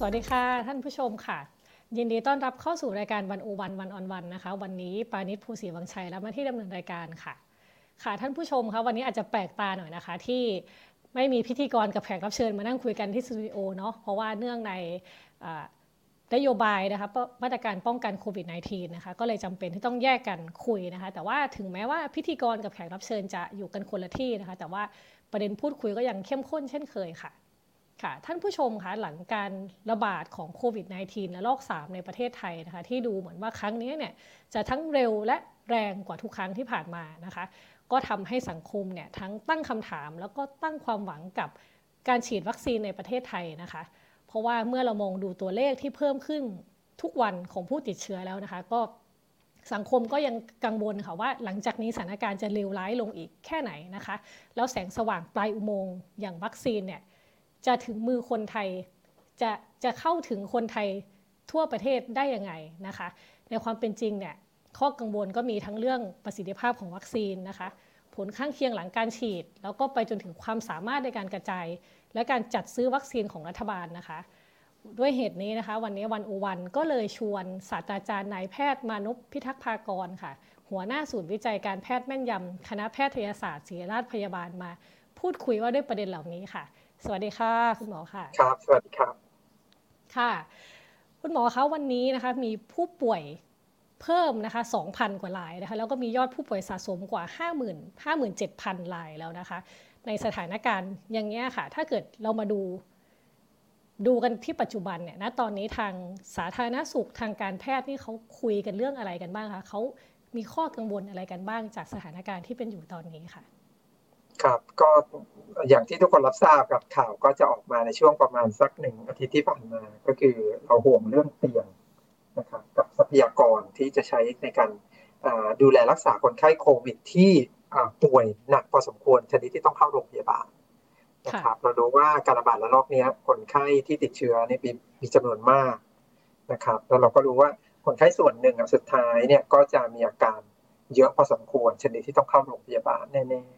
สวัสดีค่ะ ท่านผู้ชมค่ะ ยินดีต้อนรับเข้าสู่รายการวันโอวันวันออนวันนะคะ วันนี้ปานิชภูศรีวังชัยรับหน้าที่ดำเนินรายการค่ะ ค่ะท่านผู้ชมคะวันนี้อาจจะแปลกตาหน่อยนะคะ ที่ไม่มีพิธีกรกับแขกรับเชิญมานั่งคุยกันที่สตูดิโอเนาะเพราะว่าเนื่องในนโยบายนะคะมาตรการป้องกันโควิด -19 นะคะก็เลยจำเป็นที่ต้องแยกกันคุยนะคะ แต่ว่าถึงแม้ว่าพิธีกรกับแขกรับเชิญจะอยู่กันคนละที่นะคะ แต่ว่าประเด็นพูดคุยก็ยังเข้มข้นเช่นเคยค่ะ ค่ะท่านผู้ชมคะหลังการระบาดของโควิด -19 และลอก3 ในประเทศไทยนะคะที่ดูเหมือนว่าครั้งนี้เนี่ยจะทั้งเร็วและแรงกว่าทุกครั้งที่ผ่านมานะคะก็ทำให้สังคมเนี่ยทั้งตั้งคำถาม แล้วก็ตั้งความหวังกับการฉีดวัคซีนในประเทศไทยนะคะ เพราะว่าเมื่อเรามองดูตัวเลขที่เพิ่มขึ้นทุกวันของผู้ติดเชื้อแล้วนะคะ ก็สังคมก็ยังกังวลค่ะว่าหลังจากนี้สถานการณ์จะเลวร้ายลงอีกแค่ไหนนะคะ แล้วแสงสว่างปลายอุโมงค์อย่างวัคซีนเนี่ย จะถึงมือคนไทย จะจะเข้าถึงคนไทยทั่วประเทศได้ยังไงนะคะ ในความเป็นจริงเนี่ยข้อกังวลก็มีทั้งเรื่องประสิทธิภาพของวัคซีนนะคะ ผลข้างเคียงหลังการฉีด แล้วก็ไปจนถึงความสามารถในการกระจาย และการจัดซื้อวัคซีนของรัฐบาลนะคะ ด้วยเหตุนี้นะคะ วันนี้วันอวันก็เลยชวนศาสตราจารย์นายแพทย์มานุพิทักษ์ภากรค่ะ หัวหน้าศูนย์วิจัยการแพทย์แม่นยำคณะแพทยศาสตร์ศิริราชพยาบาลมา พูดคุยว่าด้วยประเด็นเหล่านี้ค่ะ สวัสดีค่ะ คุณหมอค่ะ ครับ สวัสดีครับ ค่ะ คุณหมอคะวันนี้นะคะ มีผู้ป่วยเพิ่มนะคะ 2,000 กว่ารายนะคะ แล้วก็มียอดผู้ป่วยสะสมกว่า 50,000 57,000รายแล้วนะคะ ในสถานการณ์อย่างเงี้ยค่ะ ถ้าเกิดเรามาดูดูกันที่ปัจจุบันเนี่ยนะตอนนี้ทางสาธารณสุขทางการแพทย์นี่เขาคุยกันเรื่องอะไรกันบ้างคะเขามีข้อกังวลอะไรกันบ้างจากสถานการณ์ที่เป็นอยู่ตอนนี้ค่ะ ครับก็อย่างที่ทุกคนรับทราบกับข่าวก็จะออกมาในช่วงประมาณสักหนึ่งอาทิตย์ที่ผ่านมา ก็คือเราห่วงเรื่องเตียงนะครับกับทรัพยากรที่จะใช้ในการดูแลรักษาคนไข้โควิดที่ป่วยหนักพอสมควรชนิดที่ต้องเข้าโรงพยาบาลนะครับเราดูว่าการระบาดระลอกนี้คนไข้ที่ติดเชื้อนี่มีจำนวนมากนะครับแล้วเราก็รู้ว่าคนไข้ส่วนหนึ่งสุดท้ายเนี่ยก็จะมีอาการเยอะพอสมควรชนิดที่ต้องเข้าโรงพยาบาลแน่ๆแล้วก็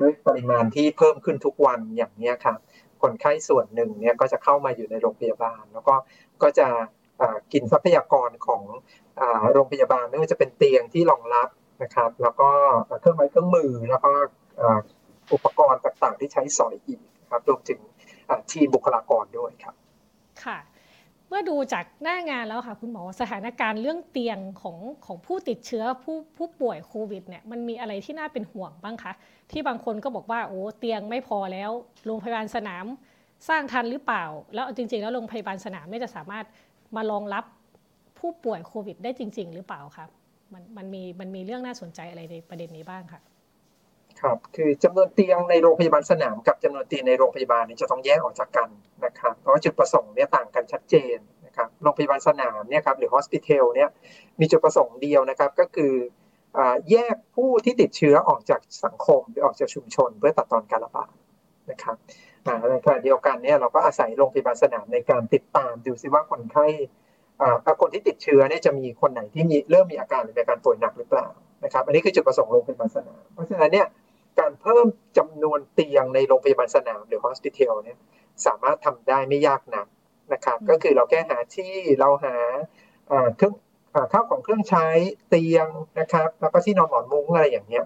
ด้วยปริมาณที่เพิ่มขึ้นทุกวันอย่างนี้ครับคนไข้ส่วนหนึ่งเนี่ยก็จะเข้ามาอยู่ในโรงพยาบาล แล้วก็ก็จะกินทรัพยากรของโรงพยาบาลไม่ว่าจะเป็นเตียงที่รองรับนะครับ แล้วก็เครื่องไม้เครื่องมือแล้วก็อุปกรณ์ต่างๆ ที่ใช้สอยอีกครับรวมถึงทีมบุคลากรด้วยครับ ค่ะ เมื่อดูจากหน้างานแล้วค่ะคุณหมอสถานการณ์เรื่องเตียงของของผู้ติดเชื้อผู้ผู้ป่วยโควิดเนี่ยมันมีอะไรที่น่าเป็นห่วงบ้างคะที่บางคนก็บอกว่าโอ้เตียงไม่พอแล้วโรงพยาบาลสนามสร้างทันหรือเปล่า แล้วจริง ๆ แล้วโรงพยาบาลสนามไม่จะสามารถมารองรับผู้ป่วยโควิด ได้จริง ๆ หรือเปล่าครับมันมันมีมันมีเรื่องน่าสนใจอะไรในประเด็นนี้บ้างค่ะ ครับคือจำนวนเตียงในโรงพยาบาลสนามกับจำนวนเตียงในโรงพยาบาลนี้จะต้องแยกออกจากกันนะครับ เพราะจุดประสงค์เนี่ยต่างกันชัดเจนนะครับโรงพยาบาลสนามเนี่ยครับหรือ hospital เนี่ยมีจุดประสงค์เดียวนะครับก็คือแยกผู้ที่ติดเชื้อออกจากสังคมหรือออกจากชุมชน เพื่อตัดตอนการระบาดนะครับในขณะเดียวกันเนี่ยเราก็อาศัยโรงพยาบาลสนามในการติดตามดูซิว่าคนไข้คนที่ติดเชื้อเนี่ยจะมีคนไหนที่มีเริ่มมีอาการหรือมีอาการป่วยหนักหรือเปล่านะครับอันนี้คือจุดประสงค์โรงพยาบาลสนามเพราะฉะนั้นเนี่ย การเพิ่มจำนวนเตียงในโรงพยาบาลสนามหรือ hospital เนี่ยสามารถทำได้ไม่ยากนักนะครับ ก็คือเราแค่หาที่เราหาเครื่องข้าวของเครื่องใช้เตียงนะครับ แล้วก็ที่นอนหมอนมุ้งอะไรอย่างเงี้ย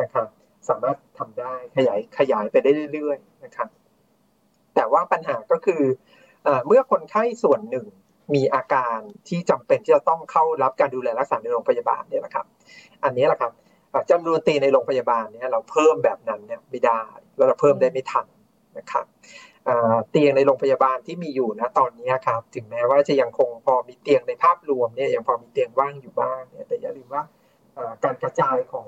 นะครับ สามารถทำได้ขยายขยายไปได้เรื่อยๆนะครับ แต่ว่าปัญหาก็คือเมื่อคนไข้ส่วนหนึ่งมีอาการที่จำเป็นที่จะต้องเข้ารับการดูแลรักษาในโรงพยาบาลเนี่ยนะครับ อันนี้แหละครับ จำนวนเตียงในโรงพยาบาลเนี่ยเราเพิ่มแบบนั้นเนี่ยไม่ได้แล้วเราเพิ่มได้ไม่ทันนะครับเตียงในโรงพยาบาลที่มีอยู่นะตอนนี้ครับถึงแม้ว่าจะยังคงพอมีเตียงในภาพรวมเนี่ยยังพอมีเตียงว่างอยู่บ้างเนี่ยแต่อย่าลืมว่าการกระจายของ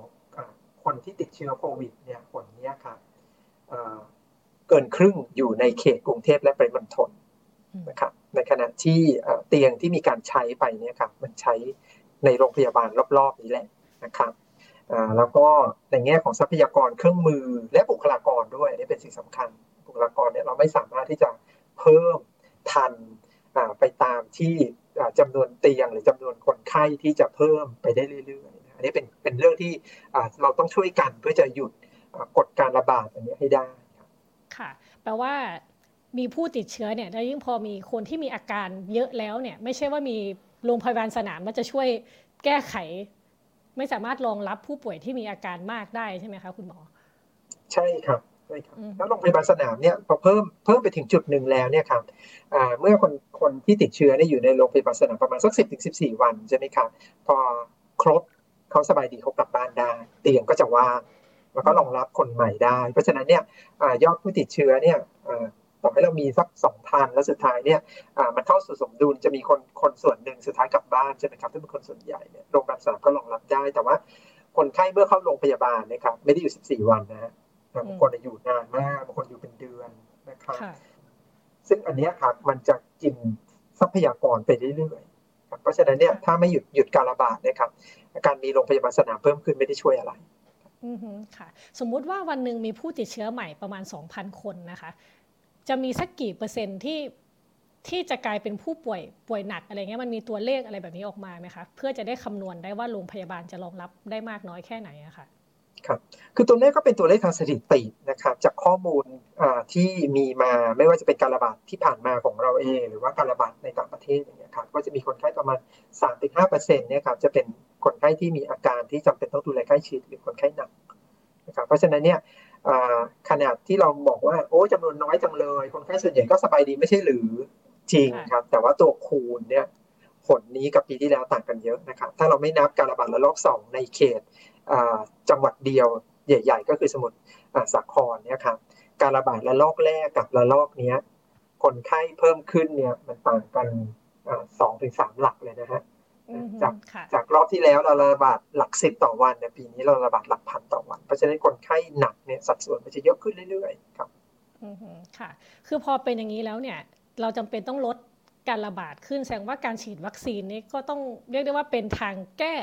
คนที่ติดเชื้อโควิดเนี่ยคนนี้ครับเกินครึ่งอยู่ในเขตกรุงเทพและปริมณฑลนะครับในขณะที่เตียงที่มีการใช้ไปเนี่ยครับมันใช้ในโรงพยาบาลรอบๆนี้แหละนะครับ แล้วก็ในแง่ของทรัพยากรเครื่องมือและบุคลากรด้วยนี่เป็นสิ่งสำคัญ บุคลากรเนี่ยเราไม่สามารถที่จะเพิ่มทันไปตามที่จำนวนเตียงหรือจำนวนคนไข้ที่จะเพิ่มไปได้เรื่อยๆอันนี้เป็นเป็นเรื่องที่เราต้องช่วยกันเพื่อจะหยุดกดการระบาดอันนี้ให้ได้ค่ะแปลว่ามีผู้ติดเชื้อเนี่ยแล้วยิ่งพอมีคนที่มีอาการเยอะแล้วเนี่ยไม่ใช่ว่ามีโรงพยาบาลสนามมันจะช่วยแก้ไข ไม่สามารถรองรับผู้ป่วยที่มีอาการมากได้ใช่ไหมคะคุณหมอ ใช่ครับใช่ครับแล้วโรงพยาบาลสนามเนี่ยพอเพิ่มเพิ่มไปถึงจุดหนึ่งแล้วเนี่ยครับเมื่อคนคนที่ติดเชื้อเนี่ยอยู่ในโรงพยาบาลสนามประมาณสักสิบถึงสิบสี่วันใช่ไหมครับพอครบเขาสบายดีเขากลับบ้านได้เตียงก็จะว่างแล้วก็รองรับคนใหม่ได้ เพราะฉะนั้นเนี่ยยอดผู้ติดเชื้อเนี่ย ต่อให้เรามีสักสองพันแล้วสุดท้ายเนี่ยมันเข้าสู่สมดุลจะมีคนคนส่วนหนึ่งสุดท้ายกลับบ้านใช่ไหมครับที่เป็นคนส่วนใหญ่เนี่ยโรงพยาบาลสนามก็รองรับได้ แต่ว่าคนไข้เมื่อเข้าโรงพยาบาลนะครับ ไม่ได้อยู่ 14 วันนะฮะบางคนอยู่นานมากบางคนอยู่เป็นเดือนนะครับซึ่งอันนี้ครับมันจะกินทรัพยากรไปเรื่อยๆเพราะฉะนั้นเนี่ยถ้าไม่หยุดหยุดการระบาดนะครับการมีโรงพยาบาลสนามเพิ่มขึ้นไม่ได้ช่วยอะไรอือค่ะ สมมุติว่าวันหนึ่งมีผู้ติดเชื้อใหม่ประมาณ 2,000 คนนะคะ จะมีสักกี่เปอร์เซ็นต์ที่ที่จะกลายเป็นผู้ป่วยป่วยหนักอะไรเงี้ยมันมีตัวเลขอะไรแบบนี้ออกมาไหมคะเพื่อจะได้คำนวณได้ว่าโรงพยาบาลจะรองรับได้มากน้อยแค่ไหนอะคะครับคือตัวเลขก็เป็นตัวเลขทางสถิตินะครับจากข้อมูลที่มีมาไม่ว่าจะเป็นการระบาดที่ผ่านมาของเราเอง หรือว่าการระบาดในต่างประเทศอย่างเงี้ยครับก็จะมีคนไข้ประมาณ 3-5%เนี่ยครับจะเป็นคนไข้ที่มีอาการที่จำเป็นต้องดูแลใกล้ชิดหรือคนไข้หนักนะครับเพราะฉะนั้นเนี่ย ขนาดที่เราบอกว่าโอ้จำนวนน้อยจังเลย คนไข้ส่วนใหญ่ก็สบายดีไม่ใช่หรือจริงครับ แต่ว่าตัวคูณเนี่ยผลนี้กับปีที่แล้วต่างกันเยอะนะครับ ถ้าเราไม่นับการระบาดระลอกสองในเขตจังหวัดเดียวใหญ่ ๆ ก็คือสมุทรสาครเนี่ยครับการระบาดระลอกแรกกับระลอกเนี้ยคนไข้เพิ่มขึ้นเนี่ยมันต่างกันสองถึงสามหลักเลยนะฮะ จากจากรอบที่แล้วเราระบาดหลักสิบต่อวันเนี่ยปีนี้เราระบาดหลักพันต่อวัน เพราะฉะนั้นคนไข้หนักเนี่ยสัดส่วนมันจะเยอะขึ้นเรื่อยๆครับค่ะ คือพอเป็นอย่างนี้แล้วเนี่ย เราจำเป็นต้องลดการระบาดขึ้นแสดงว่าการฉีดวัคซีนนี้ก็ต้องเรียกได้ว่าเป็นทางแก้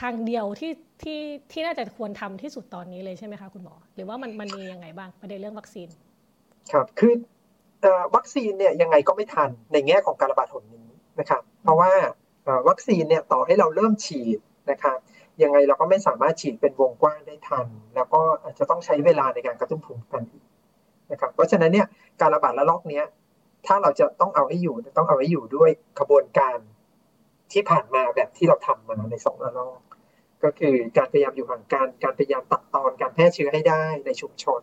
ทางเดียวที่ที่ที่น่าจะควรทำที่สุดตอนนี้เลยใช่ไหมคะคุณหมอ หรือว่ามันมันมียังไงบ้างประเด็นเรื่องวัคซีน ครับคือวัคซีนเนี่ยยังไงก็ไม่ทันในแง่ของการระบาดหนนี้นะครับ เพราะว่า วัคซีนเนี่ยต่อให้เราเริ่มฉีดนะครับยังไงเราก็ไม่สามารถฉีดเป็นวงกว้างได้ทัน แล้วก็อาจจะต้องใช้เวลาในการกระตุ้นภูมิคุ้มกันอีกนะครับเพราะฉะนั้นเนี่ยการระบาดระลอกนี้ถ้าเราจะต้องเอาให้อยู่ต้องเอาให้อยู่ด้วยกระบวนการที่ผ่านมาแบบที่เราทำมาในสองระลอกก็คือการพยายามอยู่ห่างกันการพยายามตัดตอนการแพร่เชื้อให้ได้ในชุมชน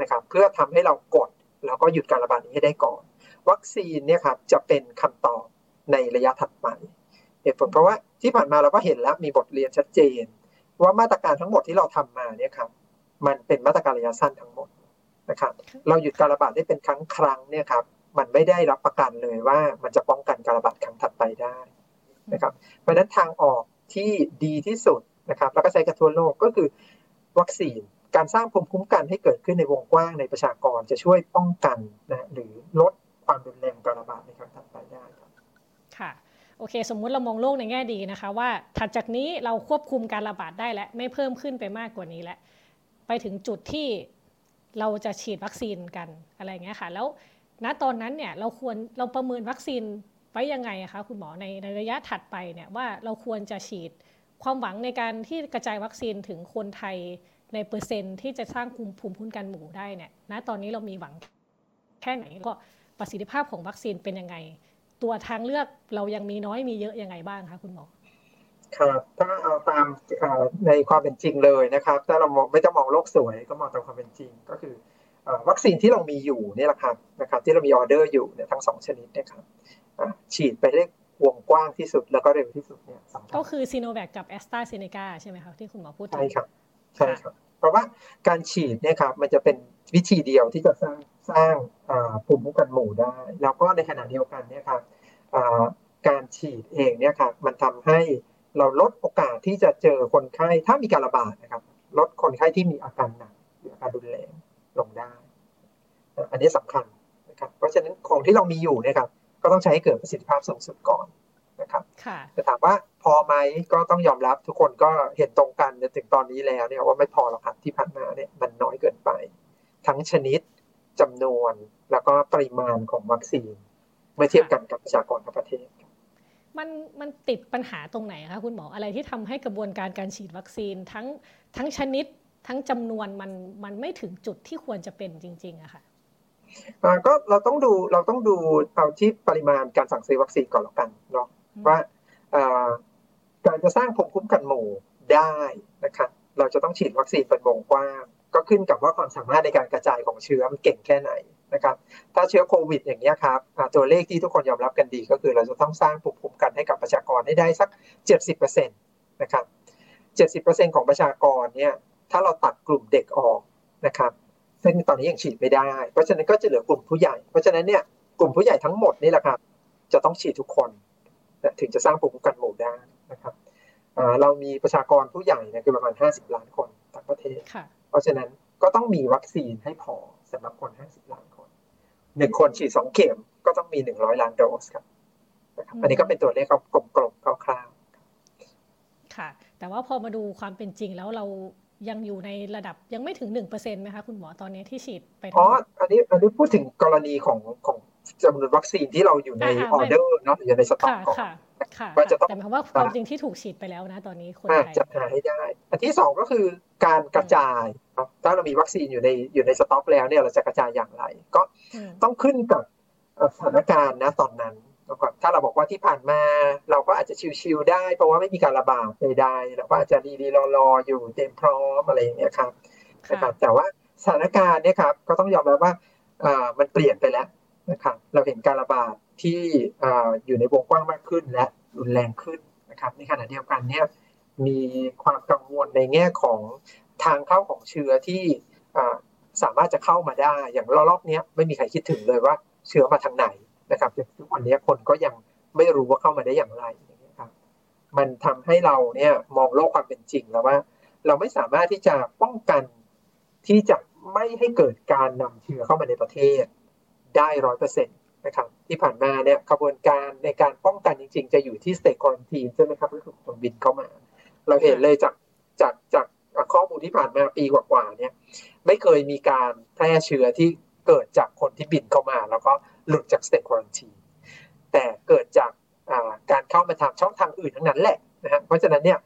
นะครับเพื่อทำให้เรากดแล้วก็หยุดการระบาดนี้ให้ได้ก่อน วัคซีนเนี่ยครับจะเป็นคำตอบในระยะถัดไป เหตุผลเพราะว่าที่ผ่านมาเราก็เห็นแล้วมีบทเรียนชัดเจน ว่ามาตรการทั้งหมดที่เราทำมาเนี่ยครับมันเป็นมาตรการระยะสั้นทั้งหมดนะครับเราหยุดการระบาดได้เป็นครั้งครั้งเนี่ยครับมันไม่ได้รับประกันเลยว่ามันจะป้องกันการระบาดครั้งถัดไปได้นะครับเพราะฉะนั้นทางออกที่ดีที่สุดนะครับแล้วก็ใช้กับทั่วโลกก็คือวัคซีนการสร้างภูมิคุ้มกันให้เกิดขึ้นในวงกว้างในประชากรจะช่วยป้องกันนะหรือลดความรุนแรงการระบาดในครั้งถัดไปได้ครับค่ะ โอเค สมมุติเรามองโลกในแง่ดีนะคะ ว่าถัดจากนี้เราควบคุมการระบาดได้และไม่เพิ่มขึ้นไปมากกว่านี้แล้วไปถึงจุดที่เราจะฉีดวัคซีนกันอะไรเงี้ยค่ะ แล้วณตอนนั้นเนี่ยเราควรเราประเมินวัคซีนไว้ยังไงคะคุณหมอในในระยะถัดไปเนี่ยว่าเราควรจะฉีดความหวังในการที่กระจายวัคซีนถึงคนไทยในเปอร์เซ็นต์ที่จะสร้างภูมิภูมิคุ้มกันหมู่ได้เนี่ยณตอนนี้เรามีหวังแค่ไหนก็ประสิทธิภาพของวัคซีนเป็นยังไง ตัวทางเลือกเรายังมีน้อยมีเยอะยังไงบ้างคะคุณหมอครับถ้าเอาตามในความเป็นจริงเลยนะครับ ถ้าเราไม่ต้องมองโลกสวยก็มองตามความเป็นจริง ก็คือวัคซีนที่เรามีอยู่นี่แหละครับนะครับ ที่เรามีออเดอร์อยู่เนี่ยทั้งสองชนิดนะครับฉีดไปได้วงกว้างที่สุดแล้วก็เร็วที่สุดเนี่ยสำคัญก็คือซีโนแวคกับแอสตราเซเนกาใช่ไหมครับที่คุณหมอพูดใช่ครับใช่ครับ เพราะว่าการฉีดเนี่ยครับมันจะเป็นวิธีเดียวที่จะสร้าง สร้างภูมิคุ้มกันหมู่ได้ แล้วก็ในขณะเดียวกันเนี่ยครับการฉีดเองเนี่ยครับมันทำให้เราลดโอกาสที่จะเจอคนไข้ถ้ามีการระบาดนะครับลดคนไข้ที่มีอาการหนักหรืออาการรุนแรงลงได้ อันนี้สำคัญนะครับเพราะฉะนั้นของที่เรามีอยู่เนี่ยครับก็ต้องใช้ให้เกิดประสิทธิภาพสูงสุดก่อนนะครับแต่ถามว่าพอไหมก็ต้องยอมรับทุกคนก็เห็นตรงกันถึงตอนนี้แล้วเนี่ยว่าไม่พอหรอกครับที่ผ่านมาเนี่ยมันน้อยเกินไป ทั้งชนิด จำนวนแล้วก็ปริมาณของวัคซีน เมื่อเทียบกันกับประชากรทั้งประเทศ มันมันติดปัญหาตรงไหนคะคุณหมออะไรที่ทำให้กระบวนการการฉีดวัคซีนทั้งทั้งชนิดทั้งจำนวนมันมันไม่ถึงจุดที่ควรจะเป็นจริงๆอะค่ะก็เราต้องดูเราต้องดูเอาที่ปริมาณการสั่งซื้อวัคซีนก่อนแล้วกันเนาะว่าการจะสร้างภูมิคุ้มกันหมู่ได้นะครับเราจะต้องฉีดวัคซีนเป็นวงกว้าง ก็ขึ้นกับว่าความสามารถในการกระจายของเชื้อมันเก่งแค่ไหนนะครับ ถ้าเชื้อโควิดอย่างนี้ครับตัวเลขที่ทุกคนยอมรับกันดี ก็คือเราจะต้องสร้างภูมิคุ้มกันให้กับประชากรให้ได้สัก 70%นะครับ70%ของประชากรเนี่ยถ้าเราตัดกลุ่มเด็กออกนะครับซึ่งตอนนี้ยังฉีดไม่ได้ เพราะฉะนั้นก็จะเหลือกลุ่มผู้ใหญ่ เพราะฉะนั้นเนี่ยกลุ่มผู้ใหญ่ทั้งหมดนี่แหละครับ จะต้องฉีดทุกคนถึงจะสร้างภูมิคุ้มกันหมู่ได้นะครับเรามีประชากรผู้ใหญ่เนี่ยคือประมาณ 50 ล้านคนทั้งประเทศ เพราะฉะนั้นก็ต้องมีวัคซีนให้พอสำหรับคน 50 ล้านคนหนึ่งคนฉีดสองเข็มก็ต้องมี 100 ล้านโดสครับอันนี้ก็เป็นตัวเลขกลมๆคร่าวๆค่ะ แต่ว่าพอมาดูความเป็นจริงแล้วเรายังอยู่ในระดับยังไม่ถึงหนึ่งเปอร์เซ็นต์ไหมคะคุณหมอตอนนี้ที่ฉีดไปอ๋ออันนี้อันนี้พูดถึงกรณีของของจำนวนวัคซีนที่เราอยู่ในออเดอร์เนาะอยู่ในสต็อกก่อนว่าจะต้องแต่หมายความว่าความจริงที่ถูกฉีดไปแล้วนะ ตอนนี้คนไทยจะหาให้ได้ อันที่สองก็คือ การกระจายถ้าเรามีวัคซีนอยู่ในอยู่ในสต็อกแล้วเนี่ยเราจะกระจายอย่างไร ก็ต้องขึ้นกับสถานการณ์นะตอนนั้นถ้าเราบอกว่าที่ผ่านมาเราก็อาจจะชิวๆได้ เพราะว่าไม่มีการระบาดใดๆเราก็อาจจะดีๆรอๆอยู่เต็มพร้อมอะไรอย่างเงี้ยครับนะครับแต่ว่าสถานการณ์เนี่ยครับก็ต้องยอมรับว่ามันเปลี่ยนไปแล้วนะครับเราเห็นการระบาดที่อยู่ในวงกว้างมากขึ้นและรุนแรงขึ้นนะครับในขณะเดียวกันเนี่ย มีความกังวลในแง่ของทางเข้าของเชื้อที่สามารถจะเข้ามาได้ อย่างรอบนี้ไม่มีใครคิดถึงเลยว่าเชื้อมาทางไหนนะครับทุกวันนี้คนก็ยังไม่รู้ว่าเข้ามาได้อย่างไรนะครับมันทำให้เราเนี่ยมองโลกความเป็นจริงแล้วว่า เราไม่สามารถที่จะป้องกันที่จะไม่ให้เกิดการนำเชื้อเข้ามาในประเทศได้ร้อยเปอร์เซ็นต์นะครับที่ผ่านมาเนี่ยกระบวนการในการป้องกันจริง ๆ จะอยู่ที่สเต t คอนทีนใช่ไหมครับก็คือคนบินเข้ามา เราเห็นเลยจากจากจากข้อมูลที่ผ่านมาปีกว่าๆเนี่ยไม่เคยมีการแพร่เชื้อที่เกิดจากคนที่บินเข้ามา แล้วก็หลุดจากสเต t คอนทีนแต่เกิดจากการเข้ามาทางช่องทางอื่นทั้งนั้นแหละนะฮะเพราะฉะนั้นเนี่ย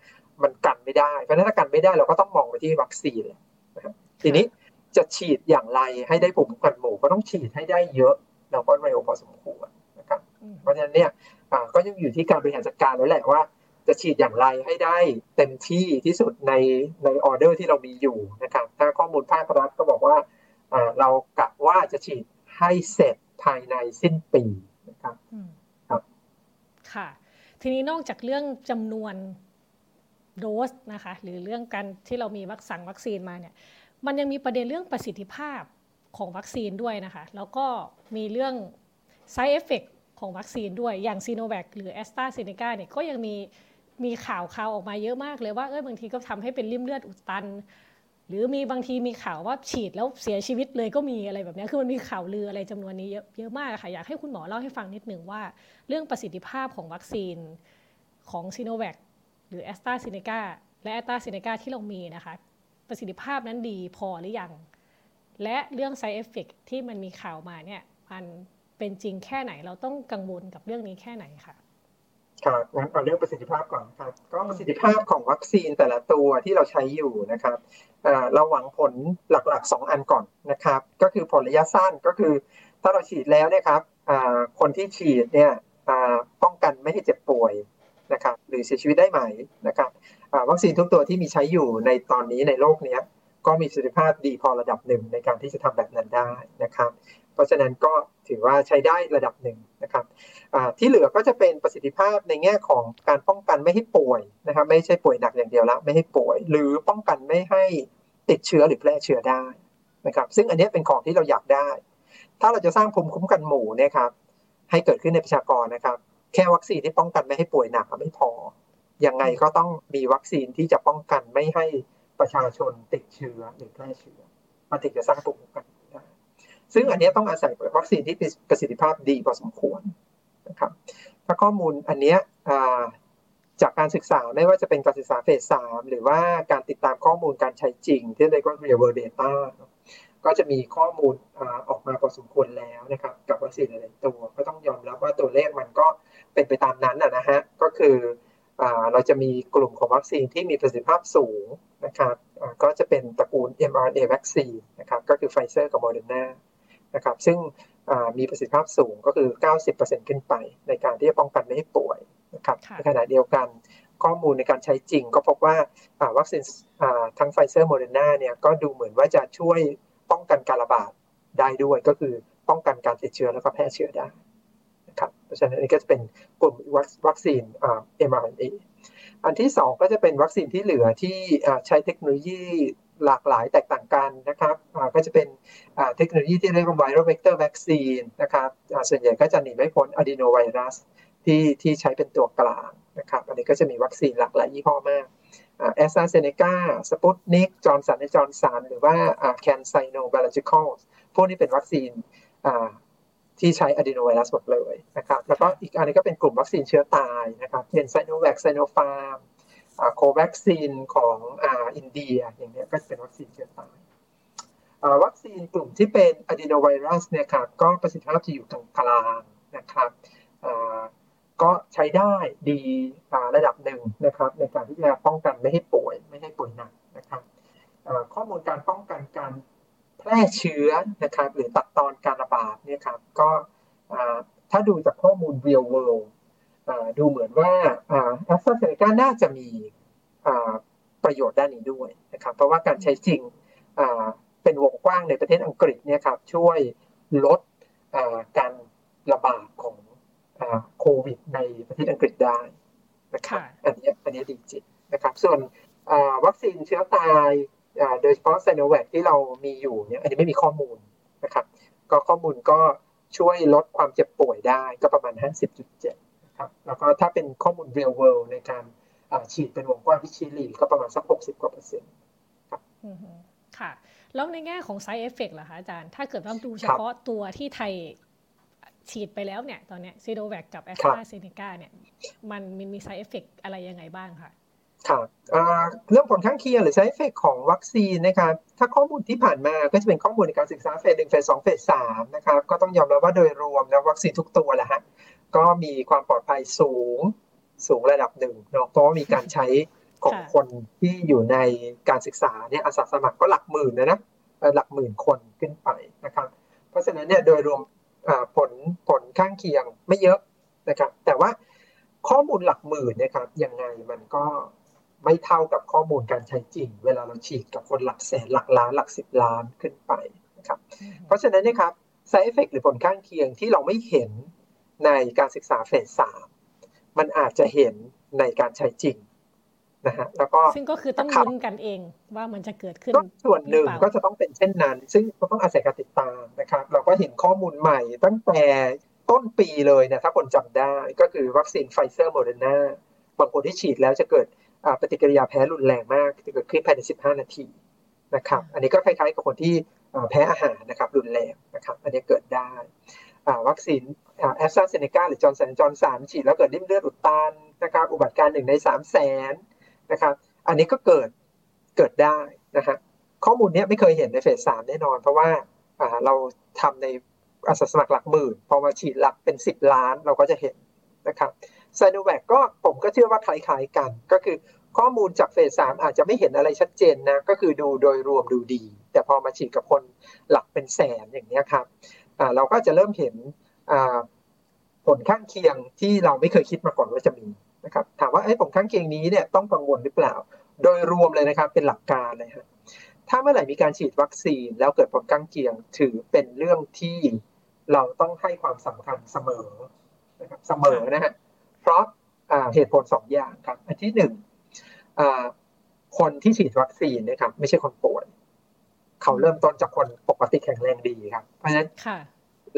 มันกันไม่ได้เพราะฉะนั้นถ้ากันไม่ได้เราก็ต้องมองไปที่วัคซีนเลยนะครับทีนี้จะฉีดอย่างไรให้ได้ภูมิคุ้มกันหมู่ก็ต้องฉีดให้ได้เยอะเราก็เร็วพอสมควรนะครับเพราะฉะนั้นเนี่ยก็ยังอยู่ที่การบริหารจัดการแล้วแหละว่า จะฉีดอย่างไรให้ได้เต็มที่ที่สุดในในออเดอร์ที่เรามีอยู่นะครับถ้าข้อมูลภาครัฐก็บอกว่าเรากะว่าจะฉีดให้เสร็จภายในสิ้นปีนะครับครับค่ะ ทีนี้นอกจากเรื่องจำนวนโดสนะคะ หรือเรื่องการที่เรามีวัคซีนวัคซีนมาเนี่ย มันยังมีประเด็นเรื่องประสิทธิภาพของวัคซีนด้วยนะคะ แล้วก็มีเรื่อง side effect ของวัคซีนด้วยอย่างซีโนแวคหรือแอสตราเซเนกาเนี่ยก็ยังมี มีข่าวข่าวออกมาเยอะมากเลยว่าเออบางทีก็ทำให้เป็นริ่มเลือดอุดตัน หรือมีบางทีมีข่าวว่าฉีดแล้วเสียชีวิตเลยก็มีอะไรแบบนี้คือมันมีข่าวลืออะไรจำนวนนี้เยอะมากค่ะอยากให้คุณหมอเล่าให้ฟังนิดหนึ่งว่า เรื่องประสิทธิภาพของวัคซีนของซีโนแวคหรือแอสตราเซเนกาและแอสตราเซเนกาที่เรามีนะคะ ประสิทธิภาพนั้นดีพอหรือยัง และเรื่อง side effect ที่มันมีข่าวมาเนี่ยมันเป็นจริงแค่ไหนเราต้องกังวลกับเรื่องนี้แค่ไหนค่ะ ครับงั้นเอาเรื่องประสิทธิภาพก่อนครับ ก็ประสิทธิภาพของวัคซีนแต่ละตัวที่เราใช้อยู่นะครับเราหวังผลหลักๆ 2 อันก่อนนะครับ ก็คือผลระยะสั้นก็คือ ถ้าเราฉีดแล้วเนี่ยครับคนที่ฉีดเนี่ยป้องกันไม่ให้เจ็บป่วยนะครับหรือเสียชีวิตได้ไหมนะครับวัคซีนทุกตัวที่มีใช้อยู่ในตอนนี้ในโลกนี้ก็มีประสิทธิภาพดีพอระดับหนึ่งในการที่จะทำแบบนั้นได้นะครับ เพราะฉะนั้นก็ ถือว่าใช้ได้ระดับหนึ่งนะครับที่เหลือก็จะเป็นประสิทธิภาพในแง่ของการป้องกันไม่ให้ป่วยนะครับไม่ใช่ป่วยหนักอย่างเดียวแล้วไม่ให้ป่วย หรือป้องกันไม่ให้ติดเชื้อหรือแพร่เชื้อได้นะครับซึ่งอันนี้เป็นของที่เราอยากได้ ถ้าเราจะสร้างภูมิคุ้มกันหมู่นี่ยครับให้เกิดขึ้นในประชากรนะครับ แค่วัคซีนที่ป้องกันไม่ให้ป่วยหนักไม่พอยังไงก็ต้องมีวัคซีนที่จะป้องกันไม่ให้ประชาชนติดเชื้อหรือแพร่เชื้อมันถึงจะสร้างภูมิคุ้มกัน ซึ่งอันนี้ต้องอาศัยวัคซีนที่มีประสิทธิภาพดีพอสมควรนะครับถ้าข้อมูลอันนี้จากการศึกษาไม่ว่าจะเป็นการศึกษาเฟสสามหรือว่าการติดตามข้อมูลการใช้จริง ที่เรียกว่า real world data ก็จะมีข้อมูลออกมาพอสมควรแล้วนะครับ กับวัคซีนหลายตัว ก็ต้องยอมรับว่าตัวเลขมันก็เป็นไปตามนั้นนะฮะก็คือเราจะมีกลุ่มของวัคซีนที่มีประสิทธิภาพสูงนะครับก็จะเป็นตระกูล mRNA วัคซีนนะครับก็คือไฟเซอร์กับโมเดอร์นา นะครับซึ่งมีประสิทธิภาพสูงก็คือ 90%ขึ้นไป ในการที่จะป้องกันไม่ให้ป่วยนะครับในขณะเดียวกันข้อมูลในการใช้จริงก็พบว่าวัคซีนทั้งไฟเซอร์โมเดอร์นาเนี่ยก็ดูเหมือนว่าจะช่วยป้องกันการระบาดได้ด้วยก็คือป้องกันการติดเชื้อแล้วก็แพร่เชื้อได้นะครับเพราะฉะนั้นอันนี้ก็จะเป็นกลุ่มวัคซีน mRNA อันที่สองก็จะเป็นวัคซีนที่เหลือที่ใช้เทคโนโลยี หลากหลายแตกต่างกันนะครับก็จะเป็นเทคโนโลยีที่เรียกว่า viral vector วัคซีนนะครับส่วนใหญ่ก็จะหนีไม่พ้นอะดีโนไวรัสที่ที่ใช้เป็นตัวกลางนะครับอันนี้ก็จะมีวัคซีนหลากหลายยี่ห้อมากแอสตราเซเนกาสปุตนิกจอร์นสันและจอร์นสันหรือว่าแคนไซโน Biological พวกนี้เป็นวัคซีนที่ใช้อะดีโนไวรัสหมดเลยนะครับแล้วก็อีกอันนี้ก็เป็นกลุ่มวัคซีนเชื้อตายนะครับเช่นไซโนแวคไซโนฟาร์ม โควัคซีนของอินเดียอย่างนี้ก็จะเป็นวัคซีนเชื้อตายวัคซีนกลุ่มที่เป็นอะดีโนไวรัสเนี่ยครับก็ประสิทธิภาพจะอยู่ตรงกลางนะครับก็ใช้ได้ดีระดับหนึ่งนะครับ ในการที่จะป้องกันไม่ให้ป่วยไม่ให้ป่วยหนักนะครับข้อมูลการป้องกันการแพร่เชื้อนะครับหรือตัดตอนการระบาดเนี่ยครับก็ถ้าดูจากข้อมูล real world ดูเหมือนว่าแอสตราเซเนกาน่าจะมีประโยชน์ด้านนี้ด้วยนะครับ เพราะว่าการใช้จริงเป็นวงกว้างในประเทศอังกฤษเนี่ยครับช่วยลดการระบาดของโควิดในประเทศอังกฤษได้นะครับอันนี้อันนี้ดีจริงนะครับ ส่วนวัคซีนเชื้อตายโดยเฉพาะไซโนแวคที่เรามีอยู่เนี่ยอันนี้ไม่มีข้อมูลนะครับ ก็ข้อมูลก็ช่วยลดความเจ็บป่วยได้ก็ประมาณ 50.7นะ ครับแล้วก็ถ้าเป็นข้อมูล real world ในการฉีดเป็นวงกว้างที่ชิลีก็ประมาณสัก 60 กว่าเปอร์เซ็นต์ครับค่ะ แล้วในแง่ของ side effect ล่ะคะอาจารย์ ถ้าเกิดว่าดูเฉพาะตัวที่ไทยฉีดไปแล้วเนี่ย ตอนนี้ซีโนแวคกับแอสตราเซเนกาเนี่ย มันมีมี side effect อะไรยังไงบ้างคะครับเรื่องผลข้างเคียงหรือ side effect ของวัคซีนนะครับ ถ้าข้อมูลที่ผ่านมาก็จะเป็นข้อมูลในการศึกษาเฟสหนึ่งเฟสสองเฟสสามนะครับ ก็ต้องยอมรับว่าโดยรวมนะวัคซีนทุกตัวแหละฮะ ก็มีความปลอดภัยสูงสูงระดับหนึ่งเนาะเพราะว่ามีการใช้ของคนที่อยู่ในการศึกษาเนี่ยอาสาสมัครก็หลักหมื่นนะนะหลักหมื่นคนขึ้นไปนะครับเพราะฉะนั้นเนี่ยโดยรวมผลผลข้างเคียงไม่เยอะนะครับ แต่ว่าข้อมูลหลักหมื่นนะครับยังไงมันก็ไม่เท่ากับข้อมูลการใช้จริง เวลาเราฉีดกับคนหลักแสนหลักล้านหลักสิบล้านขึ้นไปนะครับ เพราะฉะนั้นนะครับ side effect หรือผลข้างเคียงที่เราไม่เห็น ในการศึกษาเฟสสามมันอาจจะเห็นในการใช้จริงนะฮะแล้วก็ซึ่งก็คือต้องลุ้นกันเองว่ามันจะเกิดขึ้นส่วนหนึ่งก็จะต้องเป็นเช่นนั้น ซึ่งก็ต้องอาศัยการติดตามนะครับ เราก็เห็นข้อมูลใหม่ตั้งแต่ต้นปีเลยนะถ้าคนจำได้ก็คือวัคซีนไฟเซอร์โมเดอร์นาบางคนที่ฉีดแล้วจะเกิดปฏิกิริยาแพ้รุนแรงมากจะเกิดขึ้นภายใน 15 นาทีนะครับ อันนี้ก็คล้ายๆกับคนที่แพ้อาหารนะครับรุนแรงนะครับ อันนี้เกิดได้ วัคซีนแอสตราเซเนกาหรือจอร์นสันจอร์นสันฉีดแล้วเกิดลิ่มเลือดอุดตันนะครับอุบัติการหนึ่งในสามแสนนะครับอันนี้ก็เกิดเกิดได้นะฮะข้อมูลนี้ไม่เคยเห็นในเฟสสามแน่นอน เพราะว่าเราทำในอาสาสมัครหลักหมื่น พอมาฉีดหลักเป็นสิบล้านเราก็จะเห็นนะครับไซโนแวคก็ผมก็เชื่อว่าคล้ายๆกัน ก็คือข้อมูลจากเฟสสามอาจจะไม่เห็นอะไรชัดเจนนะ ก็คือดูโดยรวมดูดี แต่พอมาฉีดกับคนหลักเป็นแสนอย่างนี้ครับ เราก็จะเริ่มเห็นผลข้างเคียงที่เราไม่เคยคิดมาก่อนว่าจะมีนะครับถามว่าไอ้ผลข้างเคียงนี้เนี่ยต้องกังวลหรือเปล่า โดยรวมเลยนะครับเป็นหลักการเลยครับถ้าเมื่อไหร่มีการฉีดวัคซีนแล้วเกิดผลข้างเคียงถือเป็นเรื่องที่เราต้องให้ความสำคัญเสมอนะครับเสมอนะฮะเพราะเหตุผลสองอย่างครับ อันที่หนึ่งคนที่ฉีดวัคซีนนะครับไม่ใช่คนป่วย เขาเริ่มต้นจากคนปกติแข็งแรงดีครับ เพราะฉะนั้น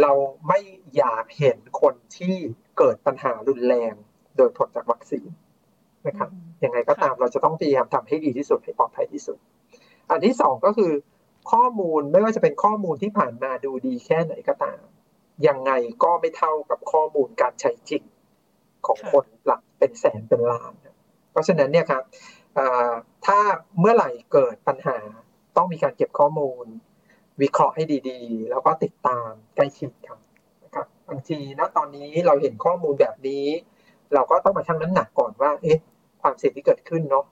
เราไม่อยากเห็นคนที่เกิดปัญหารุนแรงโดยผลจากวัคซีนนะครับยังไงก็ตามเราจะต้องพยายามทำให้ดีที่สุดให้ปลอดภัยที่สุด อันที่สองก็คือ ข้อมูลไม่ว่าจะเป็นข้อมูลที่ผ่านมาดูดีแค่ไหนก็ตาม ยังไงก็ไม่เท่ากับข้อมูลการใช้จริงของคนหลักเป็นแสนเป็นล้าน เพราะฉะนั้นเนี่ยครับถ้าเมื่อไหร่เกิดปัญหา ต้องมีการเก็บข้อมูล วิเคราะห์ให้ดีๆ แล้วก็ติดตามใกล้ชิดครับนะครับบางทีนะตอนนี้เราเห็นข้อมูลแบบนี้ เราก็ต้องมาชั่งน้ำหนักก่อนว่า เอ๊ะ ความเสี่ยงที่เกิดขึ้นเนาะ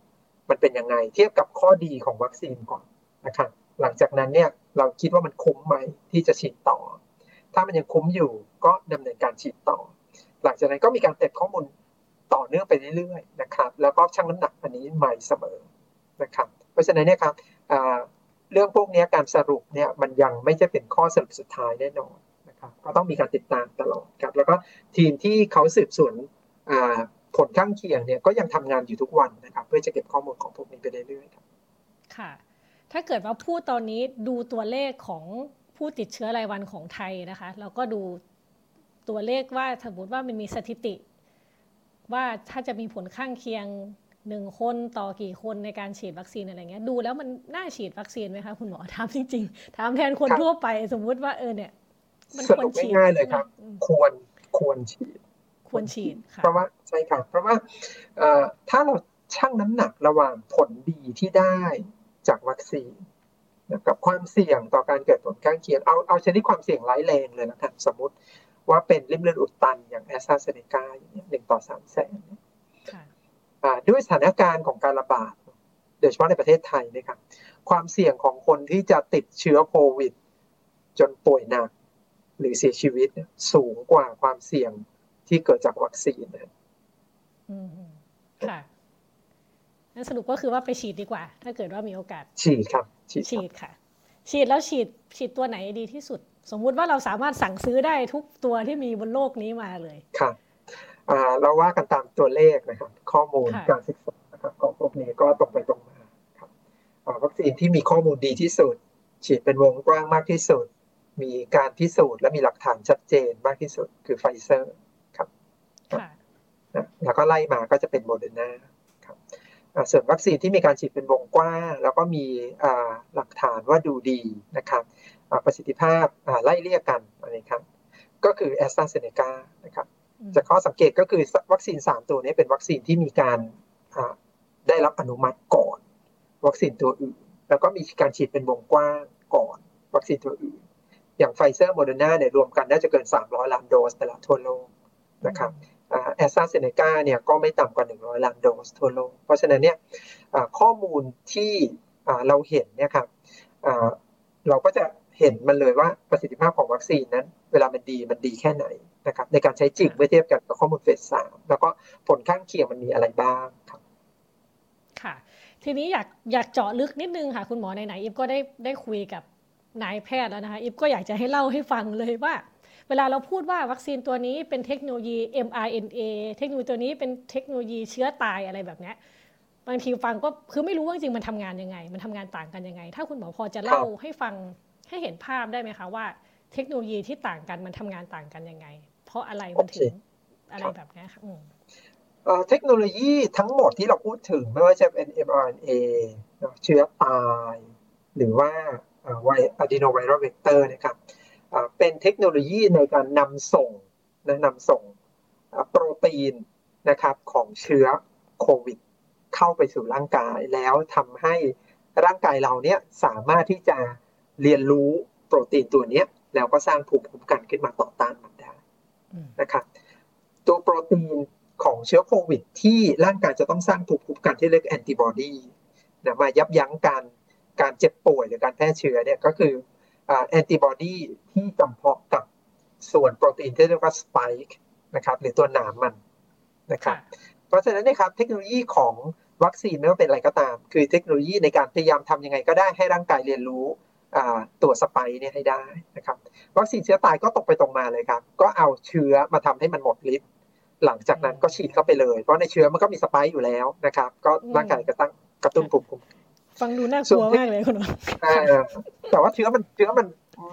มันเป็นยังไงเทียบกับข้อดีของวัคซีนก่อนนะครับหลังจากนั้นเนี่ยเราคิดว่ามันคุ้มไหมที่จะฉีดต่อ ถ้ามันยังคุ้มอยู่ก็ดำเนินการฉีดต่อ หลังจากนั้นก็มีการเก็บข้อมูลต่อเนื่องไปเรื่อยๆนะครับ แล้วก็ชั่งน้ำหนักอันนี้ใหม่เสมอนะครับ เพราะฉะนั้นเนี่ยครับ เรื่องพวกนี้การสรุปเนี่ยมันยังไม่ใช่เป็นข้อสรุปสุดท้ายแน่นอนนะครับก็ต้องมีการติดตามตลอดครับแล้วก็ทีมที่เขาสืบสวนผลข้างเคียงเนี่ยก็ยังทำงานอยู่ทุกวันนะครับเพื่อจะเก็บข้อมูลของพวกนี้ไปเรื่อยๆครับค่ะ ถ้าเกิดว่าพูดตอนนี้ดูตัวเลขของผู้ติดเชื้อรายวันของไทยนะคะแล้วก็ดูตัวเลขว่าสมมติว่ามันมีสถิติ ว่าถ้าจะมีผลข้างเคียง หนึ่งคนต่อกี่คนในการฉีดวัคซีนอะไรเงี้ยดูแล้วมันน่าฉีดวัคซีนไหมคะคุณหมอถามจริงๆถามแทนคนทั่วไปสมมุติว่าเออเนี่ย มันควรฉีดง่ายเลยครับ ควรควรฉีด ควรฉีดเพราะว่าใช่ครับเพราะว่าถ้าเราชั่งน้ำหนักระหว่างผลดีที่ได้จากวัคซีนกับความเสี่ยงต่อการเกิดผลข้างเคียงเอาเอาชนิดความเสี่ยงร้ายแรงเลยนะครับสมมติว่าเป็นริ่มเลือดอุดตันอย่างแอสตราเซเนกาอย่างนี้หนึ่งต่อสามแสน ด้วยสถานการณ์ของการระบาดโดยเฉพาะในประเทศไทยนะครับ ความเสี่ยงของคนที่จะติดเชื้อโควิด จนป่วยหนักหรือเสียชีวิตสูงกว่าความเสี่ยงที่เกิดจากวัคซีนนะอืมค่ะนั่นสรุปก็คือว่าไปฉีดดีกว่า ถ้าเกิดว่ามีโอกาส ฉีดครับ ฉีดค่ะ ฉีดแล้วฉีดฉีดตัวไหนดีที่สุด สมมุติว่าเราสามารถสั่งซื้อได้ทุกตัวที่มีบนโลกนี้มาเลย ครับ เราว่ากันตามตัวเลขนะครับ ข้อมูลการศึกษานะครับของพวกนี้ก็ตรงไปตรงมาครับวัคซีนที่มีข้อมูลดีที่สุด ฉีดเป็นวงกว้างมากที่สุด มีการพิสูจน์และมีหลักฐานชัดเจนมากที่สุดคือไฟเซอร์ครับแล้วก็ไล่มาก็จะเป็นโมเดอร์นาครับส่วนวัคซีนที่มีการฉีดเป็นวงกว้าง แล้วก็มีหลักฐานว่าดูดีนะครับประสิทธิภาพไล่เลี่ยกันนะครับก็คือแอสตราเซเนกานะครับ จากข้อสังเกตก็คือวัคซีนสามตัวนี้เป็นวัคซีนที่มีการได้รับอนุมัติก่อน วัคซีนตัวอื่น แล้วก็มีการฉีดเป็นวงกว้างก่อน วัคซีนตัวอื่น อย่างไฟเซอร์โมเดอร์นาเนี่ยรวมกันน่าจะเกิน 300 ล้านโดสแล้วทั่วโลกนะครับแอสตราเซเนกาเนี่ยก็ไม่ต่ำกว่า 100 ล้านโดสทั่วโลก เพราะฉะนั้นเนี่ยข้อมูลที่เราเห็นเนี่ยครับเราก็จะ เห็นมันเลยว่าประสิทธิภาพของวัคซีนนั้น เวลามันดีมันดีแค่ไหนนะครับในการใช้จริงเมื่อเทียบกันกับข้อมูลเฟสสามแล้วก็ผลข้างเคียงมันมีอะไรบ้างครับค่ะ ทีนี้อยากอยากเจาะลึกนิดนึงค่ะ คุณหมอไหนๆอิฟก็ได้ได้คุยกับนายแพทย์แล้วนะคะอิฟก็อยากจะให้เล่าให้ฟังเลยว่า เวลาเราพูดว่าวัคซีนตัวนี้เป็นเทคโนโลยี mRNA เทคโนโลยีตัวนี้เป็นเทคโนโลยีเชื้อตายอะไรแบบนี้บางทีฟังก็คือไม่รู้ว่าจริงมันทำงานยังไง มันทำงานต่างกันยังไง ถ้าคุณหมอพอจะเล่าให้ฟัง ให้เห็นภาพได้ไหมคะว่าเทคโนโลยีที่ต่างกันมันทำงานต่างกันยังไง เพราะอะไรมันถึงอะไรแบบนี้ค่ะเทคโนโลยีทั้งหมดที่เราพูดถึงไม่ว่าจะเป็น mRNA เชื้อตาย หรือว่าไว adeno viral vector นะครับเป็นเทคโนโลยีในการนำส่งนะนำส่งโปรตีนนะครับของเชื้อโควิด เข้าไปสู่ร่างกาย แล้วทำให้ร่างกายเราเนี่ยสามารถที่จะ เรียนรู้โปรตีนตัวนี้แล้วก็สร้างภูมิคุ้มกันขึ้นมาต่อต้านมันได้นะครับตัวโปรตีนของเชื้อโควิด ที่ร่างกายจะต้องสร้างภูมิคุ้มกันที่เรียกแอนติบอดีนะมายับยั้งการการเจ็บป่วยหรือการแพร่เชื้อเนี่ยก็คือแอนติบอดีที่จำเพาะกับส่วนโปรตีนที่เรียกว่าสปายค์นะครับหรือตัวหนามมันนะครับเพราะฉะนั้นนะครับเทคโนโลยีของวัคซีนไม่ว่าเป็นอะไรก็ตาม คือเทคโนโลยีในการพยายามทำยังไงก็ได้ให้ร่างกายเรียนรู้ ตัวสไปเนี่ยให้ได้นะครับวัคซีนเชื้อตายก็ตกไปตรงมาเลยครับ ก็เอาเชื้อมาทำให้มันหมดฤทธิ์หลังจากนั้นก็ฉีดเข้าไปเลย เพราะในเชื้อมันก็มีสไปอยู่แล้วนะครับ ก็ร่างกายก็ตั้งกระตุ้นภูมิคุ้มฟังดูน่ากลัวมากเลยคุณหมอแต่ว่าเชื้อมันเชื้อมัน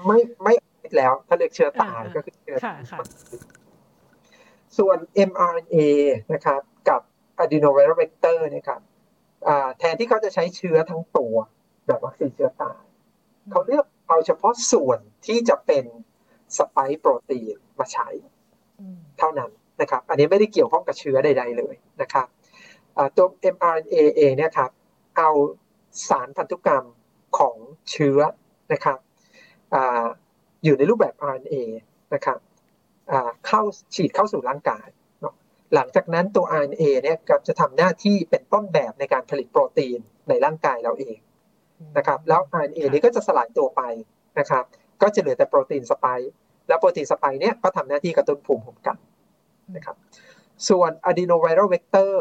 ไม่ไม่แล้วถ้าเรียกเชื้อตายก็คือเชื้อส่วน mRNA นะครับ กับ adenoviral vector เนี่ยครับแทนที่เขาจะใช้เชื้อทั้งตัวแบบวัคซีนเชื้อตาย เขาเลือกเอาเฉพาะส่วนที่จะเป็นสไปค์โปรตีนมาใช้เท่านั้นนะครับ อันนี้ไม่ได้เกี่ยวข้องกับเชื้อใด ๆ เลยนะครับตัว mRNA เองเนี่ยครับเอาสารพันธุกรรมของเชื้อนะครับออยู่ในรูปแบบ RNA นะครับเข้าฉีดเข้าสู่ร่างกาย หลังจากนั้นตัว RNA เนี่ยจะทำหน้าที่เป็นต้นแบบในการผลิตโปรตีนในร่างกายเราเอง นะครับแล้ว RNA นี้ก็จะสลายตัวไปนะครับก็จะเหลือแต่โปรตีนสไปค์แแล้วโปรตีนสไปเนี่ยก็ทำหน้าที่กระตุ้นภูมิคุ้มกันนะครับส่วน adenoviral vector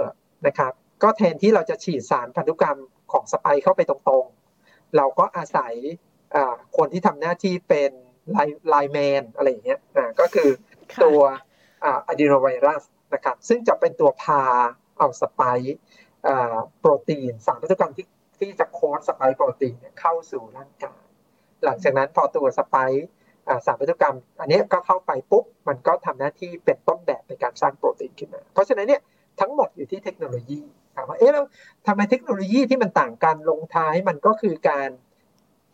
นะครับก็แทนที่เราจะฉีดสารพันธุกรรมของสไปเข้าไปตรงๆ เราก็อาศัยคนที่ทำหน้าที่เป็นไลแมนอะไรอย่างเงี้ยก็คือตัว adenovirus นะครับซึ่งจะเป็นตัวพาเอาสไปโปรตีนสารพันธุกรรมที่ ที่จะโค้ดสไปโปรตีนเข้าสู่ร่างกายหลังจากนั้นพอตัวสไปสารพันธุกรรม อันนี้ก็เข้าไปปุ๊บมันก็ทำหน้าที่เป็นต้นแบบในการสร้างโปรตีนขึ้นมา เพราะฉะนั้นเนี่ยทั้งหมดอยู่ที่เทคโนโลยีถามว่าเอ๊ะแล้วทำไมเทคโนโลยีที่มันต่างกันลงท้ายมันก็คือการ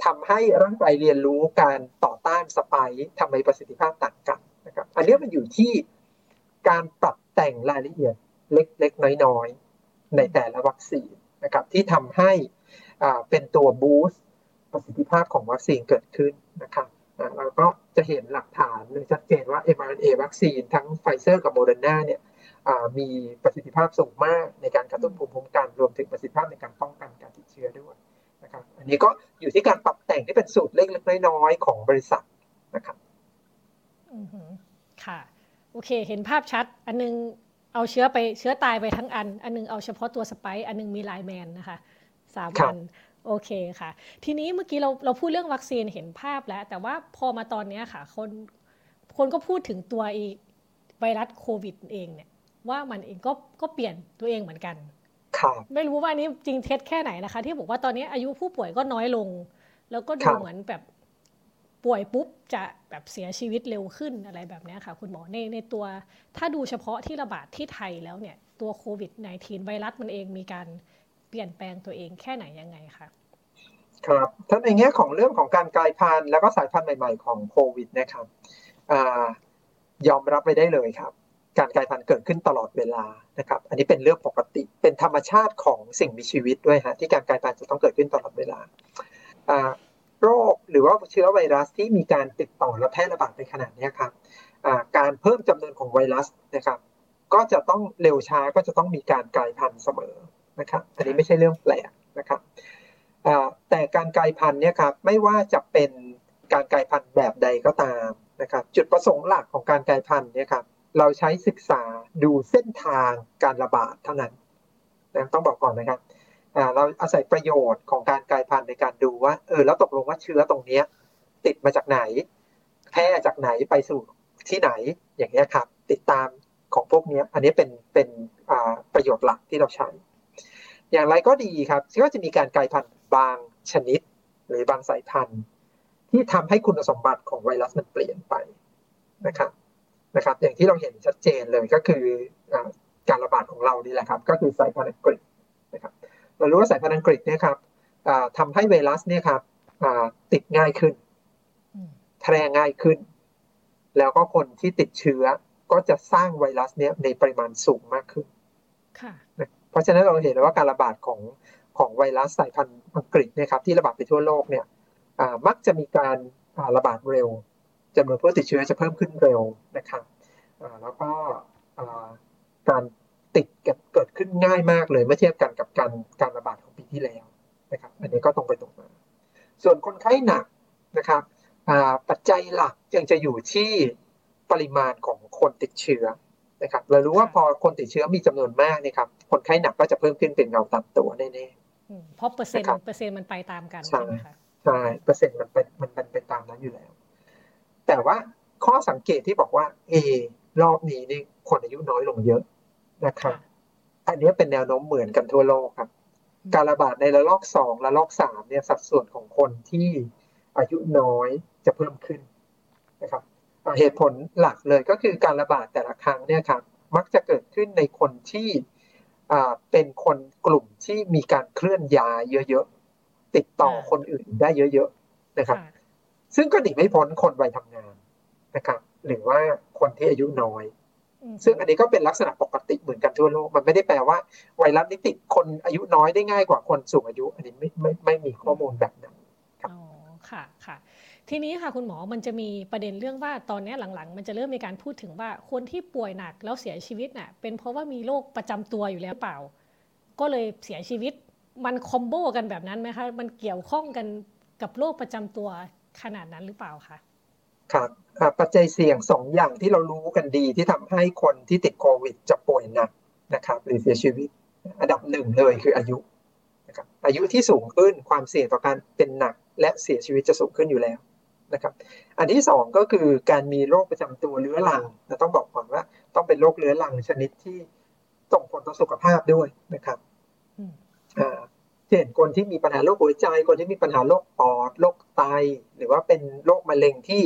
ทำให้ร่างกายเรียนรู้การต่อต้านสไปทำให้ประสิทธิภาพต่างกันนะครับอันนี้มันอยู่ที่การปรับแต่งรายละเอียดเล็กๆน้อยๆในแต่ละวัคซีนนะครับที่ทำให้ เป็นตัว boost ประสิทธิภาพของวัคซีนเกิดขึ้นนะครับเราก็จะเห็นหลักฐานเลยชัดเจนว่า mRNA วัคซีนทั้งไฟเซอร์กับโมเดอร์นาเนี่ยมีประสิทธิภาพสูงมากในการกระตุ้นภูมิคุ้มกันรวมถึงประสิทธิภาพในการป้องกันการติดเชื้อด้วยนะครับอันนี้ก็อยู่ที่การปรับแต่งที่เป็นสูตรเล็กๆน้อยๆของบริษัทนะครับอือค่ะโอเค เห็นภาพชัด อันนึงเอาเชื้อไปเชื้อตายไปทั้งอัน อันนึงเอาเฉพาะตัว spike อันนึงมีไลแมนนะคะ สามอันโอเคค่ะ ทีนี้เมื่อกี้เราเราพูดเรื่องวัคซีนเห็นภาพแล้ว แต่ว่าพอมาตอนนี้ค่ะ คนคนก็พูดถึงตัวอีไวรัสโควิดเองเนี่ย ว่ามันเองก็ก็เปลี่ยนตัวเองเหมือนกันไม่รู้ว่านี้จริงเท็จแค่ไหนนะคะ ที่บอกว่าตอนนี้อายุผู้ป่วยก็น้อยลง แล้วก็ดูเหมือนแบบป่วยปุ๊บจะแบบเสียชีวิตเร็วขึ้นอะไรแบบนี้ค่ะ คุณหมอในในตัว ถ้าดูเฉพาะที่ระบาดที่ไทยแล้วเนี่ย ตัวโควิด -19 ไวรัสมันเองมีการเเปลี่ยนแปลงตัวเองแค่ไหนยังไงคะครับถ้าในแง่ของเรื่องของการกลายพันธุ์แล้วก็สายพันธุ์ใหม่ ๆ ของโควิดนะครับยอมรับไปได้เลยครับ การกลายพันธุ์เกิดขึ้นตลอดเวลานะครับ อันนี้เป็นเรื่องปกติเป็นธรรมชาติของสิ่งมีชีวิตด้วยฮะที่การกลายพันธุ์จะต้องเกิดขึ้นตลอดเวลาโรคหรือว่าเชื้อไวรัสที่มีการติดต่อและแพร่ระบาดในขนาดนี้ครับการเพิ่มจำนวนของไวรัสนะครับ ก็จะต้องเร็วช้าก็จะต้องมีการกลายพันธุ์เสมอ นะครับ อันนี้ไม่ใช่เรื่องแปลกนะครับแต่การกลายพันธุ์เนี่ยครับไม่ว่าจะเป็นการกลายพันธุ์แบบใดก็ตามนะครับ จุดประสงค์หลักของการกลายพันธุ์เนี่ยครับเราใช้ศึกษาดูเส้นทางการระบาดเท่านั้นนะต้องบอกก่อนนะครับเราอาศัยประโยชน์ของการกลายพันธุ์ในการดูว่าเออแล้วตกลงว่าเชื้อตรงนี้ติดมาจากไหน แพร่จากไหนไปสู่ที่ไหนอย่างนี้ครับ ติดตามของพวกนี้อันนี้เป็นเป็นประโยชน์หลักที่เราใช้ อย่างไรก็ดีครับก็จะมีการกลายพันธุ์บางชนิด หรือบางสายพันธุ์ ที่ทำให้คุณสมบัติของไวรัสมันเปลี่ยนไปนะครับนะครับ อย่างที่เราเห็นชัดเจนเลยก็คือการระบาดของเรานี่แหละครับ ก็คือสายพันธุ์อังกฤษนะครับเรารู้ว่าสายพันธุ์อังกฤษเนี่ยครับทำให้ไวรัสเนี่ยครับติดง่ายขึ้นแพร่ง่ายขึ้น แล้วก็คนที่ติดเชื้อก็จะสร้างไวรัสเนี่ยในปริมาณสูงมากขึ้น เพราะฉะนั้นเราเห็นแล้วว่าการระบาดของของไวรัสสายพันธุ์อังกฤษนะครับที่ระบาดไปทั่วโลกเนี่ยมักจะมีการระบาดเร็วจำนวนผู้ติดเชื้อจะเพิ่มขึ้นเร็วนะครับแล้วก็การติดเกิดขึ้นง่ายมากเลยเมื่อเทียบกันกับการการระบาดของปีที่แล้วนะครับ อันนี้ก็ตรงไปตรงมา ส่วนคนไข้หนักนะครับปัจจัยหลักยังจะอยู่ที่ปริมาณของคนติดเชื้อ นะครับเรารู้ว่าพอคนติดเชื้อมีจำนวนมากนี่ครับคนไข้หนักก็จะเพิ่มขึ้นเป็นเงาตามตัวแน่ๆเพราะเปอร์เซ็นต์เปอร์เซ็นต์มันไปตามกันใช่ไหมคะใช่เปอร์เซ็นต์มันเป็นมันเป็นไปตามนั้นอยู่แล้ว แต่ว่าข้อสังเกตที่บอกว่าเอรอบนี้นี่คนอายุน้อยลงเยอะนะครับอันนี้เป็นแนวโน้มเหมือนกันทั่วโลกครับ การระบาดในระลอกสองระลอกสามเนี่ยสัดส่วนของคนที่อายุน้อยจะเพิ่มขึ้นนะครับ เหตุผลหลักเลยก็คือการระบาดแต่ละครั้งเนี่ยครับมักจะเกิดขึ้นในคนที่เป็นคนกลุ่มที่มีการเคลื่อนย้ายเยอะๆ ติดต่อคนอื่นได้เยอะๆนะครับ ซึ่งก็หนีไม่พ้นคนวัยทำงานนะครับ หรือว่าคนที่อายุน้อย ซึ่งอันนี้ก็เป็นลักษณะปกติเหมือนกันทั่วโลก มันไม่ได้แปลว่า ไวรัสนี้ติดคนอายุน้อยได้ง่ายกว่าคนสูงอายุ อันนี้ไม่ไม่ไม่มีข้อมูลแบบนั้นอ๋อค่ะค่ะ ทีนี้ค่ะคุณหมอมันจะมีประเด็นเรื่องว่าตอนนี้หลังๆ มันจะเริ่มมีการพูดถึงว่าคนที่ป่วยหนักแล้วเสียชีวิตน่ะเป็นเพราะว่ามีโรคประจำตัวอยู่แล้วเปล่า ก็เลยเสียชีวิตมันคอมโบกันแบบนั้นไหมคะมันเกี่ยวข้องกันกับโรคประจำตัวขนาดนั้นหรือเปล่าคะครับปัจจัยเสี่ยงสองอย่างที่เรารู้กันดีที่ทำให้คนที่ติดโควิด จะป่วยหนักนะครับหรือเสียชีวิต อันดับหนึ่งเลยคืออายุนะครับอายุที่สูงขึ้นความเสี่ยงต่อการเป็นหนัก และเสียชีวิตจะสูงขึ้นอยู่แล้ว นะครับ อันที่สองก็คือการมีโรคประจำตัวเรื้อรังเราต้องบอกก่อนว่า ต้องเป็นโรคเรื้อรังชนิดที่ส่งผลต่อสุขภาพด้วยนะครับอ่าเช่นคนที่มีปัญหาโรคหัวใจ คนที่มีปัญหาโรคปอดโรคไต หรือว่าเป็นโรคมะเร็งที่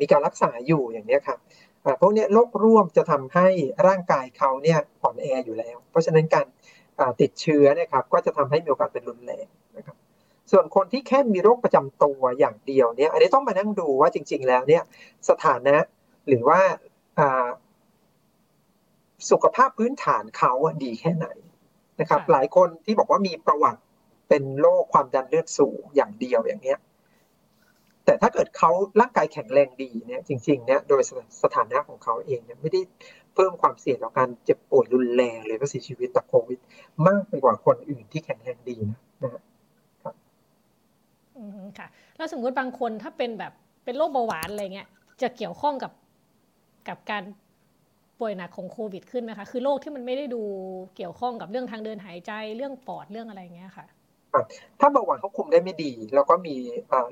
มีการรักษาอยู่อย่างนี้ครับพวกนี้โรคร่วมจะทำให้ร่างกายเขาเนี่ยอ่อนแออยู่แล้ว เพราะฉะนั้นการติดเชื้อนะครับก็จะทำให้มีโอกาสเป็นรุนแรงนะครับ ส่วนคนที่แค่มีโรคประจำตัวอย่างเดียวเนี่ย อันนี้ต้องมานั่งดูว่าจริง ๆ แล้วเนี่ย สถานะหรือว่าสุขภาพพื้นฐานเขาดีแค่ไหนนะครับ หลายคนที่บอกว่ามีประวัติเป็นโรคความดันเลือดสูงอย่างเดียวอย่างเนี้ย แต่ถ้าเกิดเขาร่างกายแข็งแรงดีเนี่ยจริงๆเนี่ยโดยสถานะของเขาเองเนี่ยไม่ได้เพิ่มความเสี่ยงต่อการเจ็บป่วยรุนแรงหรือว่าเสียชีวิตจากโควิด มากไปกว่าคนอื่นที่แข็งแรงดีนะนะครับอืม ค่ะ แล้วสมมติบางคนถ้าเป็นแบบเป็นโรคเบาหวานอะไรเงี้ย จะเกี่ยวข้องกับกับการป่วยหนักของโควิด ขึ้นไหมคะ คือโรคที่มันไม่ได้ดูเกี่ยวข้องกับเรื่องทางเดินหายใจ เรื่องปอด เรื่องอะไรเงี้ยค่ะ ถ้าเบาหวานเขาคุมได้ไม่ดี แล้วก็มี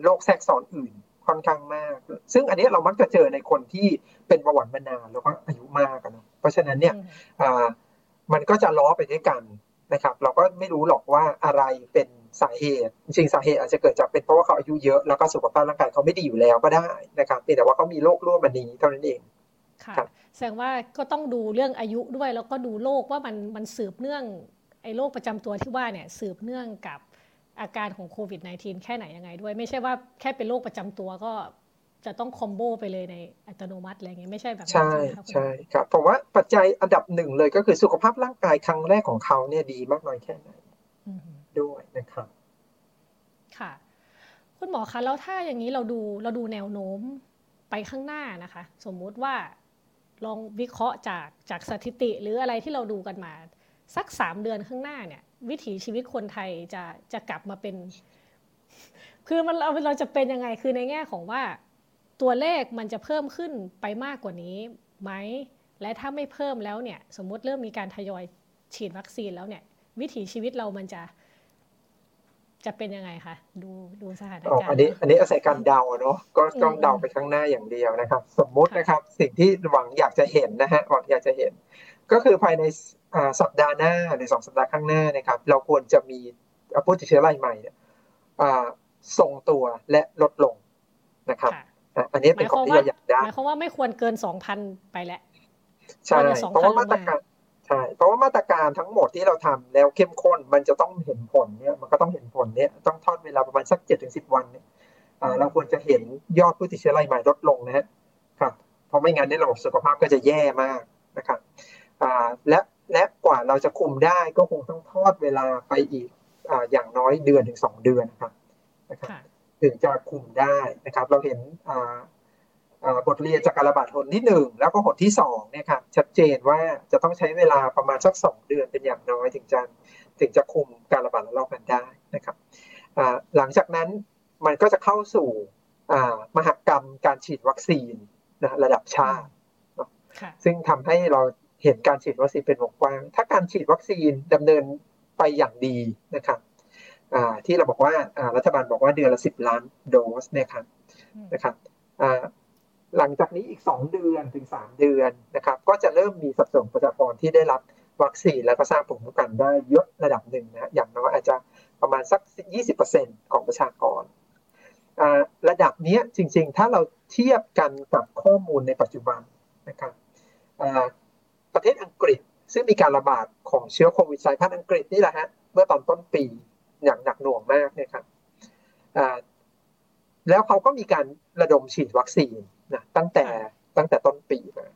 โรคแทรกซ้อนอื่นค่อนข้างมาก ซึ่งอันนี้เรามักจะเจอในคนที่เป็นเบาหวานมานานแล้วก็อายุมากนะเพราะฉะนั้นเนี่ยมันก็จะล้อไปด้วยกันนะครับ เราก็ไม่รู้หรอกว่าอะไรเป็น สาเหตุจริงสาเหตุอาจจะเกิดจากเป็นเพราะว่าเขาอายุเยอะแล้วก็สุขภาพร่างกายเขาไม่ดีอยู่แล้วก็ได้นะครับแต่ว่าเขามีโรคร่วมอันนี้เท่านั้นเองค่ะแสดงว่าก็ต้องดูเรื่องอายุด้วยแล้วก็ดูโรคว่ามันมันสืบเนื่องไอ้โรคประจำตัวที่ว่าเนี่ยสืบเนื่องกับอาการของโควิด -19 แค่ไหนยังไงด้วย ไม่ใช่ว่าแค่เป็นโรคประจำตัวก็จะต้องคอมโบไปเลยในอัตโนมัติอะไรเงี้ยไม่ใช่แบบใช่ใช่ครับผมว่าปัจจัยอันดับหนึ่งเลยก็คือสุขภาพร่างกายครั้งแรกของเขาเนี่ยดีมากน้อยแค่ไหน ด้วยนะครับ ค่ะ คุณหมอคะแล้วถ้าอย่างนี้เราดูเราดูแนวโน้มไปข้างหน้านะคะ สมมุติว่าลองวิเคราะห์จากจากสถิติหรืออะไรที่เราดูกันมา สักสามเดือนข้างหน้าเนี่ย วิถีชีวิตคนไทยจะจะกลับมาเป็น คือมันเราเราจะเป็นยังไงคือในแง่ของว่าตัวเลขมันจะเพิ่มขึ้นไปมากกว่านี้ไหม และถ้าไม่เพิ่มแล้วเนี่ย สมมติเริ่มมีการทยอยฉีดวัคซีนแล้วเนี่ย วิถีชีวิตเรามันจะ จะเป็นยังไงคะดูดูสถานการณ์อันนี้อันนี้อาศัยการเดาเนาะก็ต้องเดาไปข้างหน้าอย่างเดียวนะครับ สมมุตินะครับสิ่งที่หวังอยากจะเห็นนะฮะหวังอยากจะเห็น ก็คือภายในสัปดาห์หน้าหรือสองสัปดาห์ข้างหน้านะครับ เราควรจะมีผู้ติดเชื้อรายใหม่เนี่ยทรงตัวและลดลงนะครับอันนี้เป็นของที่เราอยากได้หมายความว่าไม่ควรเกินสองพันไปแล้วใช่เพราะว่ามาตรการ ใช่เพราะว่ามาตรการทั้งหมดที่เราทำแล้วเข้มข้นมันจะต้องเห็นผลเนี่ยมันก็ต้องเห็นผลเนี่ยต้องทอดเวลาประมาณสักเจ็ดถึงสิบวันเนี่ยเราควรจะเห็นยอดผู้ติดเชื้อรายใหม่ลดลงนะฮะครับเพราะไม่งั้นในระบบสุขภาพก็จะแย่มากนะครับและและกว่าเราจะคุมได้ก็คงต้องทอดเวลาไปอีกอย่างน้อยเดือนถึงสองเดือนนะครับนะครับ ถึงจะคุมได้นะครับ เราเห็น บทเรียนจากการระบาดหนที่หนึ่งแล้วก็หนที่สองเนี่ยครับชัดเจนว่าจะต้องใช้เวลาประมาณสักสองเดือนเป็นอย่างน้อยถึงจะถึงจะคุมการระบาดระลอกนั้นได้นะครับหลังจากนั้นมันก็จะเข้าสู่มหกรรมการฉีดวัคซีนนะระดับชาติ ซึ่งทำให้เราเห็นการฉีดวัคซีนเป็นวงกว้าง ถ้าการฉีดวัคซีนดำเนินไปอย่างดีนะครับที่เราบอกว่ารัฐบาลบอกว่าเดือนละสิบล้านโดสเนี่ยครับนะครับ หลังจากนี้อีกสองเดือนถึงสามเดือนนะครับ ก็จะเริ่มมีสัดส่วนประชากรที่ได้รับวัคซีนแล้วก็สร้างภูมิคุ้มกันได้เยอะระดับหนึ่งนะอย่างน้อยอาจจะประมาณสัก 20%ของประชากร ระดับนี้จริงๆ ถ้าเราเทียบกันกับข้อมูลในปัจจุบันนะครับประเทศอังกฤษซึ่งมีการระบาดของเชื้อโควิดสายพันธุ์อังกฤษนี่แหละฮะเมื่อตอนต้นปีอย่างหนักหน่วงมากเนี่ยครับแล้วเขาก็มีการระดมฉีดวัคซีน นะตั้งแต่ตั้งแต่ต้นปีมา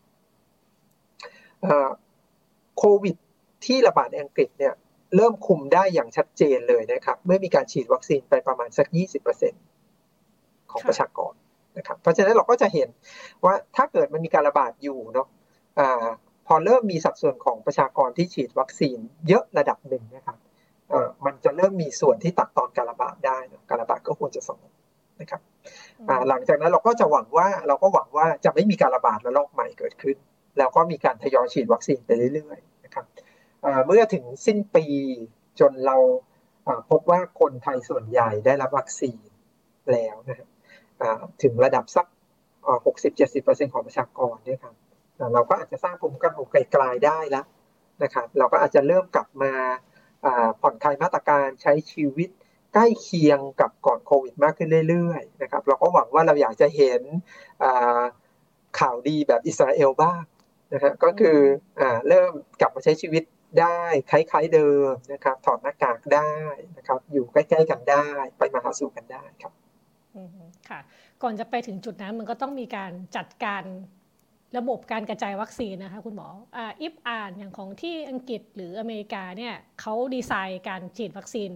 โควิดที่ระบาดในอังกฤษเนี่ยเริ่มคุมได้อย่างชัดเจนเลยนะครับ เมื่อมีการฉีดวัคซีนไปประมาณสัก 20%ของประชากรนะครับ เพราะฉะนั้นเราก็จะเห็นว่าถ้าเกิดมันมีการระบาดอยู่เนาะพอเริ่มมีสัดส่วนของประชากรที่ฉีดวัคซีนเยอะระดับหนึ่งนะครับมันจะเริ่มมีส่วนที่ตัดตอนการระบาดได้ การระบาดก็ควรจะสงบนะครับ หลังจากนั้นเราก็จะหวังว่าเราก็หวังว่าจะไม่มีการระบาดระลอกใหม่เกิดขึ้น แล้วก็มีการทยอยฉีดวัคซีนไปเรื่อยๆนะครับเมื่อถึงสิ้นปีจนเราพบว่าคนไทยส่วนใหญ่ได้รับวัคซีนแล้วนะครับถึงระดับสัก 60-70%ของประชากรเนี่ยครับเราก็อาจจะสร้างภูมิคุ้มกันหมู่ไกลๆได้แล้วนะครับเราก็อาจจะเริ่มกลับมาผ่อนคลายมาตรการใช้ชีวิต ใกล้เคียงกับก่อนโควิดมากขึ้นเรื่อยๆนะครับเราก็หวังว่าเราอยากจะเห็นข่าวดีแบบอิสราเอลบ้างนะฮะก็คือเริ่มกลับมาใช้ชีวิตได้คล้ายๆเดิมนะครับถอดหน้ากากได้นะครับอยู่ใกล้ๆกันได้ ไปมาหาสู่กันได้ครับค่ะ ก่อนจะไปถึงจุดนั้นมันก็ต้องมีการจัดการระบบการกระจายวัคซีนนะคะคุณหมออ่าอิฟอ่านอย่างของที่อังกฤษหรืออเมริกาเนี่ยเขาดีไซน์การฉีดวัคซีน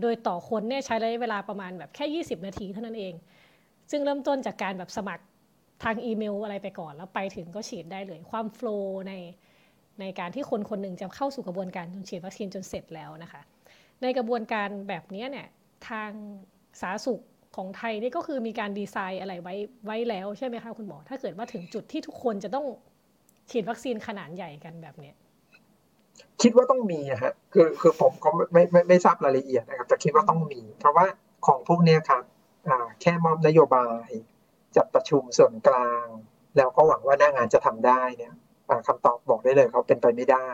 โดยต่อคนเนี่ยใช้ระยะเวลาประมาณแบบแค่ 20 นาทีเท่านั้นเอง ซึ่งเริ่มต้นจากการแบบสมัครทางอีเมลอะไรไปก่อน แล้วไปถึงก็ฉีดได้เลย ความโฟล์ในในการที่คนคนหนึ่งจะเข้าสู่กระบวนการจนฉีดวัคซีนจนเสร็จแล้วนะคะ ในกระบวนการแบบนี้เนี่ยทางสาธารณสุขของไทยนี่ก็คือมีการดีไซน์อะไรไว้ไว้แล้วใช่ไหมคะคุณหมอ ถ้าเกิดว่าถึงจุดที่ทุกคนจะต้องฉีดวัคซีนขนาดใหญ่กันแบบนี้ คิดว่าต้องมีฮะคือคือผมก็ไม่ไม่ไม่ทราบรายละเอียดนะครับแต่คิดว่าต้องมี เพราะว่าของพวกนี้ครับแค่มอบนโยบาย จัดประชุมส่วนกลาง แล้วก็หวังว่าหน้างานจะทำได้เนี่ยคำตอบบอกได้เลยเขาเป็นไปไม่ได้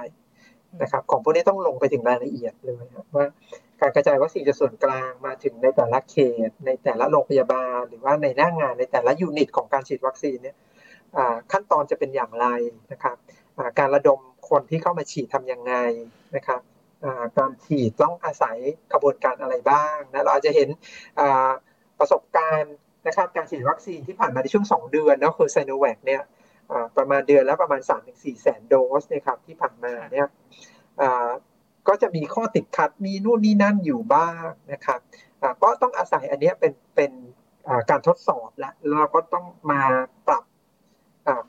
นะครับของพวกนี้ต้องลงไปถึงรายละเอียดเลยว่า การกระจายวัคซีนจากส่วนกลางมาถึงในแต่ละเขต ในแต่ละโรงพยาบาล หรือว่าในหน้างานในแต่ละยูนิตของการฉีดวัคซีนเนี่ยขั้นตอนจะเป็นอย่างไรนะครับการระดม คนที่เข้ามาฉีดทํำยังไงนะครับการฉีดต้องอาศัยกระบวนการอะไรบ้างนะเราอาจจะเห็นประสบการณ์นะครับการฉีดวัคซีนที่ผ่านมาในช่วง 2 เดือนนะคือไซโนแวคเนี่ยประมาณเดือนแล้วประมาณ 3-4 แสนโดสนะครับที่ผ่านมาเนี่ยก็จะมีข้อติดขัดมีนู่นนี่นั่นอยู่บ้างนะครับก็ต้องอาศัยอันนี้เป็นเป็นการทดสอบและเราก็ต้องมาปรับ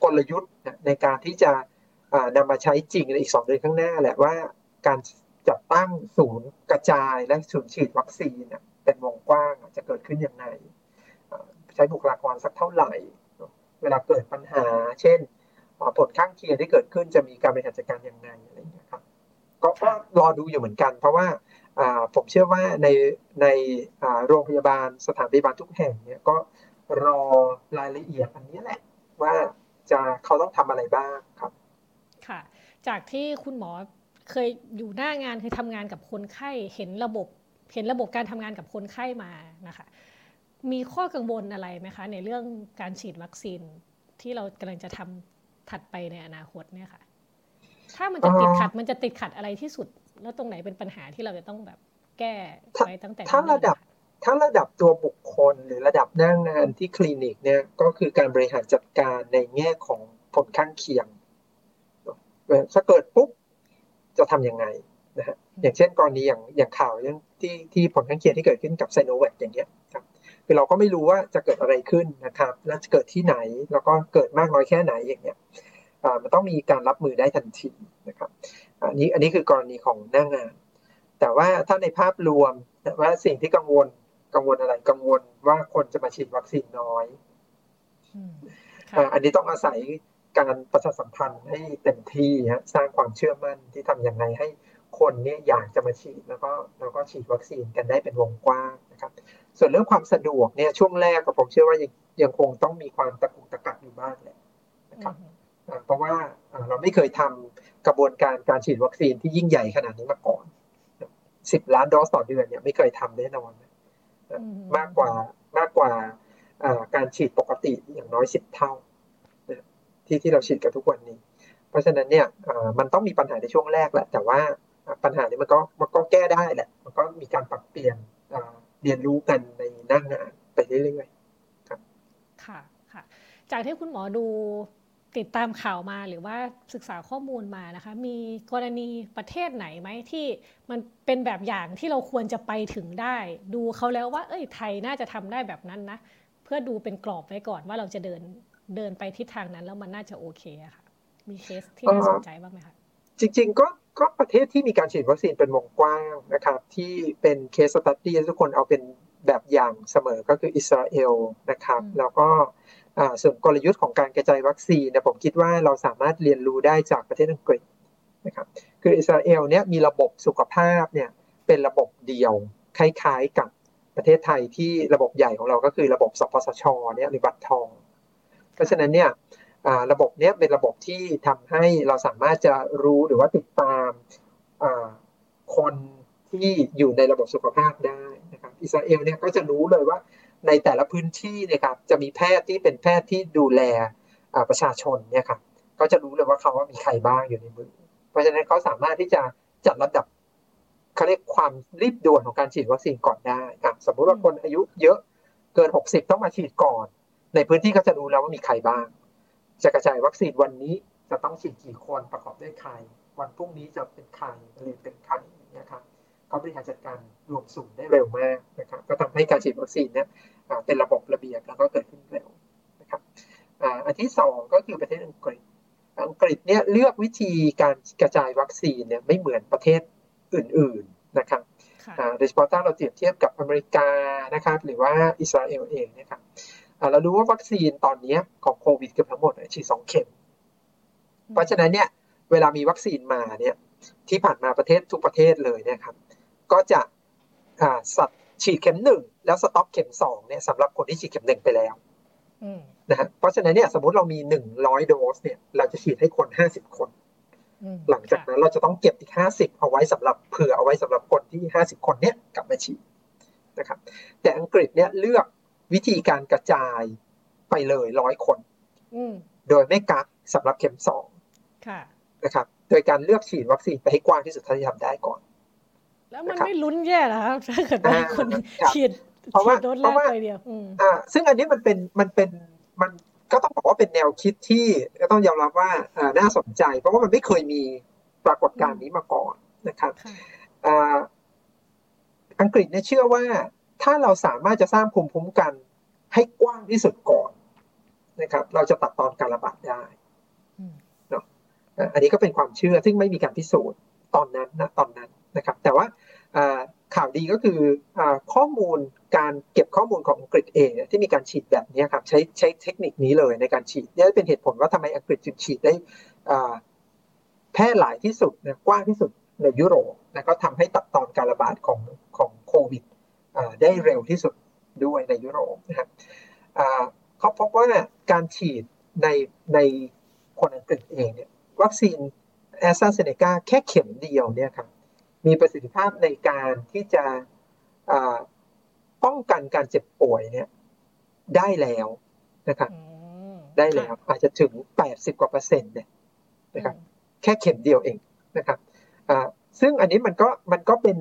กลยุทธ์ในการที่จะ นำมาใช้จริงในอีกสองเดือนข้างหน้าแหละว่าการจัดตั้งศูนย์กระจายและศูนย์ฉีดวัคซีนเป็นวงกว้างจะเกิดขึ้นอย่างไรใช้บุคลากรสักเท่าไหร่ เวลาเกิดปัญหา เช่นผลข้างเคียงที่เกิดขึ้นจะมีการบริหารจัดการอย่างไรอะไรอย่างนี้ครับก็รอดูอยู่เหมือนกัน เพราะว่าผมเชื่อว่าในในโรงพยาบาลสถานพยาบาลทุกแห่งเนี่ยก็รอรายละเอียดอันนี้แหละ ว่าจะเขาต้องทำอะไรบ้างครับ ค่ะ จากที่คุณหมอเคยอยู่หน้างานเคยทำงานกับคนไข้เห็นระบบเห็นระบบการทำงานกับคนไข้มานะคะ มีข้อกังวลอะไรไหมคะ ในเรื่องการฉีดวัคซีนที่เรากำลังจะทำถัดไปในอนาคตเนี่ยค่ะ ถ้ามันจะติดขัดมันจะติดขัดอะไรที่สุด แล้วตรงไหนเป็นปัญหาที่เราจะต้องแบบแก้ไว้ตั้งแต่ถ้าระดับถ้าระดับตัวบุคคลหรือระดับหน้างงานที่คลินิกเนี่ยก็คือการบริหารจัดการในแง่ของผลข้างเคียง ถ้าเกิดปุ๊บจะทํำยังไงนะฮะอย่างเช่นกรณีอย่างอย่างข่าวอย่างที่ที่ผลข้างเคียงที่เกิดขึ้นกับไซโนแวคอย่างเงี้ยครับคือเราก็ไม่รู้ว่าจะเกิดอะไรขึ้นนะครับ และจะเกิดที่ไหนแล้วก็เกิดมากน้อยแค่ไหนอย่างเงี้ยมันต้องมีการรับมือได้ทันทีนะครับอันนี้อันนี้คือกรณีของหน้างาน แต่ว่าถ้าในภาพรวมว่าสิ่งที่กังวลกังวลอะไรกังวลว่าคนจะมาฉีดวัคซีนน้อยอันนี้ต้องอาศัย การประชาสัมพันธ์ให้เต็มที่ฮะสร้างความเชื่อมั่นที่ทำอย่างไรให้คนเนี่ยอยากจะมาฉีดแล้วก็แล้วก็ฉีดวัคซีนกันได้เป็นวงกว้างนะครับ ส่วนเรื่องความสะดวกเนี่ยช่วงแรกก็ผมเชื่อว่ายังยังคงต้องมีความตะกุกตะกักอยู่บ้างแหละนะครับเพราะว่าเราไม่เคยทำกระบวนการการฉีดวัคซีนที่ยิ่งใหญ่ขนาดนี้มาก่อนสิบล้านโดสต่อเดือนเนี่ยไม่เคยทำแน่นอนมากกว่ามากกว่าการฉีดปกติอย่างน้อยสิบเท่า ที่ที่เราฉีดกันทุกวันนี้ เพราะฉะนั้นเนี่ยมันต้องมีปัญหาในช่วงแรกแหละ แต่ว่าปัญหานี้มันก็มันก็แก้ได้แหละ มันก็มีการปรับเปลี่ยนเรียนรู้กันในหน้างงานไปเรื่อยๆครับค่ะค่ะ จากที่คุณหมอดูติดตามข่าวมาหรือว่าศึกษาข้อมูลมานะคะ มีกรณีประเทศไหนไหมที่มันเป็นแบบอย่างที่เราควรจะไปถึงได้ ดูเขาแล้วว่า เอ้ยไทยน่าจะทำได้แบบนั้นนะ เพื่อดูเป็นกรอบไว้ก่อนว่าเราจะเดิน เดินไปทิศทางนั้นแล้วมันน่าจะโอเคอะค่ะ มีเคสที่น่าสนใจบ้างไหมคะจริง ๆ ก็ก็ประเทศที่มีการฉีดวัคซีนเป็นวงกว้างนะครับที่เป็น case study ทุกคนเอาเป็นแบบอย่างเสมอก็คืออิสราเอลนะครับ แล้วก็ส่วนกลยุทธ์ของการกระจายวัคซีนเนี่ยผมคิดว่าเราสามารถเรียนรู้ได้จากประเทศอังกฤษนะครับคืออิสราเอลเนี่ยมีระบบสุขภาพเนี่ยเป็นระบบเดียวคล้ายๆกับประเทศไทยที่ระบบใหญ่ของเราก็คือระบบสปสชเนี่ยหรือบัตรทอง เพราะฉะนั้นเนี่ยระบบเนี้เป็นระบบที่ทำให้เราสามารถจะรู้หรือว่าติดตามคนที่อยู่ในระบบสุขภาพได้นะครับอิสราเอลเนี่ยก็จะรู้เลยว่าในแต่ละพื้นที่นะครับจะมีแพทย์ที่เป็นแพทย์ที่ดูแลประชาชนเนี่ยครับก็จะรู้เลยว่าเขาว่ามีใครบ้างอยู่ในมือ เพราะฉะนั้นเขาสามารถที่จะจัดระดับเขาเรียกความรีบด่วนของการฉีดวัคซีนก่อนได้ครับสมมุติว่าคนอายุเยอะเกิน 60 ต้องมาฉีดก่อน ในพื้นที่ก็จะรู้แล้วว่ามีใครบ้าง จะกระจายวัคซีนวันนี้จะต้องฉีดกี่คนประกอบด้วยใคร วันพรุ่งนี้จะเป็นใครหรือเป็นใครอย่างเงี้ยครับเขาบริหารจัดการรวมสูงได้เร็วมากนะครับ ก็ทำให้การฉีดวัคซีนเนี่ยเป็นระบบระเบียบแล้วก็เกิดขึ้นเร็วนะครับอันที่สองก็คือประเทศอังกฤษ อังกฤษเนี่ยเลือกวิธีการกระจายวัคซีนเนี่ยไม่เหมือนประเทศอื่น ๆนะครับโดยเฉพาะถ้าเราเปรียบเทียบกับอเมริกานะครับหรือว่าอิสราเอลเองนะครับ เรารู้ว่าวัคซีนตอนนี้ของโควิดเกือบทั้งหมดฉีดสองเข็ม เพราะฉะนั้นเนี่ยเวลามีวัคซีนมาเนี่ยที่ผ่านมาประเทศทุกประเทศเลยนะครับ ก็จะสัตฉีดเข็มหนึ่งแล้วสต็อกเข็มสองเนี่ยสำหรับคนที่ฉีดเข็มหนึ่งไปแล้วนะฮะเพราะฉะนั้นเนี่ยสมมติเรามีหนึ่งร้อยโดสเนี่ย เราจะฉีดให้คนห้าสิบคน หลังจากนั้นเราจะต้องเก็บอีกห้าสิบเอาไว้สำหรับเผื่อเอาไว้สำหรับคนที่ห้าสิบคนเนี่ยกลับมาฉีดนะครับ แต่อังกฤษเนี่ยเลือก วิธีการกระจายไปเลยร้อยคนโดยไม่กักสำหรับเข็มสองนะครับ โดยการเลือกฉีดวัคซีนไปให้กว้างที่สุดเท่าที่ทำได้ก่อน แล้วมันไม่ลุ้นแย่หรอครับถ้าเกิดว่าคนฉีดเพราะว่าโดนแรกไปเดียวอ่า ซึ่งอันนี้มันเป็นมันเป็นมันก็ต้องบอกว่าเป็นแนวคิดที่ก็ต้องยอมรับว่าอ่าน่าสนใจ เพราะว่ามันไม่เคยมีปรากฏการณ์นี้มาก่อนนะครับอ่าอังกฤษเนี่ยเชื่อว่า ถ้าเราสามารถจะสร้างภูมิคุ้มกันให้กว้างที่สุดก่อนนะครับ เราจะตัดตอนการระบาดได้เนาะอันนี้ก็เป็นความเชื่อซึ่งไม่มีการพิสูจน์ตอนนั้นนะตอนนั้นนะครับ แต่ว่าข่าวดีก็คือข้อมูลการเก็บข้อมูลของอังกฤษเองที่มีการฉีดแบบนี้ครับใช้ใช้เทคนิคนี้เลยในการฉีดนี่เป็นเหตุผลว่าทำไมอังกฤษจึงฉีดได้แพร่หลายที่สุดนะกว้างที่สุดในยุโรปและก็ทำให้ตัดตอนการระบาดของของโควิด ได้เร็วที่สุดด้วยในยุโรปนะครับเขาพบว่าการฉีดในในคนอังกฤษเองเนี่ยวัคซีนแอสตราเซเนกาแค่เข็มเดียวเนี่ยครับมีประสิทธิภาพในการที่จะป้องกันการเจ็บป่วยเนี่ยได้แล้วนะครับได้แล้วอาจจะถึงแปดสิบกว่าเปอร์เซ็นต์เนี่ยนะครับแค่เข็มเดียวเองนะครับซึ่งอันนี้มันก็มันก็เป็น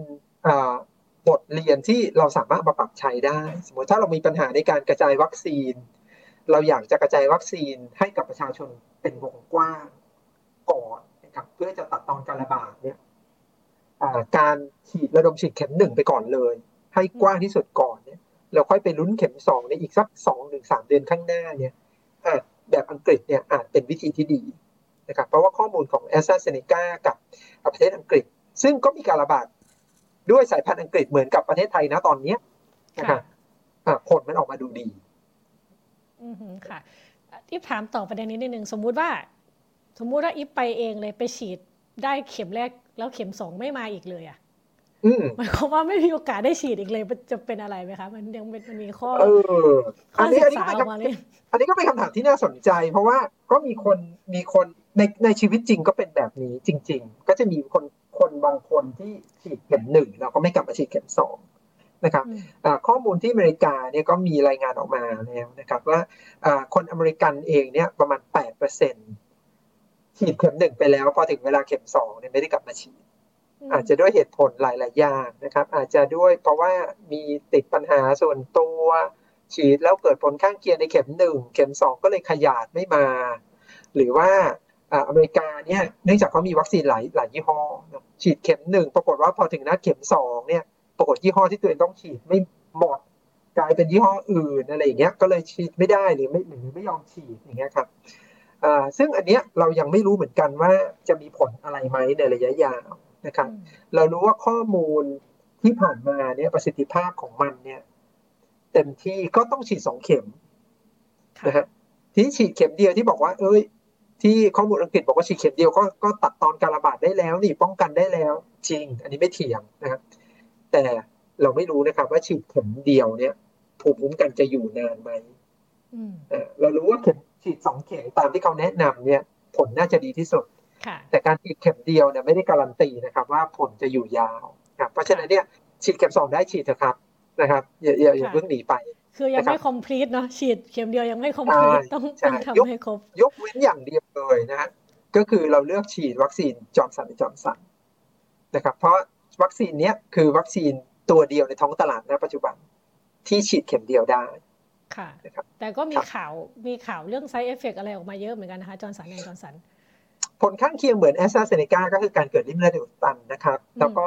บทเรียนที่เราสามารถมาปรับใช้ได้ สมมติถ้าเรามีปัญหาในการกระจายวัคซีน เราอยากจะกระจายวัคซีนให้กับประชาชนเป็นวงกว้างก่อนนะครับเพื่อจะตัดตอนการระบาดเนี่ยการฉีดระดมฉีดเข็มหนึ่งไปก่อนเลย ให้กว้างที่สุดก่อนเนี่ยเราค่อยไปลุ้นเข็มสองในอีกสักสองหรือสามเดือนข้างหน้าเนี่ยแบบอังกฤษเนี่ยอาจเป็นวิธีที่ดีนะครับเพราะว่าข้อมูลของแอสตราเซเนกากับประเทศอังกฤษ ซึ่งก็มีการระบาด ด้วยสายพันธุ์อังกฤษเหมือนกับประเทศไทยนะตอนนี้นะครับผลมันออกมาดูดีอืมค่ะที่ถามต่อประเด็นนี้นิดนึงสมมุติว่า สมมุติว่าอิฟไปเองเลยไปฉีดได้เข็มแรกแล้วเข็มสองไม่มาอีกเลยอะหมายความว่าไม่มีโอกาสได้ฉีดอีกเลยจะเป็นอะไรไหมคะมันยังมันมีข้อข้อศึกษาออกมาเลยอันนี้ก็เป็นคำถามที่น่าสนใจ เพราะว่าก็มีคนมีคน ในในชีวิตจริงก็เป็นแบบนี้จริง ๆ ก็จะมีคนคนบางคนที่ฉีดเข็มหนึ่งแล้วก็ไม่กลับมาฉีดเข็มสองนะครับข้อมูลที่อเมริกาเนี่ยก็มีรายงานออกมาแล้วนะครับว่าคนอเมริกันเองเนี่ยประมาณแปดเปอร์เซ็นต์ฉีดเข็มหนึ่งไปแล้วพอถึงเวลาเข็มสองเนี่ยไม่ได้กลับมาฉีด อาจจะด้วยเหตุผลหลาย ๆ อย่างนะครับ อาจจะด้วยเพราะว่ามีติดปัญหาส่วนตัวฉีดแล้วเกิดผลข้างเคียงในเข็มหนึ่งเข็มสองก็เลยขยาดไม่มา หรือว่า อเมริกาเนี่ยเนื่องจากเขามีวัคซีนหลายหลายยี่ห้อฉีดเข็มหนึ่งปรากฏว่าพอถึงนัดเข็มสองเนี่ยปรากฏยี่ห้อที่ตัวเองต้องฉีดไม่หมดกลายเป็นยี่ห้ออื่นอะไรอย่างเงี้ยก็เลยฉีดไม่ได้หรือไม่หรือไม่ยอมฉีดอย่างเงี้ยครับซึ่งอันเนี้ยเรายังไม่รู้เหมือนกันว่าจะมีผลอะไรไหมในระยะยาวนะครับเรารู้ว่าข้อมูลที่ผ่านมาเนี่ยประสิทธิภาพของมันเนี่ยเต็มที่ก็ต้องฉีดสองเข็มค่ะนะฮะทีนี้ฉีดเข็มเดียวที่บอกว่า เอ้ย ที่ข้อมูลอังกฤษบอกว่าฉีดเข็มเดียวก็ก็ตัดตอนการระบาดได้แล้วนี่ป้องกันได้แล้ว จริง อันนี้ไม่เถียงนะครับ แต่เราไม่รู้นะครับ ว่าฉีดเข็มเดียวเนี่ยภูมิคุ้มกันจะอยู่นานไหมอืมเอ่อเรารู้ว่าเข็มฉีดสองเข็มตามที่เขาแนะนำเนี่ย ผลน่าจะดีที่สุดค่ะแต่การฉีดเข็มเดียวเนี่ยไม่ได้การันตีนะครับ ว่าผลจะอยู่ยาวครับเพราะฉะนั้นเนี่ยฉีดเข็มสองได้ฉีดเถอะครับนะครับอย่าอย่าอย่าค่ะเพิ่งหนีไป คือยังนะครับไม่ complete เนาะฉีดเข็มเดียวยังไม่ complete ใช่ต้องใช่ต้องยกทำให้ครบ ยกเว้นอย่างเดียวเลยนะฮะก็คือเราเลือกฉีดวัคซีนจอร์นสันจอร์นสันนะครับเพราะวัคซีนเนี้ยคือวัคซีนตัวเดียวในท้องตลาดณปัจจุบันที่ฉีดเข็มเดียวได้ค่ะนะครับแต่ก็มีครับข่าวมีข่าวเรื่อง side effect อะไรออกมาเยอะเหมือนกันนะคะ Johnson and Johnsonผลข้างเคียงเหมือนแอสตราเซเนกาก็คือการเกิดลิ่มเลือดอุดตันนะครับอืมแล้วก็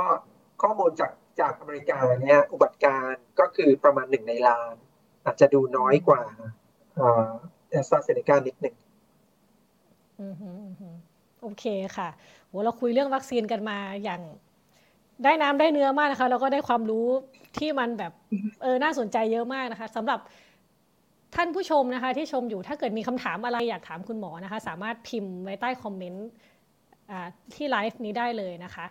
ข้อมูลจากจากอเมริกาเนี่ยอุบัติการณ์ก็คือประมาณหนึ่งในล้าน อาจจะดูน้อยกว่าแอสตราเซเนกานิดหนึ่งอือหืออือหือโอเคค่ะโหเราคุยเรื่องวัคซีนกันมาอย่างได้น้ำได้เนื้อมากนะคะ แล้วก็ได้ความรู้ที่มันแบบเออน่าสนใจเยอะมากนะคะสำหรับท่านผู้ชมนะคะ ที่ชมอยู่ถ้าเกิดมีคำถามอะไรอยากถามคุณหมอนะคะ สามารถพิมพ์ไว้ใต้คอมเมนต์อ่าที่ไลฟ์นี้ได้เลยนะคะ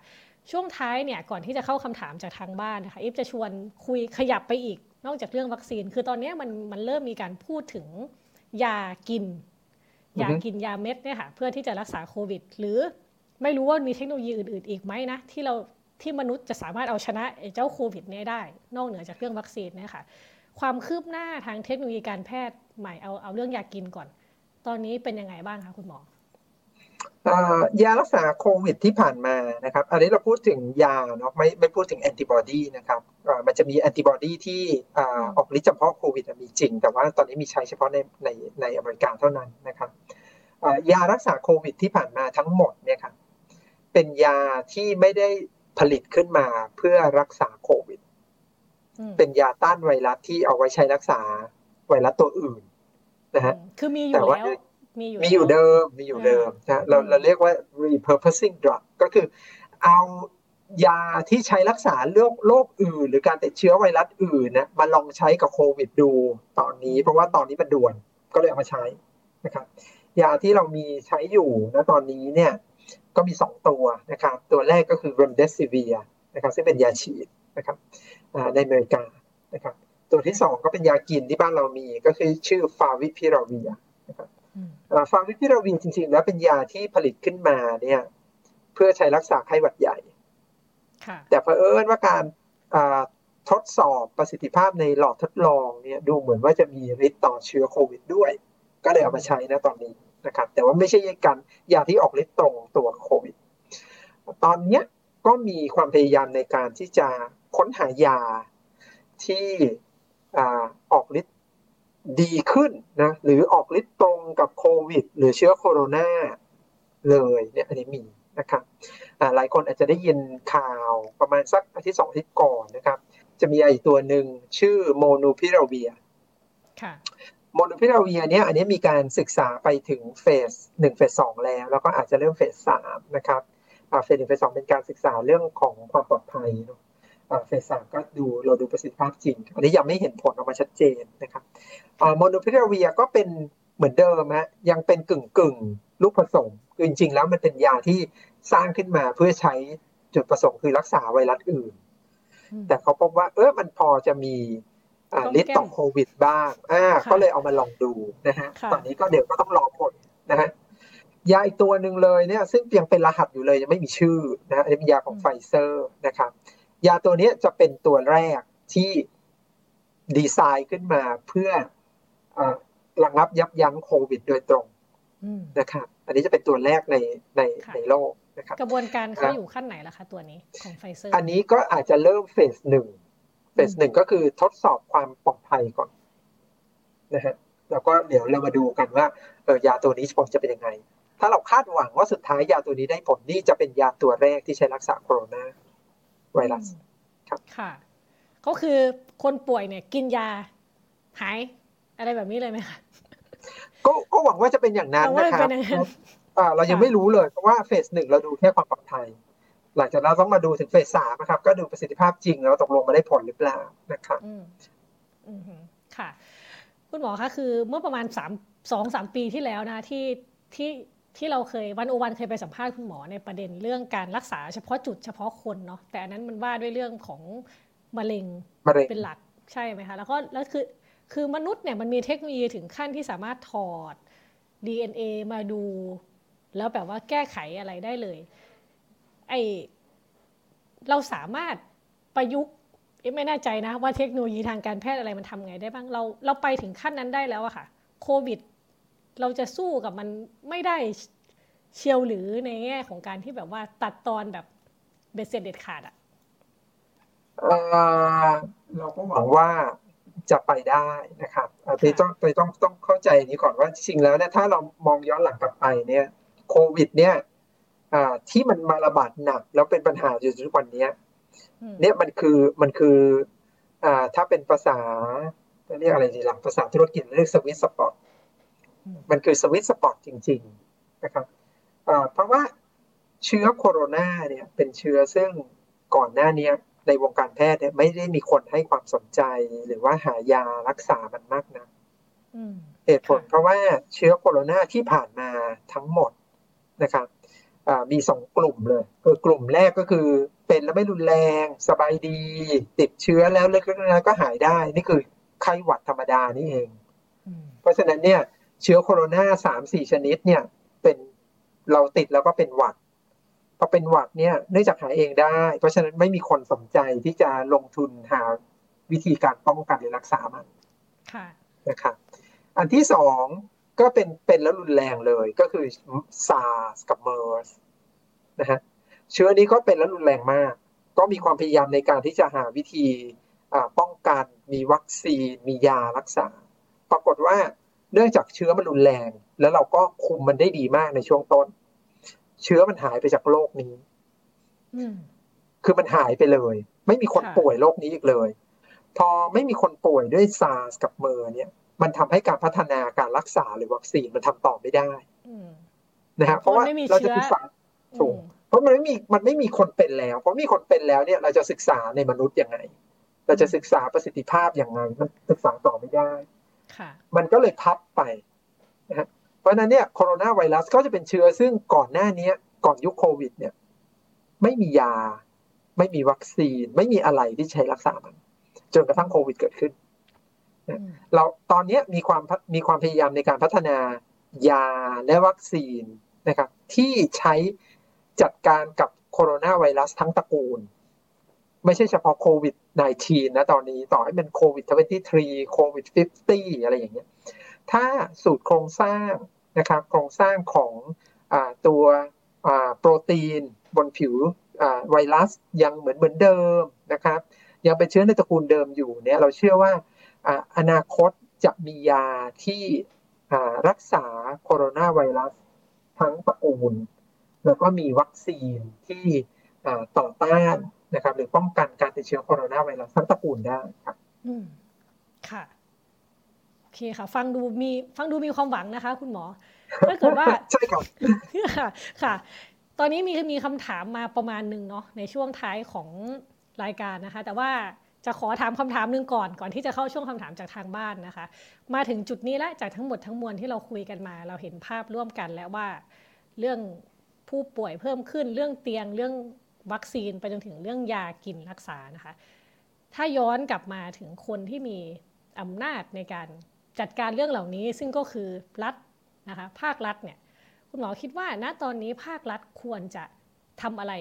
ช่วงท้ายเนี่ยก่อนที่จะเข้าคำถามจากทางบ้านนะคะอิฟจะชวนคุยขยับไปอีก นอกจากเรื่องวัคซีน คือตอนนี้มันมันเริ่มมีการพูดถึงยากิน ยากินยาเม็ดเนี่ยค่ะเพื่อที่จะรักษาโควิด หรือไม่รู้ว่ามีเทคโนโลยีอื่น ๆ อีกไหมนะ ที่เราที่มนุษย์จะสามารถเอาชนะไอ้เจ้าโควิดเนี่ยได้ นอกเหนือจากเรื่องวัคซีนเนี่ยค่ะความคืบหน้าทางเทคโนโลยีการแพทย์ใหม่เอาเอาเรื่องยากินก่อน ตอนนี้เป็นยังไงบ้างคะคุณหมออ่า ยารักษาโควิดที่ผ่านมานะครับ อันนี้เราพูดถึงยาเนาะไม่ไม่พูดถึงแอนติบอดีนะครับอ่ามันจะมีแอนติบอดีที่อ่าออกฤทธิ์เฉพาะโควิดอะมีจริง แต่ว่าตอนนี้มีใช้เฉพาะในในในอเมริกาเท่านั้นนะครับอ่ายารักษาโควิดที่ผ่านมาทั้งหมดเนี่ยครับเป็นยาที่ไม่ได้ผลิตขึ้นมาเพื่อรักษาโควิดอืมเป็นยาต้านไวรัสที่เอาไว้ใช้รักษาไวรัสตัวอื่นนะฮะอืมคือมีอแต่ยู่ว่าแล้ว มีอยู่มีอยู่แล้วเดิมมีอยู่เดิมนะเราอืมเราเรียกว่า repurposing drug ก็คือเอายาที่ใช้รักษาโรคโรคอื่น หรือการติดเชื้อไวรัสอื่นนะมาลองใช้กับโควิดดูตอนนี้ เพราะว่าตอนนี้มันด่วนก็เลยเอามาใช้นะครับยาที่เรามีใช้อยู่นะตอนนี้เนี่ยก็มีสองตัวนะครับตัวแรกก็คือ remdesivir นะครับซึ่งเป็นยาฉีดนะครับอ่าในอเมริกานะครับตัวที่สองก็เป็นยากินที่บ้านเรามีก็คือชื่อ favipiravir นะครับอืม ฟาวิพิราวีจริง ๆ แล้วเป็นยาที่ผลิตขึ้นมาเนี่ย เพื่อใช้รักษาไข้หวัดใหญ่ค่ะแต่เผอิญว่าการอ่าทดสอบประสิทธิภาพในหลอดทดลองเนี่ยดูเหมือนว่าจะมีฤทธิ์ต่อเชื้อโควิดด้วย ก็เลยเอามาใช้นะตอนนี้นะครับ แต่ว่าไม่ใช่การยาที่ออกฤทธิ์ตรงตัวโควิด ตอนเนี้ยก็มีความพยายามในการที่จะค้นหายาที่อาออกฤทธิ์ ดีขึ้นนะหรือออกฤทธิ์ตรงกับโควิด หรือเชื้อโคโรนาเลยเนี่ยอันนี้มีนะครับอ่าหลายคนอาจจะได้ยินข่าวประมาณสักอาทิตย์สองอาทิตย์ก่อนนะครับ จะมีอีกตัวหนึ่งชื่อโมนูพิราเวียค่ะโมโนพิราเวียเนี่ยอันนี้มีการศึกษาไปถึงเฟสหนึ่งเฟสสองแล้ว แล้วก็อาจจะเริ่มเฟสสามนะครับอ่าเฟสหนึ่งเฟสสองเป็นการศึกษาเรื่องของความปลอดภัยเนอะอ่า เฟสสามก็ดูเราดูประสิทธิภาพจริง อันนี้ยังไม่เห็นผลออกมาชัดเจนนะครับโมโนพิราเวียก็เป็นเหมือนเดิมฮะยังเป็นกึ่งกึ่งๆลูกผสมคือจริงๆ แล้วมันเป็นยาที่สร้างขึ้นมาเพื่อใช้จุดประสงค์คือรักษาไวรัสอื่นอืมแต่เขาพบว่า เออมันพอจะมีอ่าต้องฤทธิ์ต่อแก้มโควิดบ้างอ่าค่ะก็เลยเอามาลองดูนะฮะค่ะตอนนี้ก็เดี๋ยวก็ต้องรอผลนะฮะยาอีกตัวหนึ่งเลยเนี่ย ซึ่งยังเป็นรหัสอยู่เลยยังไม่มีชื่อนะอันนี้เป็นยาของไฟเซอร์นะครับ ยาตัวเนี้ยจะเป็นตัวแรกที่ดีไซน์ขึ้นมาเพื่ออ่าระงับยับยั้งโควิดโดยตรงอืมนะครับอันนี้จะเป็นตัวแรกในในค่ะในโลกนะครับกระบวนการครัเขาบอยู่ขั้นไหนล่ะคะตัวนี้ของไฟเซอร์อันนี้ก็อาจจะเริ่มเฟสหนึ่งเฟสหนึ่งก็คือทดสอบความปลอดภัยก่อนนะฮะแล้วก็เดี๋ยวเรามาดูกันว่าเออยาตัวนี้ผลจะเป็นยังไง ถ้าเราคาดหวังว่าสุดท้ายยาตัวนี้ได้ผลนี่จะเป็นยาตัวแรกที่ใช้รักษาโคโรนา ไวรัสครับค่ะ ก็คือคนป่วยเนี่ยกินยาหายอะไรแบบนี้เลยไหมคะก็ก็หวังว่าจะเป็นอย่างนั้นหวังว่านะครับเป็นอย่างนั้นอ่าเรายังค่ะไม่รู้เลยเพราะว่าเฟสหนึ่งเราดูแค่ความปลอดภัยหลังจากนั้นต้องมาดูถึงเฟสสามนะครับ ก็ดูประสิทธิภาพจริงแล้วตกลงมาได้ผลหรือเปล่านะครับอืมอืมค่ะ คุณหมอคะคือเมื่อประมาณสามสองสามปีที่แล้วนะที่ที่ ที่เราเคยวันโอวันเคยไปสัมภาษณ์คุณหมอในประเด็นเรื่องการรักษาเฉพาะจุดเฉพาะคนเนาะแต่อันนั้นมันว่าด้วยเรื่องของมะเร็งมะเร็งเป็นหลักใช่ไหมคะแล้วก็แล้วคือคือมนุษย์เนี่ยมันมีเทคโนโลยีถึงขั้นที่สามารถถอด DNA มาดู แล้วแบบว่าแก้ไขอะไรได้เลยไอเราสามารถประยุกต์เอ๊ะไม่แน่ใจนะว่าเทคโนโลยีทางการแพทย์อะไรมันทำไงได้บ้างเราเราไปถึงขั้นนั้นได้แล้วอะค่ะโควิด เราจะสู้กับมันไม่ได้เชียวหรือในแง่ของการที่แบบว่าตัดตอนแบบเบ็ดเสร็จเด็ดขาดอะเอ่อเราก็หวังว่าจะไปได้นะครับเอ่อไปต้องไปต้องต้องเข้าใจอย่างนี้ก่อนว่าจริงๆแล้วเนี่ยถ้าเรามองย้อนหลังกลับไปเนี่ยโควิด เนี่ยอ่าที่มันมาระบาดหนัก แล้วเป็นปัญหาอยู่ทุกวันเนี้ยอืมเนี่ยมันคือมันคืออ่าถ้าเป็นภาษาจะเรียกอะไรดีหลังภาษาธุรกิจเรียก sweet spot อื มมันคือ sweet spot จริง ๆนะครับอ่าเพราะว่าเชื้อโคโรนาเนี่ยเป็นเชื้อซึ่งก่อนหน้าเนี้ยในวงการแพทย์เนี่ยไม่ได้มีคนให้ความสนใจหรือว่าหายารักษามันมากนะอืมเหตุผลค่ะเพราะว่าเชื้อโคโรนาที่ผ่านมาทั้งหมดนะครับอ่ามีสองกลุ่มเลยคือกลุ่มแรกก็คือ เป็นแล้วไม่รุนแรงสบายดี ติดเชื้อแล้วเล็กๆน้อยๆก็หายได้ นี่คือไข้หวัดธรรมดานี่เองอืมเพราะฉะนั้นเนี่ย เชื้อโคโรนาสามสี่ชนิดเนี่ย เป็นเราติดแล้วก็เป็นหวัดพอเป็นหวัดเนี่ยเนื่องจากหาเองได้ เพราะฉะนั้นไม่มีคนสนใจที่จะลงทุนหาวิธีการป้องกันหรือรักษามันค่ะนะครับอันที่สองก็เป็นเป็นแล้วรุนแรงเลยก็คือ SARS กับ MERS นะฮะเชื้อนี้ก็เป็นแล้วรุนแรงมาก ก็มีความพยายามในการที่จะหาวิธีอ่าป้องกันมีวัคซีน มียารักษา ปรากฏว่า เนื่องจากเชื้อมันรุนแรง แล้วเราก็คุมมันได้ดีมากในช่วงต้น เชื้อมันหายไปจากโลกนี้อืมคือมันหายไปเลย ไม่มีคนค่ะป่วยโรคนี้อีกเลย พอไม่มีคนป่วยด้วยซาร์สกับเมอร์เนี่ย มันทำให้การพัฒนาการรักษาหรือวัคซีนมันทำต่อไม่ได้อืมนะฮะเพราะว่าเพราะมันไม่มีเราจะเชื้อศึกษาถูกอืมเพราะมันไม่มีมันไม่มีคนเป็นแล้ว เพราะมีคนเป็นแล้วเนี่ย เราจะศึกษาในมนุษย์ยังไง เราจะศึกษาประสิทธิภาพอย่างไง มันศึกษาต่อไม่ได้ค่ะ มันก็เลยพับไปนะฮะเพราะฉะนั้นเนี่ยโคโรนาไวรัสก็จะเป็นเชื้อซึ่งก่อนหน้านี้ก่อนยุคโควิด เนี่ย ไม่มียา ไม่มีวัคซีน ไม่มีอะไรที่ใช้รักษามัน จนกระทั่งโควิดเกิดขึ้นอืมเราตอนนี้มีความพัฒมีความพยายามในการพัฒนายาและวัคซีนนะครับที่ใช้จัดการกับโคโรนาไวรัสทั้งตระกูล ไม่ใช่เฉพาะโควิด -19 นะตอนนี้ต่อให้เป็นโควิด23โควิด50 อะไรอย่างเงี้ย ถ้าสูตรโครงสร้างนะครับโครงสร้างของอตัวโปรตีนบนผิวไวรัสยังเหมือนเหมือนเดิมนะครับ ยังเป็นเชื้อในตระกูลเดิมอยู่เนี่ยเราเชื่อว่าออนาคตจะมียาที่รักษาโคโรนาไวรัสทั้งตระกูล แล้วก็มีวัคซีนที่ต่อต้าน นะครับ หรือป้องกันการติดเชื้อโคโรนาไวรัสทั้งตระกูลได้ครับอืมค่ะโอเคค่ะ ฟังดูมีฟังดูมีความหวังนะคะ คุณหมอถ้าเกิดว่าใช่ครับค่ะค่ะ ตอนนี้มีมีคำถามมาประมาณหนึ่งเนาะในช่วงท้ายของรายการนะคะ แต่ว่าจะขอถามคำถามหนึ่งก่อนก่อนที่จะเข้าช่วงคำถามจากทางบ้านนะคะ มาถึงจุดนี้แล้วจากทั้งหมดทั้งมวลที่เราคุยกันมา เราเห็นภาพร่วมกันแล้วว่า เรื่องผู้ป่วยเพิ่มขึ้น เรื่องเตียงเรื่อง วัคซีนไปจนถึงเรื่องยากินรักษานะคะ ถ้าย้อนกลับมาถึงคนที่มีอำนาจในการจัดการเรื่องเหล่านี้ซึ่งก็คือรัฐนะคะภาครัฐเนี่ยคุณหมอคิดว่าณตอนนี้ภาครัฐควรจะทำอะไร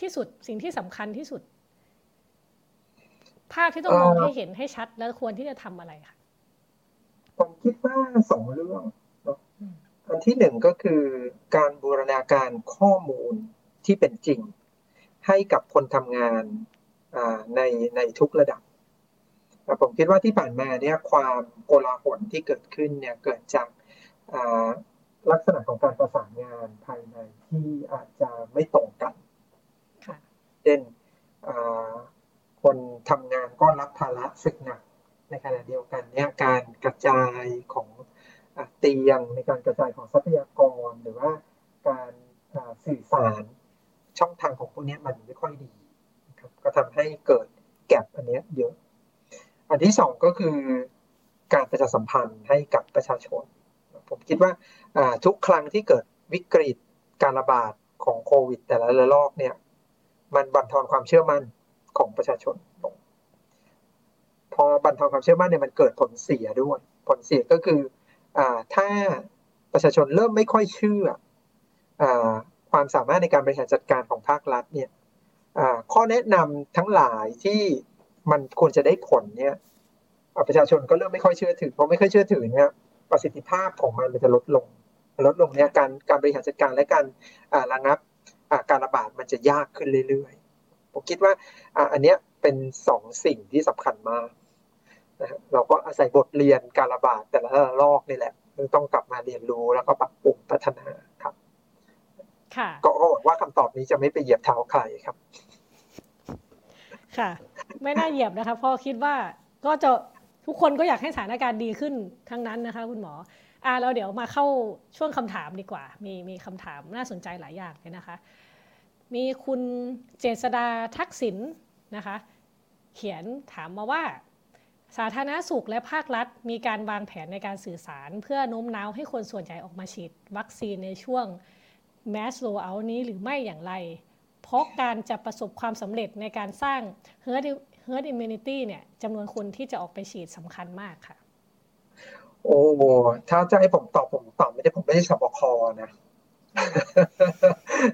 ที่สุดสิ่งที่สำคัญที่สุด ภาพที่ต้องมองให้เห็นให้ชัด แล้วควรที่จะทำอะไรคะผมคิดว่าสองเรื่องเนอะอันที่หนึ่งก็คือการบูรณาการข้อมูล ที่เป็นจริง ให้กับคนทำงานอ่าในในทุกระดับอ่าผมคิดว่าที่ผ่านมาเนี่ยความโกลาหลที่เกิดขึ้นเนี่ยเกิดจากอ่าลักษณะของการประสานงานภายในที่อาจจะไม่ตรงกันค่ะเช่นอ่าคนทำงานก็รับภาระสึกหนักในขณะเดียวกันเนี่ยการกระจายของอะเตียงในการกระจายของทรัพยากรหรือว่าการอ่าสื่อสาร ช่องทางของพวกนี้มันไม่ค่อยดีนะครับก็ทำให้เกิดแกลบอันนี้เยอะ อันที่สองก็คือการประชาสัมพันธ์ให้กับประชาชน ผมคิดว่าทุกครั้งที่เกิดวิกฤตการระบาดของโควิด แต่ละระลอกเนี่ย มันบั่นทอนความเชื่อมั่นของประชาชนลงพอบั่นทอนความเชื่อมั่นเนี่ยมันเกิดผลเสียด้วย ผลเสียก็คืออถ้าประชาชนเริ่มไม่ค่อยเชื่ออ ความสามารถในการบริหารจัดการของภาครัฐเนี่ยข้อแนะนำทั้งหลายที่มันควรจะได้ผลเนี่ยประชาชนก็เริ่มไม่ค่อยเชื่อถือพอไม่ค่อยเชื่อถือเนี่ยประสิทธิภาพของมันมันจะลดลงลดลงเนี่ยการการบริหารจัดการและการระงับการระบาดมันจะยากขึ้นเรื่อยๆ ผมคิดว่าอันนี้เป็นสองสิ่งที่สำคัญมากเราก็อาศัยบทเรียนการระบาดแต่ละรอกนี่แหละต้องกลับมาเรียนรู้แล้วก็ปรับปรุงพัฒนา ก็หวังว่าคำตอบนี้จะไม่ไปเหยียบเท้าใครครับ ค่ะ ไม่น่าเหยียบนะคะเพราะคิดว่าก็จะทุกคนก็อยากให้สถานการณ์ดีขึ้นทั้งนั้นนะคะ คุณหมออ่าเราเดี๋ยวมาเข้าช่วงคำถามดีกว่า มีมีคำถามน่าสนใจหลายอย่างเลยนะคะ มีคุณเจษดาทักษิณนะคะ เขียนถามมาว่า สาธารณสุขและภาครัฐ มีการวางแผนในการสื่อสาร เพื่อโน้มน้าวให้คนส่วนใหญ่ออกมาฉีดวัคซีนในช่วง mass rollout นี้หรือไม่อย่างไร เพราะการจะประสบความสำเร็จในการสร้าง herd herd immunity เนี่ยจำนวนคนที่จะออกไปฉีดสำคัญมากค่ะ โอ้ถ้าจะให้ผมตอบผมตอบไม่ได้ผมไม่ใช่สบคนะ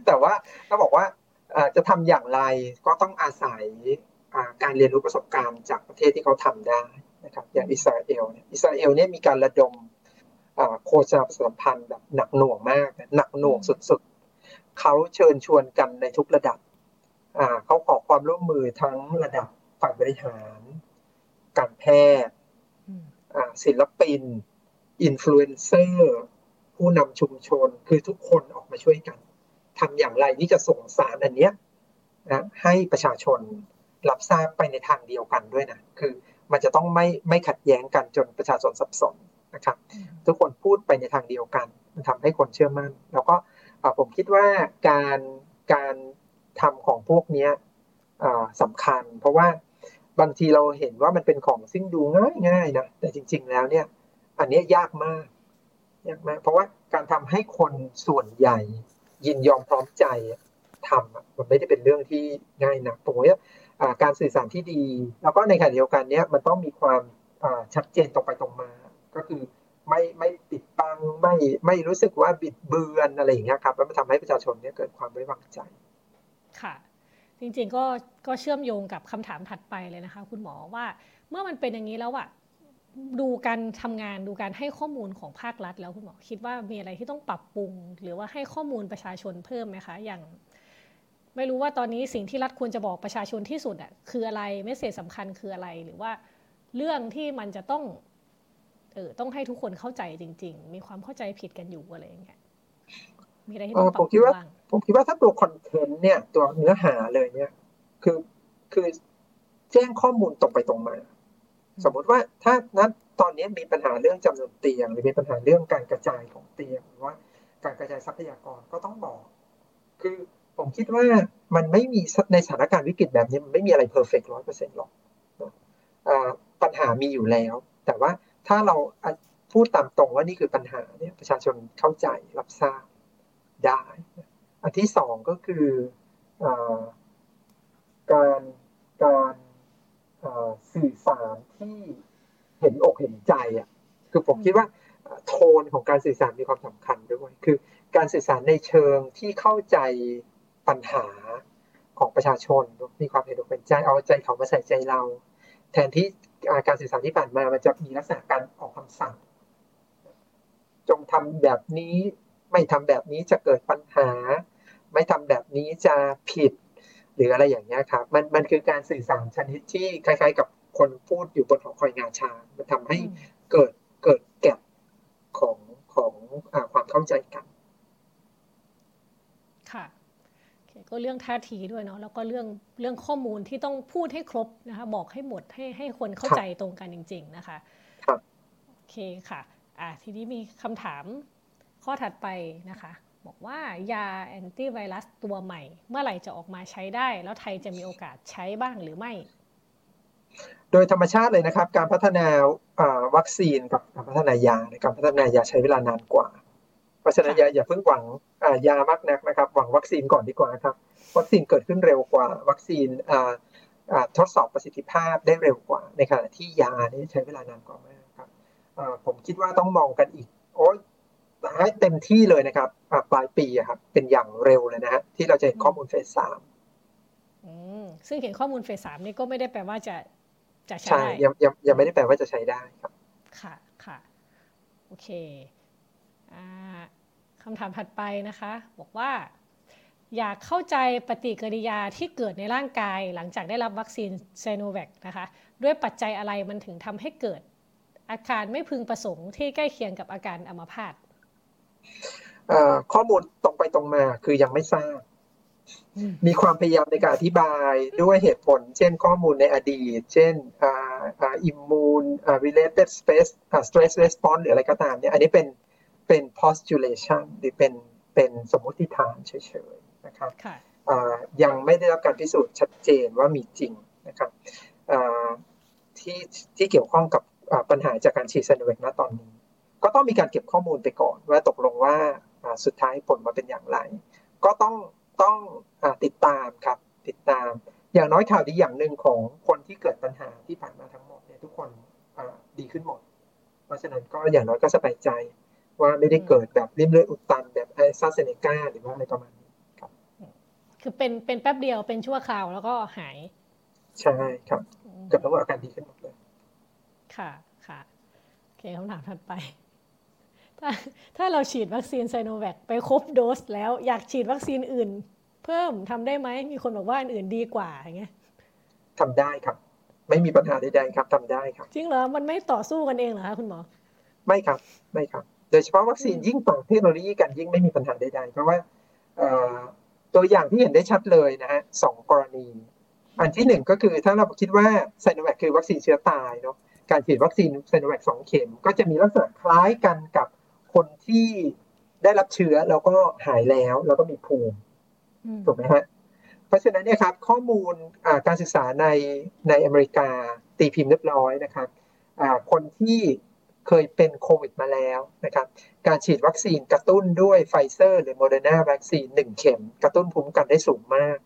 แต่ว่าถ้าบอกว่าจะทำอย่างไรก็ต้องอาศัยการเรียนรู้ประสบการณ์จากประเทศที่เขาทำได้นะครับอย่างอิสราเอลเนี่ยอิสราเอลเนี่ยมีการระดม โฆษณารสัมพันธ์แบบหนักหน่วงมากหนักหน่วงสุดๆเขาเชิญชวนกันในทุกระดับเขาขอความร่วมมือทั้งระดับฝ่ายบริหาร การแพทย์ศิลปินอินฟลูเอนเซอร์ผู้นำชุมชนคือทุกคนออกมาช่วยกันทำอย่างไรที่จะส่งสารอันเนี้ยนะให้ประชาชนรับทราบไปในทางเดียวกันด้วยนะ คือมันจะต้องไม่ไม่ขัดแย้งกันจนประชาชนสับสน นะครับ ทุกคนพูดไปในทางเดียวกัน มันทำให้คนเชื่อมั่น แล้วก็ผมคิดว่าการการทำของพวกนี้สำคัญ เพราะว่าบางทีเราเห็นว่ามันเป็นของซึ่งดูง่ายง่ายนะแต่จริง ๆ แล้วเนี่ย อันนี้ยากมากยากมาก เพราะว่าการทำให้คนส่วนใหญ่ ยินยอมพร้อมใจทำมันไม่ได้เป็นเรื่องที่ง่ายนะผมว่าการสื่อสารที่ดี แล้วก็ในขณะเดียวกันเนี้ยมันต้องมีความชัดเจนตรงไปตรงมา ก็คือไม่ไม่ปิดบังไม่ไม่รู้สึกว่าบิดเบือนอะไรอย่างเงี้ยครับแล้วมันทำให้ประชาชนเนี้ยเกิดความไว้วางใจ ค่ะ จริงๆก็ก็เชื่อมโยงกับคำถามถัดไปเลยนะคะ คุณหมอว่าเมื่อมันเป็นอย่างนี้แล้วอะดูการทำงานดูการให้ข้อมูลของภาครัฐ แล้วคุณหมอคิดว่ามีอะไรที่ต้องปรับปรุง หรือว่าให้ข้อมูลประชาชนเพิ่มไหมคะ อย่าง ไม่รู้ว่าตอนนี้สิ่งที่รัฐควรจะบอกประชาชนที่สุดอะคืออะไรไม่เสจสำคัญคืออะไรหรือว่าเรื่องที่มันจะต้อง เออต้องให้ทุกคนเข้าใจจริง ๆ มีความเข้าใจผิดกันอยู่อะไรอย่างเงี้ยมีอะไรที่ต้องปรับปรุงบ้างผมคิดว่าถ้าตัวคอนเทนต์เนี่ย ตัวเนื้อหาเลยเนี่ย คือคือแจ้งข้อมูลตรงไปตรงมา สมมุติว่าถ้านั้นตอนนี้มีปัญหาเรื่องจำนวนเตียง หรือมีปัญหาเรื่องการกระจายของเตียงหรือว่า การกระจายทรัพยากรก็ต้องบอก คือผมคิดว่ามันไม่มีในสถานการณ์วิกฤตแบบนี้มันไม่มีอะไรเพอร์เฟกต์ร้อยเปอร์เซ็นต์หรอกปัญหามีอยู่แล้ว แต่ว่า ถ้าเราพูดตามตรงว่านี่คือปัญหาเนี่ยประชาชนเข้าใจรับทราบได้ อันที่สองก็คืออการการสื่อสารที่เห็นอกเห็นใจอะคือผมคิดว่าโทนของการสื่อสารมีความสำคัญด้วยคือการสื่อสารในเชิงที่เข้าใจปัญหาของประชาชนมีความเห็นอกเห็นใจเอาใจเขามาใส่ใจเรา แทนที่ การสื่อสารที่ผ่านมามันจะมีลักษณะการออกคำสั่ง จงทำแบบนี้ไม่ทำแบบนี้จะเกิดปัญหา ไม่ทำแบบนี้จะผิด หรืออะไรอย่างเงี้ยครับ มันมันคือการสื่อสารชนิดที่คล้าย ๆ กับคนพูดอยู่บนหอคอยงาช้างมันทำให้เกิดเกิดแกลของของอความเข้าใจกัน ค่ะ ก็เรื่องท่าทีด้วยเนาะแล้วก็เรื่องเรื่องข้อมูลที่ต้องพูดให้ครบนะคะบอกให้หมดให้ให้คนเข้าใจตรงกันจริง ๆ นะคะโอเคค่ะอ่าทีนี้มีคำถามข้อถัดไปนะคะ บอกว่ายาแอนตี้ไวรัสตัวใหม่ เมื่อไหร่จะออกมาใช้ได้ แล้วไทยจะมีโอกาสใช้บ้างหรือไม่ โดยธรรมชาติเลยนะครับ การพัฒนาวัคซีนกับการพัฒนายาในการพัฒนายาใช้เวลานานกว่า เพราะฉะนั้นอย่าอย่าเพิ่งหวังยามากนักนะครับ หวังวัคซีนก่อนดีกว่าครับ วัคซีนเกิดขึ้นเร็วกว่า วัคซีนทดสอบประสิทธิภาพได้เร็วกว่า ในขณะที่ยานี่ใช้เวลานานกว่ามากครับผมคิดว่าต้องมองกันอีก โอ้ให้เต็มที่เลยนะครับปลายปีครับเป็นอย่างเร็วเลยนะฮะที่เราจะเห็นข้อมูลเฟสสามซึ่งเห็นข้อมูลเฟสสามนี่ก็ไม่ได้แปลว่าจะจะใช้ได้ยังยังยังไม่ได้แปลว่าจะใช้ได้ครับ ค่ะค่ะโอเค คำถามถัดไปนะคะ บอกว่า อยากเข้าใจปฏิกิริยาที่เกิดในร่างกายหลังจากได้รับวัคซีนเซโนแวคนะคะ ด้วยปัจจัยอะไรมันถึงทำให้เกิดอาการไม่พึงประสงค์ที่ใกล้เคียงกับอาการอัมพาตข้อมูลตรงไปตรงมาคือยังไม่ทราบ มีความพยายามในการอธิบายด้วยเหตุผล เช่นข้อมูลในอดีต เช่นอิมมูน related stress stress response หรืออะไรก็ตามเนี่ยอันนี้เป็น เป็น postulation หรือเป็นเป็นสมมติฐานเฉยๆนะครับยังไม่ได้รับการพิสูจน์ชัดเจนว่ามีจริงนะครับที่ที่เกี่ยวข้องกับปัญหาจากการฉีดซโนเวกณตอนนี้ ก็ต้องมีการเก็บข้อมูลไปก่อน ว่าตกลงว่าสุดท้ายผลมาเป็นอย่างไร ก็ต้องต้องติดตามครับติดตาม อย่างน้อยข่าวดีอย่างหนึ่งของคนที่เกิดปัญหาที่ผ่านมาทั้งหมดเนี่ยทุกคนดีขึ้นหมด เพราะฉะนั้นก็อย่างน้อยก็สบายใจ ว่าไม่ได้เกิดแบบริมเลือดอุดตันแบบไอซาเซเนกาหรือว่าอะไรประมาณนี้ครับ คือเป็นเป็นแป๊บเดียวเป็นชั่วคราวแล้วก็หาย ใช่ครับเกือบทั้งหมดอาการดีขึ้นหมดเลย ค่ะค่ะโอเคคำถามถัดไป ถ้าถ้าเราฉีดวัคซีนไซโนแวคไปครบโดสแล้วอยากฉีดวัคซีนอื่น เพิ่มทำได้ไหมมีคนบอกว่าอันอื่นดีกว่าอย่างเงี้ยทำได้ครับ ไม่มีปัญหาใดๆครับทำได้ครับ จริงเหรอมันไม่ต่อสู้กันเองเหรอคะคุณหมอ ไม่ครับ ไม่ครับ โดยเฉพาะวัคซีนยิ่งต่างเทคโนโลยีกันยิ่งไม่มีปัญหาใดๆเพราะว่าตัวอย่างที่เห็นได้ชัดเลยนะฮะสองกรณี อันที่หนึ่งก็คือถ้าเราคิดว่าไซโนแวคคือวัคซีนเชื้อตายเนาะการฉีดวัคซีนไซโนแวคสองเข็ม ก็จะมีลักษณะคล้ายกันกับคนที่ได้รับเชื้อแล้วก็หายแล้วแล้วก็มีภูมิถูกไหมฮะเพราะฉะนั้นเนี่ยครับข้อมูลการศึกษาในในอเมริกาตีพิมพ์เรียบร้อยนะครับคนที่ เคยเป็นโควิดมาแล้วนะครับ การฉีดวัคซีนกระตุ้นด้วยไฟเซอร์หรือโมเดอร์นาวัคซีนหนึ่งเข็ม กระตุ้นภูมิคุ้มกันได้สูงมาก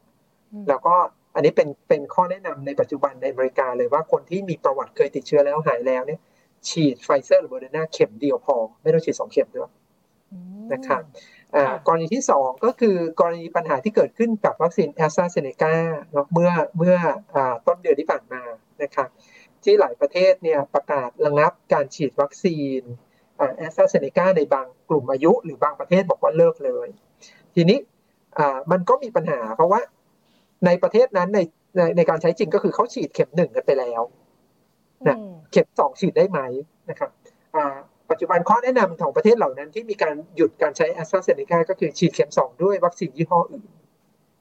แล้วก็อันนี้เป็นเป็นข้อแนะนำในปัจจุบันในอเมริกาเลยว่าคนที่มีประวัติเคยติดเชื้อแล้วหายแล้วเนี่ย ฉีดไฟเซอร์หรือโมเดอร์นาเข็มเดียวพอ ไม่ต้องฉีดสองเข็มด้วยนะครับกรณีที่สองก็คือกรณีปัญหาที่เกิดขึ้นกับวัคซีนแอสตราเซเนกาเมื่อเมื่อต้นเดือนที่ผ่านมานะครับ ที่หลายประเทศเนี่ยประกาศระงับการฉีดวัคซีนแอสตราเซเนกาในบางกลุ่มอายุ หรือบางประเทศบอกว่าเลิกเลย ทีนี้มันก็มีปัญหาเพราะว่าในประเทศนั้นในในในการใช้จริงก็คือเขาฉีดเข็มหนึ่งกันไปแล้วนะเข็มสองฉีดได้ไหมนะครับปัจจุบันข้อแนะนำของประเทศเหล่านั้นที่มีการหยุดการใช้แอสตราเซเนกาก็คือฉีดเข็มสองด้วยวัคซีนยี่ห้ออื่น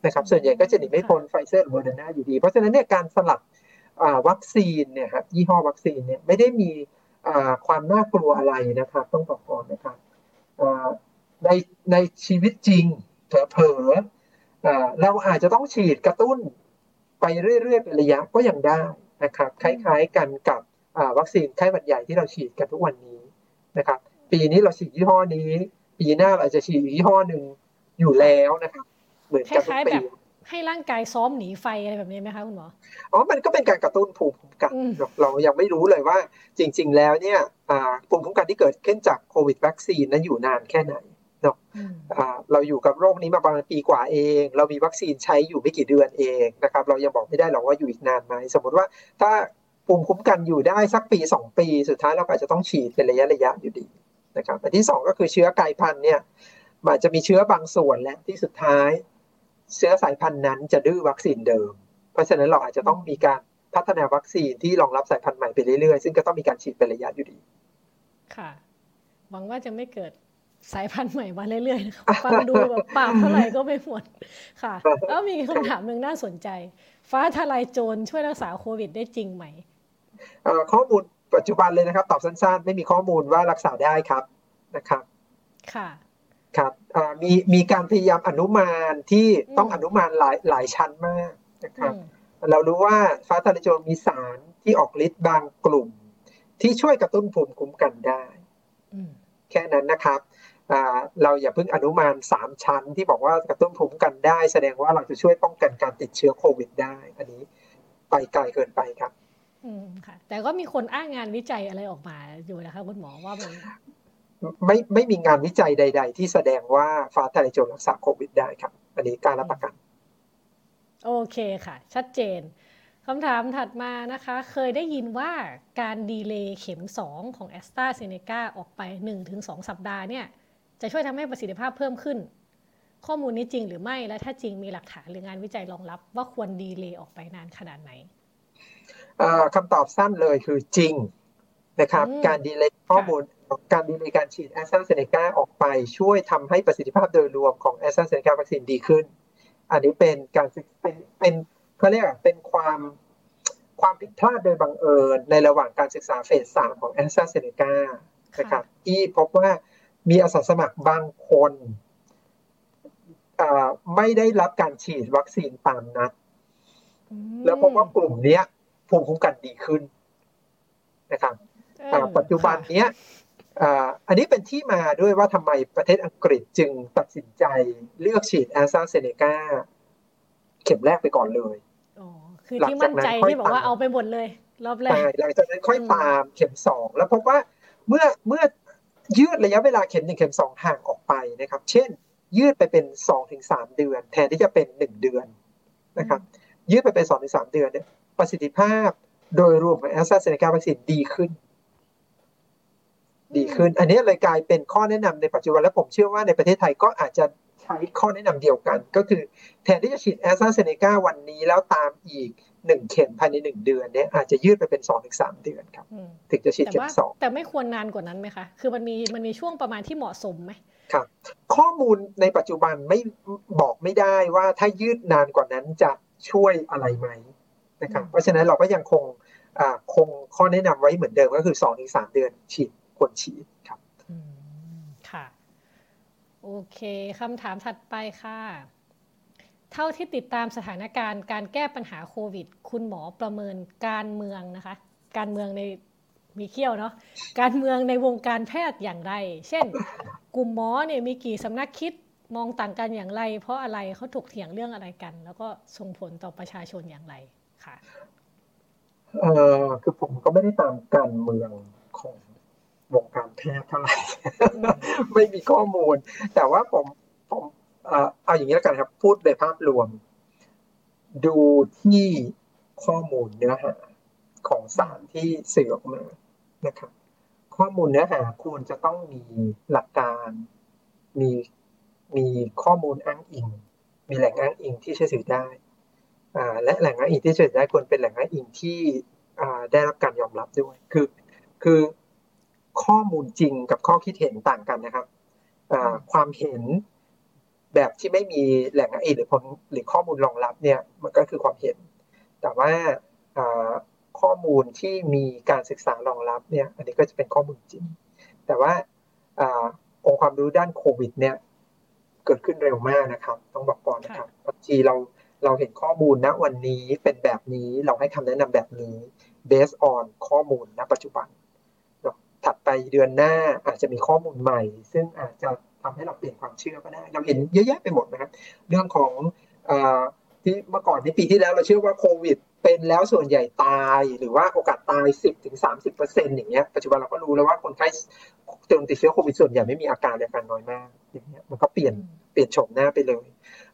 นะครับส่วนใหญ่ก็จะหนีไม่พ้นไฟเซอร์หรือโมเดอร์นาอยู่ดี เพราะฉะนั้นเนี่ยการสลับ วัคซีนเนี่ยครับยี่ห้อวัคซีนเนี่ยไม่ได้มีความน่ากลัวอะไรนะครับต้องบอกก่อนนะครับในในชีวิตจริงเผลอเราอาจจะต้องฉีดกระตุ้นไปเรื่อยๆเป็นระยะก็ยังได้นะครับคล้ายๆกันกับวัคซีนไข้หวัดใหญ่ที่เราฉีดกันทุกวันนี้นะครับ ปีนี้เราฉีดยี่ห้อนี้ ปีหน้าเราจะฉีดยี่ห้อหนึ่งอยู่แล้วนะครับ เหมือนกันทุกปี ให้ร่างกายซ้อมหนีไฟอะไรแบบนี้ไหมคะคุณหมอ อ๋อ มันก็เป็นการกระตุ้นภูมิคุ้มกัน เรายังไม่รู้เลยว่าจริง ๆ แล้วเนี่ยภูมิคุ้มกันที่เกิดขึ้นจากโควิดวัคซีนนั้นอยู่นานแค่ไหนเนาะเราอยู่กับโรคนี้มาประมาณปีกว่าเอง เรามีวัคซีนใช้อยู่ไม่กี่เดือนเองนะครับ เรายังบอกไม่ได้หรอกว่าอยู่อีกนานไหม สมมติว่าถ้าภูมิคุ้มกันอยู่ได้สักปีสองปี สุดท้ายเราก็จะต้องฉีดเป็นระยะระยะอยู่ดีนะครับอันที่สองก็คือเชื้อกลายพันธุ์เนี่ยมันจะมีเชื้อบางส่วนและที่สุดท้าย เชื้อสายพันธุ์นั้นจะดื้อวัคซีนเดิม เพราะฉะนั้นเราอาจจะต้องมีการพัฒนาวัคซีนที่รองรับสายพันธุ์ใหม่ไปเรื่อยๆ ซึ่งก็ต้องมีการฉีดเป็นระยะอยู่ดี ค่ะ หวังว่าจะไม่เกิดสายพันธุ์ใหม่มาเรื่อยๆนะคะฟังดูแบบปากเท่าไหร่ก็ไม่หมด ค่ะ แล้วมีคำถามหนึ่งน่าสนใจ ฟ้าทลายโจรช่วยรักษาโควิดได้จริงไหม ข้อมูลปัจจุบันเลยนะครับ ตอบสั้นๆ ไม่มีข้อมูลว่ารักษาได้ครับนะครับ ค่ะครับ มีมีการพยายามอนุมานที่ต้องอนุมานหลายหลายชั้นมากนะครับเรารู้ว่าฟ้าทะลายโจรมีสารที่ออกฤทธิ์บางกลุ่ม ที่ช่วยกระตุ้นภูมิคุ้มกันได้แค่นั้นนะครับเราอย่าเพิ่งอนุมานสามชั้นที่บอกว่ากระตุ้นภูมิกันได้ แสดงว่าเราจะช่วยป้องกันการติดเชื้อโควิดได้ อันนี้ไปไกลเกินไปครับ อืมค่ะ แต่ก็มีคนอ้างงานวิจัยอะไรออกมาอยู่นะคะคุณหมอว่ามัน ไม่ไม่มีงานวิจัยใด ๆ ที่แสดงว่าฟ้าทะลายโจรรักษาโควิดได้ครับ อันนี้การรับประกัน โอเคค่ะ ชัดเจนคำถามถัดมานะคะ เคยได้ยินว่าการดีเลย์เข็ม 2 ของแอสตราเซเนกาออกไป 1-2 สัปดาห์เนี่ย จะช่วยทำให้ประสิทธิภาพเพิ่มขึ้น ข้อมูลนี้จริงหรือไม่ และถ้าจริงมีหลักฐานหรืองานวิจัยรองรับ ว่าควรดีเลย์ออกไปนานขนาดไหนคำตอบสั้นเลยคือจริงนะครับ การ delay ข้อมูล การ delay การฉีดแอสตราเซเนกาออกไปช่วยทำให้ประสิทธิภาพโดยรวมของแอสตราเซเนกาวัคซีนดีขึ้น อันนี้เป็นการเป็นเป็นเขาเรียกเป็นความความผิดพลาดโดยบังเอิญในระหว่างการศึกษาเฟสสามของแอสตราเซเนกานะครับที่พบว่ามีอาสาสมัครบางคนไม่ได้รับการฉีดวัคซีนตามนัดแล้วพบว่ากลุ่มนี้ภูมิคุ้มกันดีขึ้นนะครับปัจจุบันเนี้ย อันนี้เป็นที่มาด้วยว่าทำไมประเทศอังกฤษจึงตัดสินใจเลือกฉีดแอสตราเซเนกาเข็มแรกไปก่อนเลยคือที่มั่นใจที่บอกว่าเอาไปหมดเลย รอบแรกหลังจากนั้นค่อยตามเข็มสองแล้วพบว่าเมื่อเมื่อยืดระยะเวลาเข็มหนึ่งเข็มสองห่างออกไปนะครับ เช่น ยืดไปเป็นสองถึงสามเดือน แทนที่จะเป็นหนึ่งเดือนนะครับ ยืดไปเป็นสองถึงสามเดือนเนี่ยประสิทธิภาพโดยรวมของแอสตราเซเนกาวัคซีนดีขึ้น ดีขึ้น อันนี้เลยกลายเป็นข้อแนะนำในปัจจุบันและผมเชื่อว่าในประเทศไทยก็อาจจะใช้ข้อแนะนำเดียวกัน ก็คือแทนที่จะฉีดแอสตราเซเนกาวันนี้แล้วตามอีกหนึ่งเข็มภายในหนึ่งเดือนเนี่ยอาจจะยืดไปเป็นสองถึงสามเดือนครับถึงจะฉีดเข็มสองแต่ไม่ควรนานกว่านั้นไหมคะคือมันมีมันมีช่วงประมาณที่เหมาะสมไหมครับข้อมูลในปัจจุบันไม่บอกไม่ได้ว่าถ้ายืดนานกว่านั้นจะช่วยอะไรไหมนะครับเพราะฉะนั้นเราก็ยังคงคงข้อแนะนำไว้เหมือนเดิมก็คือสองถึงสามเดือนฉีด ควรฉีดครับค่ะ โอเคคำถามถัดไปค่ะ เท่าที่ติดตามสถานการณ์การแก้ปัญหาโควิด คุณหมอประเมินการเมืองนะคะ การเมืองในมีเขี้ยวเนาะการเมืองในวงการแพทย์อย่างไร เช่น กลุ่มหมอเนี่ยมีกี่สำนักคิดมองต่างกันอย่างไร เพราะอะไรเขาถกเถียงเรื่องอะไรกัน แล้วก็ส่งผลต่อประชาชนอย่างไรค่ะเออคือผมก็ไม่ได้ตามการเมืองของ วงการแพทย์เท่าไหร่ ไม่มีข้อมูล แต่ว่าผมผมเอาอย่างนี้แล้วกันครับ พูดในภาพรวม ดูที่ข้อมูลเนื้อหาของสารที่สื่อออกมานะครับ ข้อมูลเนื้อหาควรจะต้องมีหลักการ มีมีข้อมูลอ้างอิง มีแหล่งอ้างอิงที่เชื่อถือได้และแหล่งอ้างอิงที่เชื่อถือได้ควรเป็นแหล่งอ้างอิงที่ได้รับการยอมรับด้วย คือ คือ ข้อมูลจริงกับข้อคิดเห็นต่างกันนะครับความเห็นแบบที่ไม่มีแหล่งอ้างอิงหรือผลหรือข้อมูลรองรับเนี่ยมันก็คือความเห็น แต่ว่าข้อมูลที่มีการศึกษารองรับเนี่ย อันนี้ก็จะเป็นข้อมูลจริง แต่ว่าองค์ความรู้ด้านโควิด เนี่ย เกิดขึ้นเร็วมากนะครับ ต้องบอกก่อนนะครับบางทีเราเราเห็นข้อมูลณวันนี้เป็นแบบนี้เราให้คำแนะนำแบบนี้ based on ข้อมูลณปัจจุบัน ถัดไปเดือนหน้าอาจจะมีข้อมูลใหม่ ซึ่งอาจจะทำให้เราเปลี่ยนความเชื่อก็ได้ เราเห็นเยอะแยะไปหมดนะครับ เรื่องของอที่เมื่อก่อนที่ปีที่แล้วเราเชื่อว่าโควิด เป็นแล้วส่วนใหญ่ตายหรือว่าโอกาสตาย 10ถึง30เปอร์เซ็นต์อย่างเงี้ยปัจจุบันเราก็รู้แล้วว่าคนไข้จนติดเชื้อโควิดส่วนใหญ่ไม่มีอาการเลยอาการน้อยมากอย่างเงี้ยมันก็เปลี่ยนเปลี่ยนโฉมหน้าไปเลย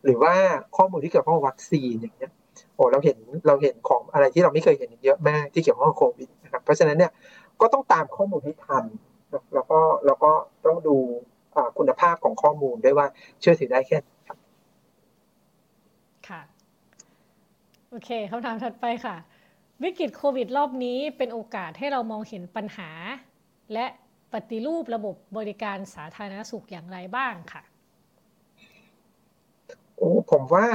หรือว่าข้อมูลที่เกี่ยวข้องวัคซีนอย่างเงี้ยโอ้เราเห็นเราเห็นของอะไรที่เราไม่เคยเห็นเยอะมากที่เกี่ยวข้องกับโควิดนะครับเพราะฉะนั้นเนี่ย ก็ต้องตามข้อมูลให้ทัน แล้วก็แล้วก็ต้องดูคุณภาพของข้อมูลด้วยว่าเชื่อถือได้แค่ครับค่ะ โอเคคำถามถัดไปค่ะ วิกฤตโควิดรอบนี้เป็นโอกาสให้เรามองเห็นปัญหา และปฏิรูประบบบริการสาธารณสุขอย่างไรบ้างค่ะ โอ้ผมว่า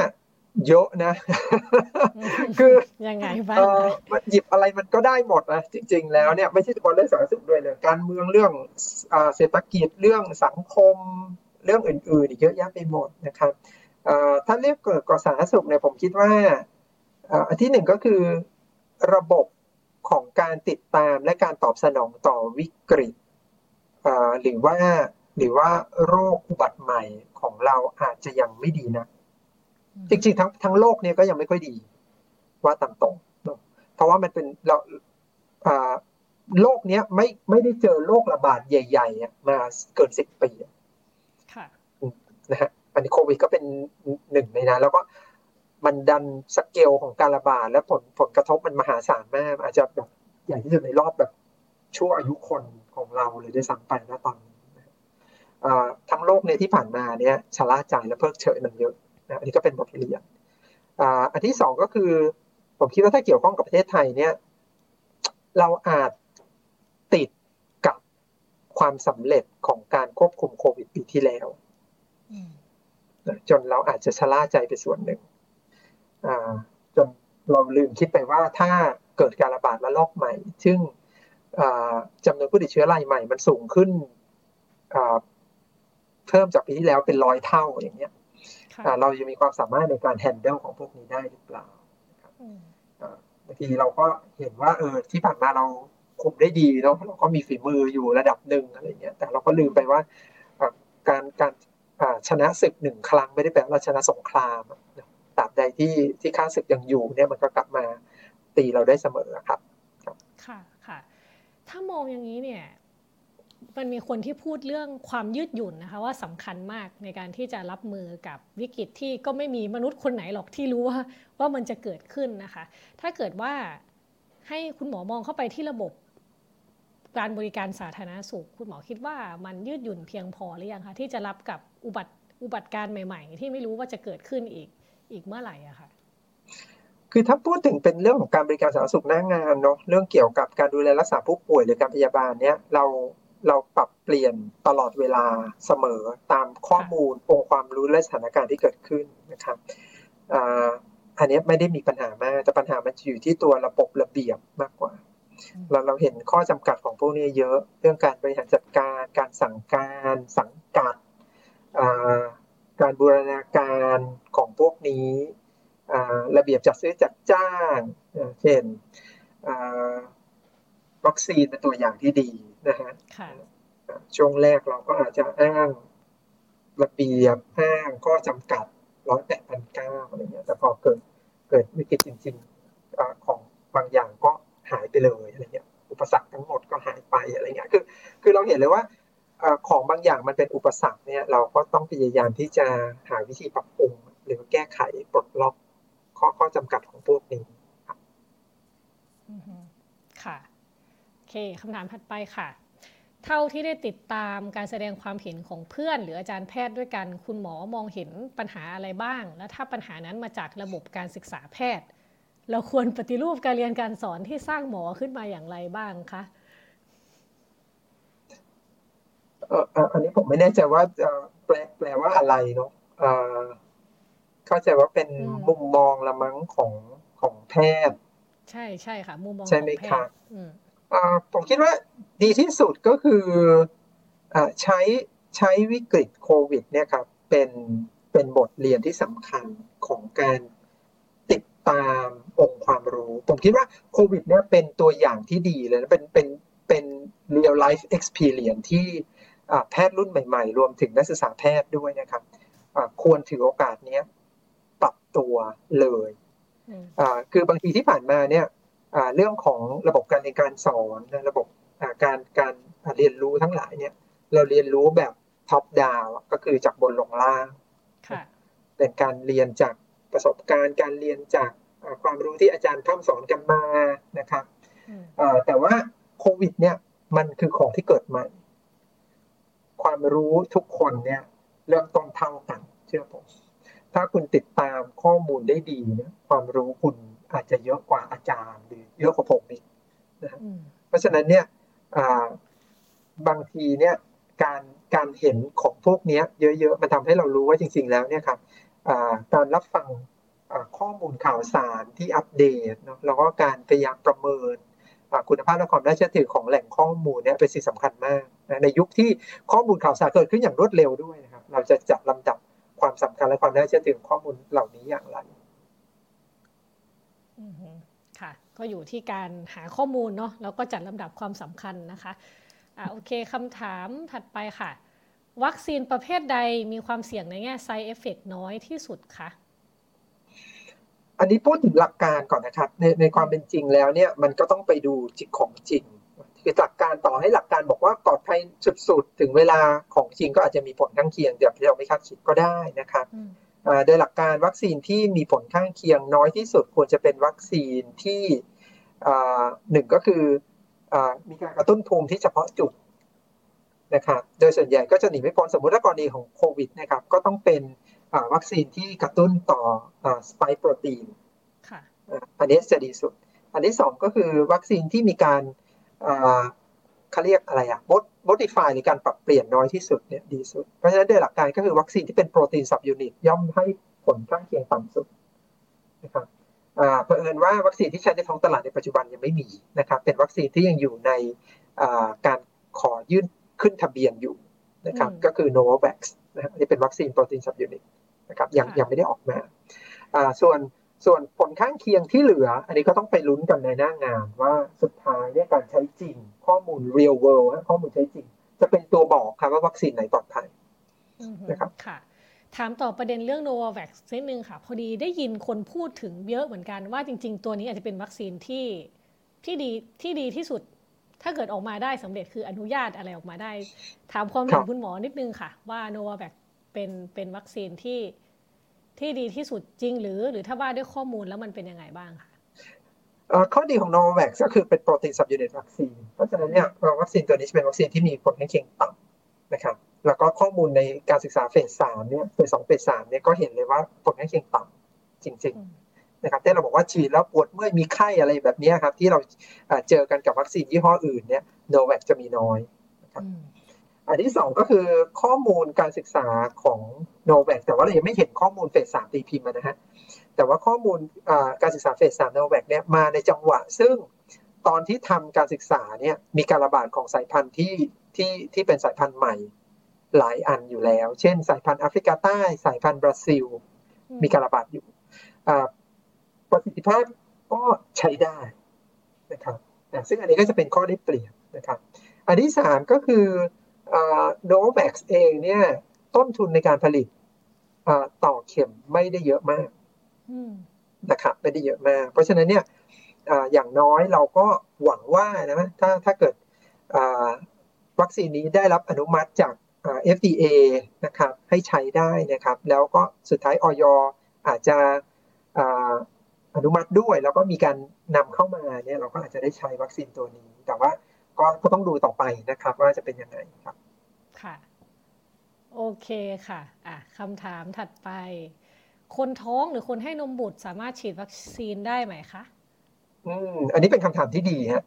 เยอะนะ คือยังไงบ้างหยิบอะไรมันก็ได้หมดนะจริง ๆ แล้วเนี่ยไม่ใช่เฉพาะเรื่องสาธารณสุขด้วยเลยการเมืองเรื่องเศรษฐกิจเรื่องสังคมเรื่องอื่นๆอีกเยอะแยะไปหมดนะครับถ้าเรียกเกิดก่อสาธารณสุขเนี่ยผมคิดว่าอันที่หนึ่งก็คือระบบของการติดตามและการตอบสนองต่อวิกฤตหรือว่าหรือว่าโรคอุบัติใหม่ของเราอาจจะยังไม่ดีนะ จริงๆทั้งทั้งโลกเนี่ยก็ยังไม่ค่อยดี ว่าตามตรงเพราะว่ามันเป็นเราโลกเนี้ยไม่ไม่ได้เจอโรคระบาดใหญ่ๆมาเกินสิบปีค่ะนะฮะอันนี้โควิดก็เป็นหนึ่งในนั้นแล้วก็มันดันสเกลของการระบาดและผลผลกระทบมันมหาศาลมาก อาจจะแบบใหญ่ที่สุดในรอบแบบชั่วอายุคนของเราเลยได้สัมไปนะตอนนี้ทั้งโลกในที่ผ่านมาเนี่ยชะล่าใจและเพิกเฉยมันเยอะ นะอันนี้ก็เป็นบทเรียนอันที่สองก็คือ ผมคิดว่าถ้าเกี่ยวข้องกับประเทศไทยเนี่ย เราอาจติดกับความสำเร็จของการควบคุมโควิดปีที่แล้วจนเราอาจจะชะล่าใจไปส่วนหนึ่งจนเราลืมคิดไปว่าถ้าเกิดการระบาดระลอกใหม่ ซึ่งจำนวนผู้ติดเชื้อรายใหม่มันสูงขึ้นเพิ่มจากปีที่แล้วเป็นร้อยเท่าอย่างเงี้ย เราจะมีความสามารถในการแฮนเดิลของพวกนี้ได้หรือเปล่าบางทีเราก็เห็นว่าเออที่ผ่านมาเราคุมได้ดีเนาะเราก็มีฝีมืออยู่ระดับหนึ่งอะไรเงี้ยแต่เราก็ลืมไปว่าการการชนะศึกหนึ่งครั้งไม่ได้แปลว่าชนะสงครามตราบใดที่ที่ข้าศึกยังอยู่เนี่ยมันก็กลับมาตีเราได้เสมอครับ ค่ะค่ะ ถ้ามองอย่างนี้เนี่ย มันมีคนที่พูดเรื่องความยืดหยุ่นนะคะว่าสำคัญมากในการที่จะรับมือกับวิกฤตที่ก็ไม่มีมนุษย์คนไหนหรอกที่รู้ว่าว่ามันจะเกิดขึ้นนะคะ ถ้าเกิดว่าให้คุณหมอมองเข้าไปที่ระบบการบริการสาธารณสุข คุณหมอคิดว่ามันยืดหยุ่นเพียงพอหรือยังคะที่จะรับกับอุบัติอุบัติการใหม่ ๆ ที่ไม่รู้ว่าจะเกิดขึ้นอีกอีกเมื่อไหร่อะคะคือถ้าพูดถึงเป็นเรื่องของการบริการสาธารณสุขหน้างานเนาะเรื่องเกี่ยวกับการดูแลรักษาผู้ป่วยหรือการพยาบาลเนี้ยเรา เราปรับเปลี่ยนตลอดเวลาเสมอตามข้อมูลองค์ความรู้และสถานการณ์ที่เกิดขึ้นนะครับอันนี้ไม่ได้มีปัญหามากแต่ปัญหามันอยู่ที่ตัวระบบระเบียบมากกว่า เราเราเห็นข้อจำกัดของพวกนี้เยอะเรื่องการบริหารจัดการ การสั่งการ สังกัดการบูรณาการของพวกนี้ระเบียบจัดซื้อจัดจ้าง เช่นวัคซีนเป็นตัวอย่างที่ดี นะฮะช่วงแรกเราก็อาจจะอ้างระเบียบอ้างข้อจำกัดร้อยแปดพันเก้าอะไรเงี้ยแต่พอเกิดเกิดวิกฤตจริงๆของบางอย่างก็หายไปเลยอะไรเงี้ยอุปสรรคทั้งหมดก็หายไปอะไรเงี้ยคือ คือเราเห็นเลยว่าของบางอย่างมันเป็นอุปสรรคเนี่ยเราก็ต้องพยายามที่จะหาวิธีปรับปรุงหรือแก้ไขปลดล็อกข้อข้อจำกัดของพวกนี้ครั บค่ะคคำถามถัดไปค่ะ เท่าที่ได้ติดตามการแสดงความเห็นของเพื่อน หรืออาจารย์แพทย์ด้วยกัน คุณหมอมองเห็นปัญหาอะไรบ้าง และถ้าปัญหานั้นมาจากระบบการศึกษาแพทย์ เราควรปฏิรูปการเรียนการสอนที่สร้างหมอขึ้นมาอย่างไรบ้างคะเอออันนี้ผมไม่แน่ใจว่าแปลแปลว่าอะไรเนาะเข้าใจว่าเป็นมุมมองละมั้งของของแพทย์ ใช่ใช่ค่ะ มุมมองใช่ไหมคะ ผมคิดว่าดีที่สุดก็คือใช้ใช้วิกฤตโควิดเนี่ยครับเป็นเป็นบทเรียนที่สำคัญของการติดตามองค์ความรู้ ผมคิดว่าโควิดเนี่ยเป็นตัวอย่างที่ดีเลยนะเป็นเป็นเป็น real life experience ที่แพทย์รุ่นใหม่ๆ รวมถึงนักศึกษาแพทย์ด้วยนะครับควรถือโอกาสนี้ปรับตัวเลยคือบางทีที่ผ่านมาเนี่ย เรื่องของระบบการเรียนการสอนระบบการการเรียนรู้ทั้งหลายเนี่ย เราเรียนรู้แบบท็อปดาวก็คือจากบนลงล่างเป็นการเรียนจากประสบการณ์การเรียนจากความรู้ที่อาจารย์ท่ำสอนกันมานะครับแต่ว่าโควิดเนี่ยมันคือของที่เกิดใหม่ ความรู้ทุกคนเนี่ยเริ่มต้นเท่ากันเชื่อผมถ้าคุณติดตามข้อมูลได้ดีเนี่ยความรู้คุณ อาจจะเยอะกว่าอาจารย์หรือเยอะกว่าผมอีกนะเพราะฉะนั้นเนี่ยบางทีเนี่ยการการเห็นของพวกนี้เยอะๆมันทำให้เรารู้ว่าจริง ๆ แล้วเนี่ยครับการรับฟังข้อมูลข่าวสารที่อัปเดตเนาะแล้วก็การพยายามประเมินคุณภาพและความน่าเชื่อถือของแหล่งข้อมูลเนี่ยเป็นสิ่งสำคัญมากนะในยุคที่ข้อมูลข่าวสารเกิดขึ้นอย่างรวดเร็วด้วยนะครับ เราจะจัดลำดับความสำคัญและความน่าเชื่อถือของข้อมูลเหล่านี้อย่างไร ค่ะ ก็อยู่ที่การหาข้อมูลเนาะแล้วก็จัดลำดับความสำคัญนะคะอ่าโอเคคำถามถัดไปค่ะ วัคซีนประเภทใดมีความเสี่ยงในแง่ side effect น้อยที่สุดคะอันนี้พูดถึงหลักการก่อนนะครับ ในในความเป็นจริงแล้วเนี่ยมันก็ต้องไปดูจิตของจริงคือหลักการต่อให้หลักการบอกว่าปลอดภัยสุดๆถึงเวลาของจริงก็อาจจะมีผลข้างเคียงเดี๋ยวเราไม่คาดคิดก็ได้นะครับ โดยหลักการวัคซีนที่มีผลข้างเคียงน้อยที่สุดควรจะเป็นวัคซีนที่หนึ่งก็คือมีการกระตุ้นภูมิที่เฉพาะจุดนะครับโดยส่วนใหญ่ก็จะหนีไม่พ้นสมมติถ้ากรณีของโควิดนะครับก็ต้องเป็นวัคซีนที่กระตุ้นต่อสไปค์โปรตีนอันนี้จะดีสุด อันที่สองก็คือวัคซีนที่มีการเขาเรียกอะไรอะมด มดิฟายหรือการปรับเปลี่ยนน้อยที่สุดเนี่ยดีสุด เพราะฉะนั้นโดยหลักการก็คือวัคซีนที่เป็นโปรตีนสับยูนิตย่อมให้ผลข้างเคียงต่ำสุดนะครับเผอิญว่าวัคซีนที่ใช้ในท้องตลาดในปัจจุบันยังไม่มีนะครับ เป็นวัคซีนที่ยังอยู่ในการขอยื่นขึ้นทะเบียนอยู่นะครับ ก็คือ Novavax นะครับนี่เป็นวัคซีนโปรตีน subunit นะครับยังยังไม่ได้ออกมาส่วน ส่วนผลข้างเคียงที่เหลือ อันนี้ก็ต้องไปลุ้นกันในหน้างานว่าสุดท้ายเนี่ยการใช้จริง ข้อมูล real world ข้อมูลใช้จริง จะเป็นตัวบอกครับว่าวัคซีนไหนปลอดภัยนะครับค่ะ ถามต่อประเด็นเรื่อง Novavax นิดนึงค่ะ พอดีได้ยินคนพูดถึงเยอะเหมือนกันว่าจริง ๆ ตัวนี้อาจจะเป็นวัคซีนที่ที่ดีที่ดีที่สุด ถ้าเกิดออกมาได้สำเร็จคืออนุญาตอะไรออกมาได้ ถามความเห็นคุณหมอนิดนึงค่ะ ว่า Novavax เป็นเป็นวัคซีนที่ ที่ดีที่สุดจริงหรือหรือถ้าว่าด้วยข้อมูลแล้วมันเป็นยังไงบ้างคะข้อดีของ Novavax ก็คือเป็นโปรตีนสับยูนิตวัคซีนเพราะฉะนั้นเนี่ยวัคซีนตัวนี้จะเป็นวัคซีนที่มีผลข้างเคียงต่ำนะครับแล้วก็ข้อมูลในการศึกษาเฟสสามเนี่ยเฟสสองเฟสสามเนี่ยก็เห็นเลยว่าผลข้างเคียงต่ำจริง ๆ นะครับที่เราบอกว่าฉีดแล้วปวดเมื่อยมีไข้อะไรแบบนี้ครับ ที่เราเจอกันกับวัคซีนยี่ห้ออื่นเนี่ยโนแวคจะมีน้อยนะครับ อันที่สองก็คือข้อมูลการศึกษาของโนแวคแต่ว่าเรายังไม่เห็นข้อมูลเฟสสามตีพิมพ์นะฮะแต่ว่าข้อมูลการศึกษาเฟสสามโนแวคเนี่ยมาในจังหวะ ซึ่งตอนที่ทำการศึกษาเนี่ยมีการระบาดของสายพันธุ์ที่ที่ที่เป็นสายพันธุ์ใหม่หลายอันอยู่แล้ว เช่น สายพันธุ์แอฟริกาใต้ สายพันธุ์บราซิล มีการระบาดอยู่ประสิทธิภาพก็ใช้ได้นะครับซึ่งอันนี้ก็จะเป็นข้อได้เปรียบนะครับ อันที่สามก็คือ โนแวคเองเนี่ย ต้นทุนในการผลิตต่อเข็มไม่ได้เยอะมากนะครับไม่ได้เยอะมาก เพราะฉะนั้นเนี่ยอย่างน้อยเราก็หวังว่านะถ้าถ้าเกิดวัคซีนนี้ได้รับอนุมัติจาก FDA นะครับ ให้ใช้ได้นะครับ แล้วก็สุดท้ายออยอาจจะอนุมัติด้วย แล้วก็มีการนำเข้ามาเนี่ยเราก็อาจจะได้ใช้วัคซีนตัวนี้ แต่ว่า ก็ก็ต้องดูต่อไปนะครับ ว่าจะเป็นยังไงครับค่ะ โอเคค่ะอะคำถามถัดไป คนท้องหรือคนให้นมบุตรสามารถฉีดวัคซีนได้ไหมคะอืมอันนี้เป็นคำถามที่ดีฮะ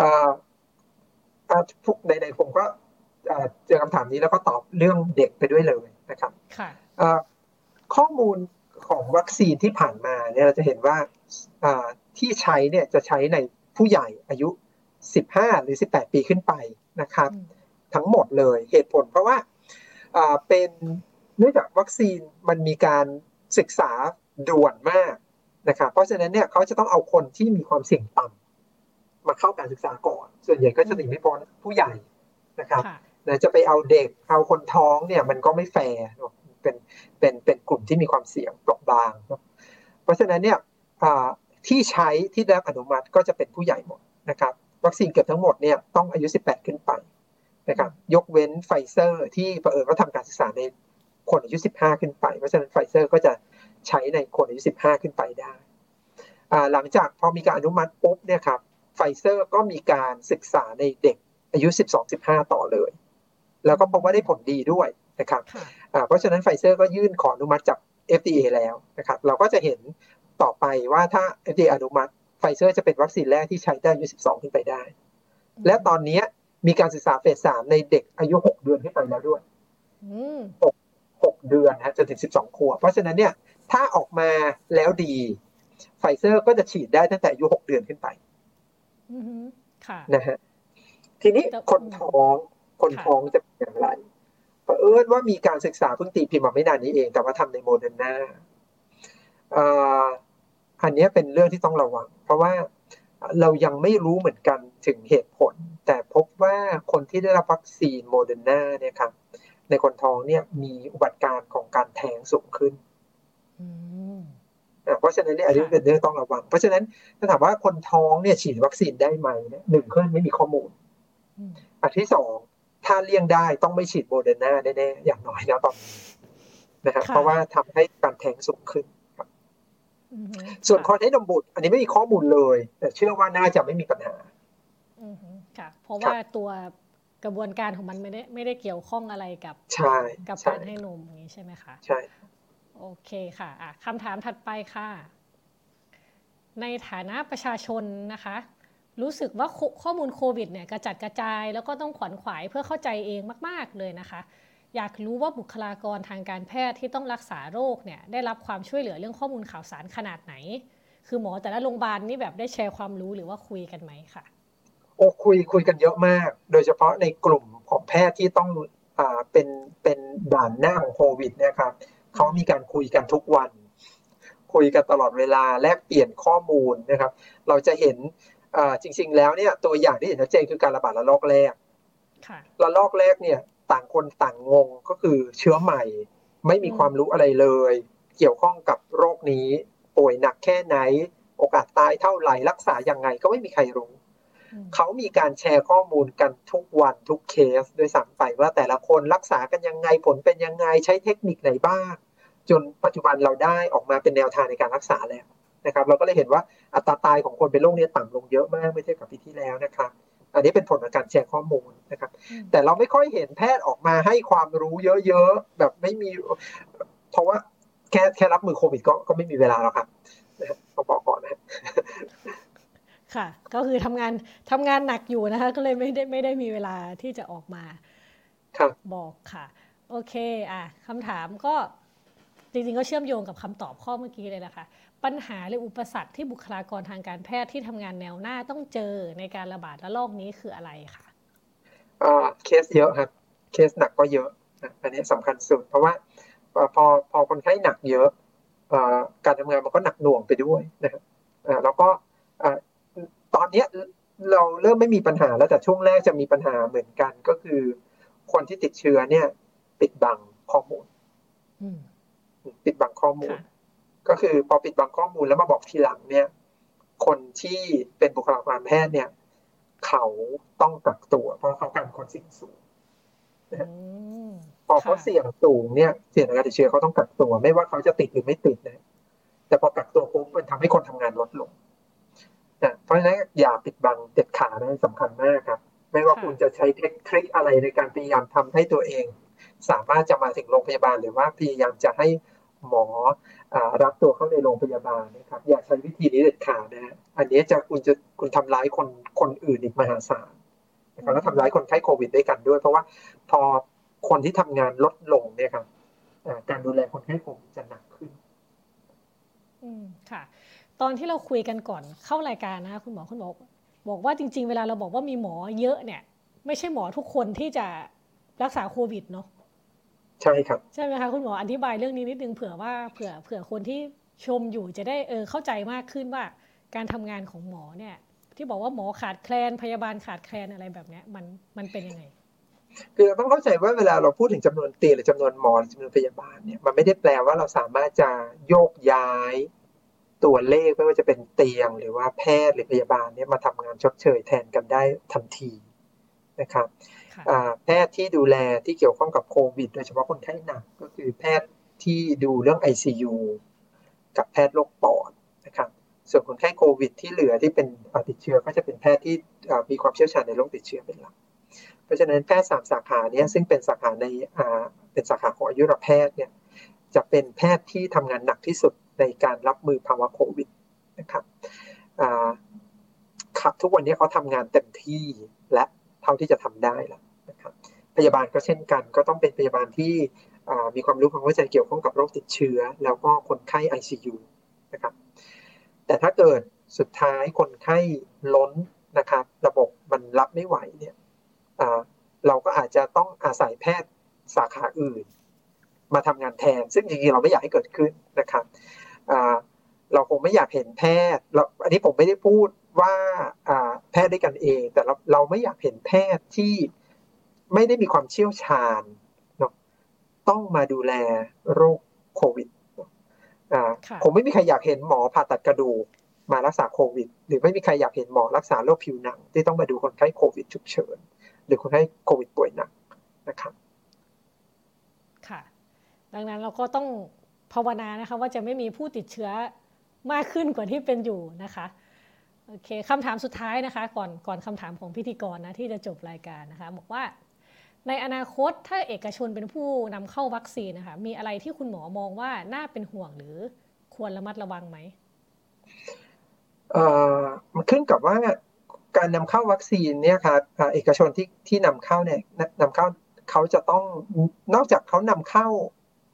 อ่าทุกในในผมก็เจอคำถามนี้แล้วก็ตอบเรื่องเด็กไปด้วยเลยนะครับ ค่ะข้อมูลของวัคซีนที่ผ่านมาเนี่ยเราจะเห็นว่าที่ใช้เนี่ยจะใช้ในผู้ใหญ่อายุ 15 หรือ 18 ปีขึ้นไปนะครับ ทั้งหมดเลยเหตุผลเพราะว่าเป็นเนื่องจากวัคซีนมันมีการศึกษาด่วนมากนะครับเพราะฉะนั้นเนี่ยเขาจะต้องเอาคนที่มีความเสี่ยงต่ำมาเข้าการศึกษาก่อน ส่วนใหญ่ก็จะหนีไม่พ้นผู้ใหญ่นะครับจะไปเอาเด็กเอาคนท้องเนี่ยมันก็ไม่แฟร์เป็นเป็นเป็นกลุ่มที่มีความเสี่ยงเปราะบาง เพราะฉะนั้นเนี่ยที่ใช้ที่ได้รับอนุมัติก็จะเป็นผู้ใหญ่หมดนะครับ วัคซีนเกือบทั้งหมดเนี่ยต้องอายุ 18 ขึ้นไปนะครับยกเว้นไฟเซอร์ที่เผอิญว่าทำการศึกษาในคนอายุ 15 ขึ้นไป เพราะฉะนั้นไฟเซอร์ก็จะใช้ในคนอายุ 15 ขึ้นไปได้หลังจากพอมีการอนุมัติปุ๊บเนี่ยครับไฟเซอร์ก็มีการศึกษาในเด็กอายุ 12-15 ต่อเลย แล้วก็พบว่าได้ผลดีด้วยนะครับเพราะฉะนั้นไฟเซอร์ก็ยื่นขออนุมัติจาก FDA แล้วนะครับเราก็จะเห็นต่อไปว่าถ้า FDA อนุมัติ ไฟเซอร์จะเป็นวัคซีนแรกที่ใช้ได้อายุ 12 ขึ้นไปได้ และตอนนี้มีการศึกษาเฟสสามในเด็กอายุ 6 เดือนขึ้นไปแล้วด้วยหกหกเดือนนะจนถึง 12 ขวบ เพราะฉะนั้นเนี่ย ถ้าออกมาแล้วดี ไฟเซอร์ก็จะฉีดได้ตั้งแต่อายุ 6 เดือนขึ้นไปนะฮะ ทีนี้คนท้อง คนท้องจะเป็นอย่างไรเผอิญว่ามีการศึกษาเพิ่งตีพิมพ์มาไม่นานนี้เอง แต่ว่าทำในโมเดอร์นา อันนี้เป็นเรื่องที่ต้องระวัง เพราะว่าเรายังไม่รู้เหมือนกันถึงเหตุผล แต่พบว่าคนที่ได้รับวัคซีนโมเดอร์นาเนี่ยครับในคนท้องเนี่ยมีอุบัติการณ์ของการแท้งสูงขึ้นเพราะฉะนั้นเนี่ยอันนี้เป็นเรื่องต้องระวัง เพราะฉะนั้นถ้าถามว่าคนท้องเนี่ยฉีดวัคซีนได้ไหมเนี่ยหนึ่งเครื่องไม่มีข้อมูลอันที่สองถ้าเลี่ยงได้ต้องไม่ฉีดโมเดอร์นาแน่ๆอย่างน้อยนะตอนนี้นะครับเพราะว่าทำให้การแท้งสูงขึ้น ส่วนคนให้นมบุตรอันนี้ไม่มีข้อมูลเลย แต่เชื่อว่าน่าจะไม่มีปัญหาค่ะ เพราะว่าตัวกระบวนการของมันไม่ได้ไม่ได้เกี่ยวข้องอะไรกับใช่กับการให้นมอย่างนี้ใช่ไหมคะใช่โอเคค่ะคำถามถัดไปค่ะ ในฐานะประชาชนนะคะ รู้สึกว่าข้อมูลโควิดเนี่ยกระจัดกระจายแล้วก็ต้องขวนขวายเพื่อเข้าใจเองมาก ๆ เลยนะคะ อยากรู้ว่าบุคลากรทางการแพทย์ที่ต้องรักษาโรคเนี่ยได้รับความช่วยเหลือเรื่องข้อมูลข่าวสารขนาดไหน คือหมอแต่ละโรงพยาบาลนี่แบบได้แชร์ความรู้หรือว่าคุยกันไหมค่ะโอ้คุยคุยกันเยอะมาก โดยเฉพาะในกลุ่มของแพทย์ที่ต้องอ่าเป็นเป็นด่านหน้าของโควิดเนี่ยครับเขามีการคุยกันทุกวัน คุยกันตลอดเวลาแลกเปลี่ยนข้อมูลนะครับ เราจะเห็นจริง ๆ แล้วเนี่ยตัวอย่างที่เห็นชัดเจนคือการระบาดระลอกแรกระลอกแรกเนี่ย ต่างคนต่างงงก็คือเชื้อใหม่ ไม่มีความรู้อะไรเลย เกี่ยวข้องกับโรคนี้ ป่วยหนักแค่ไหน โอกาสตายเท่าไหร่รักษายังไงก็ไม่มีใครรู้เขามีการแชร์ข้อมูลกันทุกวันทุกเคสโดยสัมไปว่าแต่ละคนรักษากันยังไงผลเป็นยังไงใช้เทคนิคไหนบ้าง จนปัจจุบันเราได้ออกมาเป็นแนวทางในการรักษาแล้วนะครับ เราก็เลยเห็นว่าอัตราตายของคนเป็นโรคนี้ต่ำลงเยอะมากเมื่อเทียบกับปีที่แล้วนะครับ อันนี้เป็นผลของการแชร์ข้อมูลนะครับ แต่เราไม่ค่อยเห็นแพทย์ออกมาให้ความรู้เยอะๆแบบไม่มี เพราะว่าแค่แค่รับมือโควิดก็ก็ไม่มีเวลาแล้วครับต้องบอกก่อนนะค่ะ ก็คือทำงานทำงานหนักอยู่นะคะ ก็เลยไม่ได้ไม่ได้มีเวลาที่จะออกมาบอกค่ะ โอเค อะคำถามก็จริงๆก็เชื่อมโยงกับคำตอบข้อเมื่อกี้เลยนะคะ ปัญหาหรืออุปสรรคที่บุคลากรทางการแพทย์ที่ทำงานแนวหน้าต้องเจอในการระบาดระลอกนี้คืออะไรคะเคสเยอะครับ เคสหนักก็เยอะอันนี้สำคัญสุด เพราะว่าพอพอคนไข้หนักเยอะการทำงานมันก็หนักหน่วงไปด้วยนะครับแล้วก็ตอนนี้เราเริ่มไม่มีปัญหาแล้วแต่ช่วงแรกจะมีปัญหาเหมือนกันก็คือ คนที่ติดเชื้อเนี่ย ปิดบังข้อมูลปิดบังข้อมูล ก็คือพอปิดบังข้อมูลแล้วมาบอกทีหลังเนี่ย คนที่เป็นบุคลากรการแพทย์เนี่ย เขาต้องกักตัว เพราะเขาการคนเสี่ยงสูงพอเขาเสี่ยงสูงเนี่ยเสี่ยงในการติดเชื้อเขาต้องกักตัว ไม่ว่าเขาจะติดหรือไม่ติดนะแต่พอกักตัวปุ๊บมันทำให้คนทำงานลดลงนะเพราะฉะนั้นอย่าปิดบังเด็ดขาดนะสำคัญมากครับ ไม่ว่าคุณจะใช้เทคนิคอะไรในการพยายามทำให้ตัวเอง สามารถจะมาถึงโรงพยาบาลหรือว่าพยายามจะให้หมอ รับตัวเข้าในโรงพยาบาลนะครับ อย่าใช้วิธีนี้เด็ดขาดนะ อันนี้จะคุณจะคุณทำร้ายคนคนอื่นอีกมหาศาลนะครับแล้วทำร้ายคนไข้โควิดด้วยกันด้วย เพราะว่าพอคนที่ทำงานลดลงเนี่ยครับการดูแลคนไข้โควิดจะหนักขึ้น อืมค่ะ ตอนที่เราคุยกันก่อนเข้ารายการนะคุณหมอคุณบอกบอกว่าจริง ๆ เวลาเราบอกว่ามีหมอเยอะเนี่ย ไม่ใช่หมอทุกคนที่จะรักษาโควิดเนาะ ใช่ครับ ใช่ไหมคะคุณหมออธิบายเรื่องนี้นิดนึงเผื่อว่าเผื่อเผื่อคนที่ชมอยู่จะได้เออเข้าใจมากขึ้นว่าการทำงานของหมอเนี่ย ที่บอกว่าหมอขาดแคลนพยาบาลขาดแคลนอะไรแบบเนี้ยมันมันเป็นยังไง คือเราต้องเข้าใจว่าเวลาเราพูดถึงจำนวนเตียงหรือจำนวนหมอหรือจำนวนพยาบาลเนี่ยมันไม่ได้แปลว่าเราสามารถจะโยกย้ายตัวเลขไม่ว่าจะเป็นเตียงหรือว่าแพทย์หรือพยาบาลเนี่ยมาทำงานชดเชยแทนกันได้ทันทีนะครับ แพทย์ที่ดูแลที่เกี่ยวข้องกับโควิด โดยเฉพาะคนไข้หนักก็คือแพทย์ที่ดูเรื่อง ICU กับแพทย์โรคปอดนะครับส่วนคนไข้โควิด ที่เหลือที่เป็นติดเชื้อก็จะเป็นแพทย์ที่มีความเชี่ยวชาญในโรคติดเชื้อเป็นหลัก เพราะฉะนั้นแพทย์สามสาขานี้ซึ่งเป็นสาขาในเป็นสาขาของอายุรแพทย์เนี่ยจะเป็นแพทย์ที่ทำงานหนักที่สุดในการรับมือภาวะโควิดนะครับทุกวันนี้เขาทำงานเต็มที่และเท่าที่จะทำได้แล้ว นะครับพยาบาลก็เช่นกัน ก็ต้องเป็นพยาบาลที่มีความรู้ความเข้าใจเกี่ยวข้องกับโรคติดเชื้อ แล้วก็คนไข้ ICU นะครับแต่ถ้าเกิดสุดท้ายคนไข้ล้นนะครับ ระบบมันรับไม่ไหวเนี่ยเราก็อาจจะต้องอาศัยแพทย์สาขาอื่น มาทำงานแทน ซึ่งจริงๆเราไม่อยากให้เกิดขึ้นนะครับเราคงไม่อยากเห็นแพทย์เราอันนี้ผมไม่ได้พูดว่าแพทย์ด้วยกันเอง แต่เราเราไม่อยากเห็นแพทย์ที่ ไม่ได้มีความเชี่ยวชาญเนาะต้องมาดูแลโรคโควิดอ่าผมไม่มีใครอยากเห็นหมอผ่าตัดกระดูกมารักษาโควิด หรือไม่มีใครอยากเห็นหมอรักษาโรคผิวหนัง ที่ต้องมาดูคนไข้โควิดฉุกเฉิน หรือคนไข้โควิดป่วยหนักนะครับค่ะ ดังนั้นเราก็ต้องภาวนานะคะ ว่าจะไม่มีผู้ติดเชื้อมากขึ้นกว่าที่เป็นอยู่นะคะโอเคคำถามสุดท้ายนะคะ ก่อนก่อนคำถามของพิธีกรนะที่จะจบรายการนะคะ บอกว่า ในอนาคตถ้าเอกชนเป็นผู้นำเข้าวัคซีนนะคะมีอะไรที่คุณหมอมองว่าน่าเป็นห่วงหรือควรระมัดระวังไหมเอ่อมันขึ้นกับว่าการนำเข้าวัคซีนเนี่ยครับเอกชนที่ที่นำเข้าเนี่ยนำเข้าเขาจะต้องนอกจากเขานำเข้า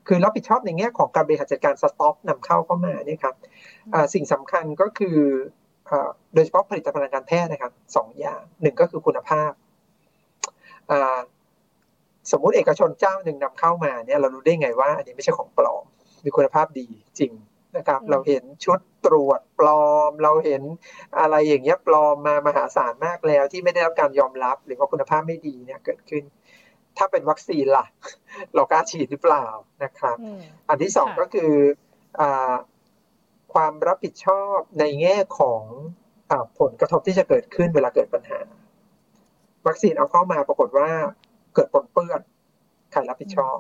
คือรับผิดชอบในแง่ของการบริหารจัดการสต็อกนำเข้าเข้ามาเนี่ยครับสิ่งสำคัญก็คือโดยเฉพาะผลิตภัณฑ์การแพทย์นะครับสองอย่างหนึ่งก็คือคุณภาพ สมมุติเอกชนเจ้าหนึ่งนำเข้ามาเนี่ยเรารู้ได้ไงว่า อันนี้ไม่ใช่ของปลอม มีคุณภาพดีจริงนะครับ เราเห็นชุดตรวจปลอม เราเห็นอะไรอย่างเงี้ยปลอมมามหาศาลมากแล้ว ที่ไม่ได้รับการยอมรับ หรือว่าคุณภาพไม่ดีเนี่ยเกิดขึ้น ถ้าเป็นวัคซีนล่ะ เรากล้าฉีดหรือเปล่านะครับ อันที่สองก็คือความรับผิดชอบในแง่ของอผลกระทบที่จะเกิดขึ้นเวลาเกิดปัญหา วัคซีนเอาเข้ามาปรากฏว่า เกิดปนเปื้อนใครรับผิดชอบ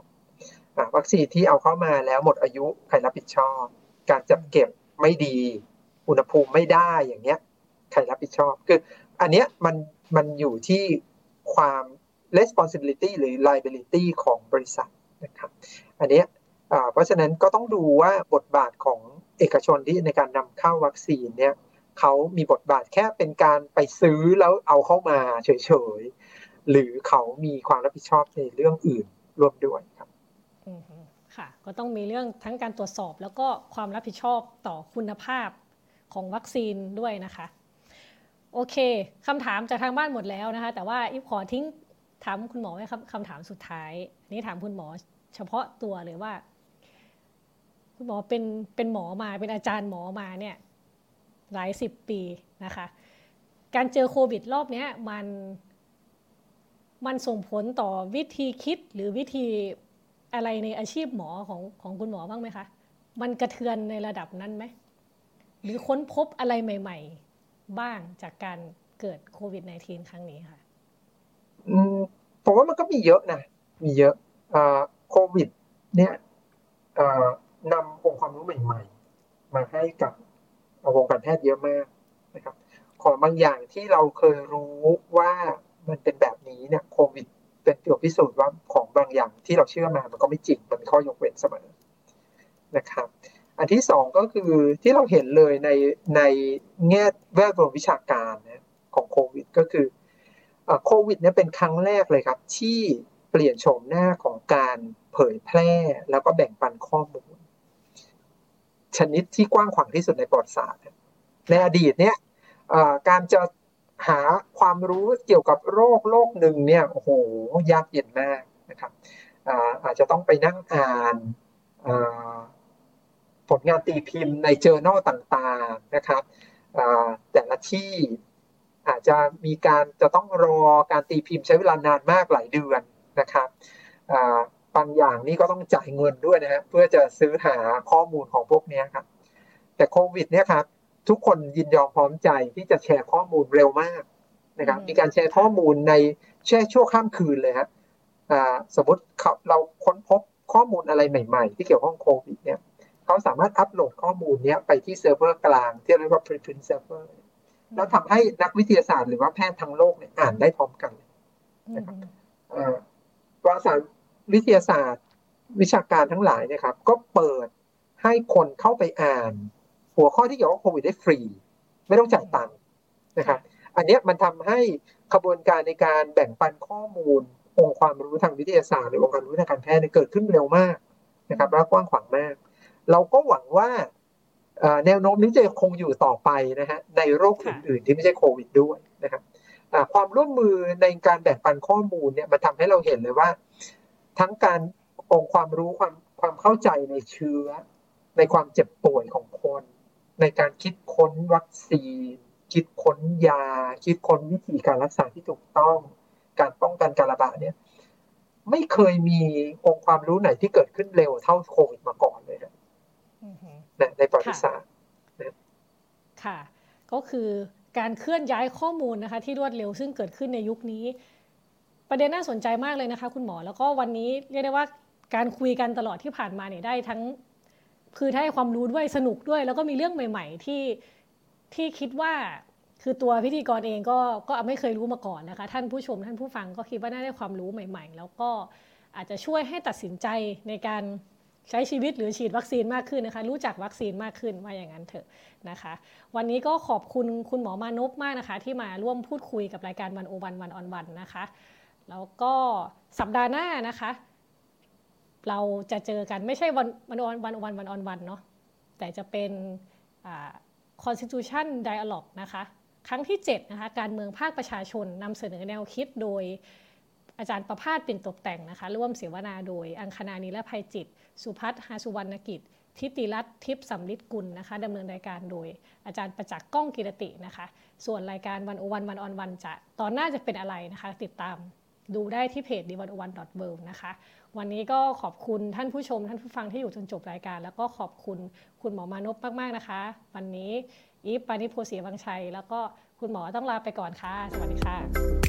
อวัคซีนที่เอาเข้ามาแล้วหมดอายุใครรับผิดชอบ การจัดเก็บไม่ดี อุณหภูมิไม่ได้อย่างเงี้ยใครรับผิดชอบ คือ อันเนี้ยมันมันอยู่ที่ความ responsibility หรือ liability ของบริษัทนะครับ อันเนี้ยเพราะฉะนั้นก็ต้องดูว่าบทบาทของเอกชนที่ในการนำเข้าวัคซีนเนี่ยเขามีบทบาทแค่เป็นการไปซื้อแล้วเอาเข้ามาเฉย หรือเขามีความรับผิดชอบในเรื่องอื่นร่วมด้วยครับค่ะ ก็ต้องมีเรื่องทั้งการตรวจสอบ แล้วก็ความรับผิดชอบต่อคุณภาพของวัคซีนด้วยนะคะ โอเคคำถามจากทางบ้านหมดแล้วนะคะ แต่ว่าอีฟขอทิ้งถามคุณหมอไว้คำคำถามสุดท้าย นี่ถามคุณหมอเฉพาะตัวเลยว่า คุณหมอเป็นเป็นหมอมาเป็นอาจารย์หมอมาเนี่ยหลายสิบปีนะคะ การเจอโควิดรอบนี้มัน มันส่งผลต่อวิธีคิดหรือวิธีอะไรในอาชีพหมอของของคุณหมอบ้างไหมคะ มันกระเทือนในระดับนั้นไหม หรือค้นพบอะไรใหม่ ๆ บ้างจากการเกิดโควิด -19 ครั้งนี้ค่ะอืมผมว่ามันก็มีเยอะนะ มีเยอะโควิด เนี่ยนำองค์ความรู้ใหม่ ๆ มาให้กับวงการแพทย์เยอะมากนะครับ ของบางอย่างที่เราเคยรู้ว่า มันเป็นแบบนี้เนี่ยโควิด เป็นตัวพิสูจน์ว่าของบางอย่างที่เราเชื่อมามันก็ไม่จริงมันมีข้อยกเว้นเสมอนะครับ อันที่สองก็คือที่เราเห็นเลยในในแง่แวดวงวิชาการนะของโควิด ก็คือโควิดเนี่ยเป็นครั้งแรกเลยครับ ที่เปลี่ยนโฉมหน้าของการเผยแพร่ แล้วก็แบ่งปันข้อมูล ชนิดที่กว้างขวางที่สุดในประวัติศาสตร์ในอดีตเนี่ยการจะ หาความรู้เกี่ยวกับโรคโรคหนึ่งเนี่ยโอ้โหยากเย็นมากนะครับอาจจะต้องไปนั่งอ่านผลงานตีพิมพ์ในเจอแนลต่างๆนะครับแต่ละที่อาจจะมีการจะต้องรอการตีพิมพ์ใช้เวลานานมากหลายเดือนนะครับบางอย่างนี่ก็ต้องจ่ายเงินด้วยนะฮะเพื่อจะซื้อหาข้อมูลของพวกนี้ครับแต่โควิดเนี่ยครับ ทุกคนยินยอมพร้อมใจที่จะแชร์ข้อมูลเร็วมากนะครับ มีการแชร์ข้อมูลในแช่ชั่วข้ามคืนเลยครับสมมติเราค้นพบข้อมูลอะไรใหม่ ๆ ที่เกี่ยวข้องโควิดเนี่ยเขาสามารถอัปโหลดข้อมูลนี้ไปที่เซิร์ฟเวอร์กลาง ที่เรียกว่า preprint server แล้วทำให้นักวิทยาศาสตร์หรือว่าแพทย์ทั้งโลกเนี่ยอ่านได้พร้อมกันนะครับวารสารวิทยาศาสตร์วิชาการทั้งหลายนะครับ ก็เปิดให้คนเข้าไปอ่าน หัวข้อที่เกี่ยวกับโควิดได้ฟรี ไม่ต้องจ่ายตังค์นะครับ อันนี้มันทำให้ขบวนการในการแบ่งปันข้อมูล องค์ความรู้ทางวิทยาศาสตร์หรือองค์ความรู้ทางการแพทย์เกิดขึ้นเร็วมากนะครับและกว้างขวางมาก เราก็หวังว่าแนวโน้มนี้จะคงอยู่ต่อไปนะฮะในโรคอื่นๆที่ไม่ใช่โควิดด้วยนะครับความร่วมมือในการแบ่งปันข้อมูลเนี่ยมันทาให้เราเห็นเลยว่า ทั้งการองค์ความรู้ความความเข้าใจในเชื้อ ในความเจ็บป่วยของคน ในการคิดค้นวัคซีน คิดค้นยา คิดค้นวิธีการรักษาที่ถูกต้อง การป้องกันการระบาดเนี่ยไม่เคยมีองค์ความรู้ไหนที่เกิดขึ้นเร็วเท่าโควิดมาก่อนเลยนะในประวัติศาสตร์ค่ะ ก็คือการเคลื่อนย้ายข้อมูลนะคะ ที่รวดเร็วซึ่งเกิดขึ้นในยุคนี้ ประเด็นน่าสนใจมากเลยนะคะ คุณหมอแล้วก็วันนี้เรียกได้ว่าการคุยกันตลอดที่ผ่านมาเนี่ยได้ทั้ง คือได้ความรู้ด้วยสนุกด้วย แล้วก็มีเรื่องใหม่ ๆ ที่ที่คิดว่าคือตัวพิธีกรเองก็ก็ไม่เคยรู้มาก่อนนะคะ ท่านผู้ชมท่านผู้ฟังก็คิดว่าน่าได้ความรู้ใหม่ ๆ แล้วก็อาจจะช่วยให้ตัดสินใจในการใช้ชีวิตหรือฉีดวัคซีนมากขึ้นนะคะ รู้จักวัคซีนมากขึ้นว่าอย่างนั้นเถอะนะคะ วันนี้ก็ขอบคุณคุณหมอมานพมากนะคะ ที่มาร่วมพูดคุยกับรายการวันโอวันวันออนวันนะคะ แล้วก็สัปดาห์หน้านะคะ เราจะเจอกันไม่ใช่วันวันออนวันวันวันออนวันเนาะแต่จะเป็น Constitution Dialogue นะคะ ครั้งที่ 7 นะคะ การเมืองภาคประชาชนนำเสนอแนวคิดโดยอาจารย์ประภาสปิ่นตบแต่งนะคะ ร่วมเสวนาโดย อังคณานีละไพจิตร สุภัทร หาสุวรรณกิจ ฐิติรัตน์ทิพย์สัมฤทธิ์กุลนะคะดำเนินรายการโดยอาจารย์ประจักษ์ก้องกีรตินะคะ ส่วนรายการ One O One One on One จะตอนหน้าจะเป็นอะไรนะคะ ติดตาม ดูได้ที่เพจ The One O One dot World ะคะ วันนี้ก็ขอบคุณท่านผู้ชม ท่านผู้ฟังที่อยู่จนจบรายการ แล้วก็ขอบคุณคุณหมอมานพมาก ๆ นะคะ วันนี้อีฟปานิโพสีวังชัย แล้วก็คุณหมอต้องลาไปก่อนค่ะ สวัสดีค่ะ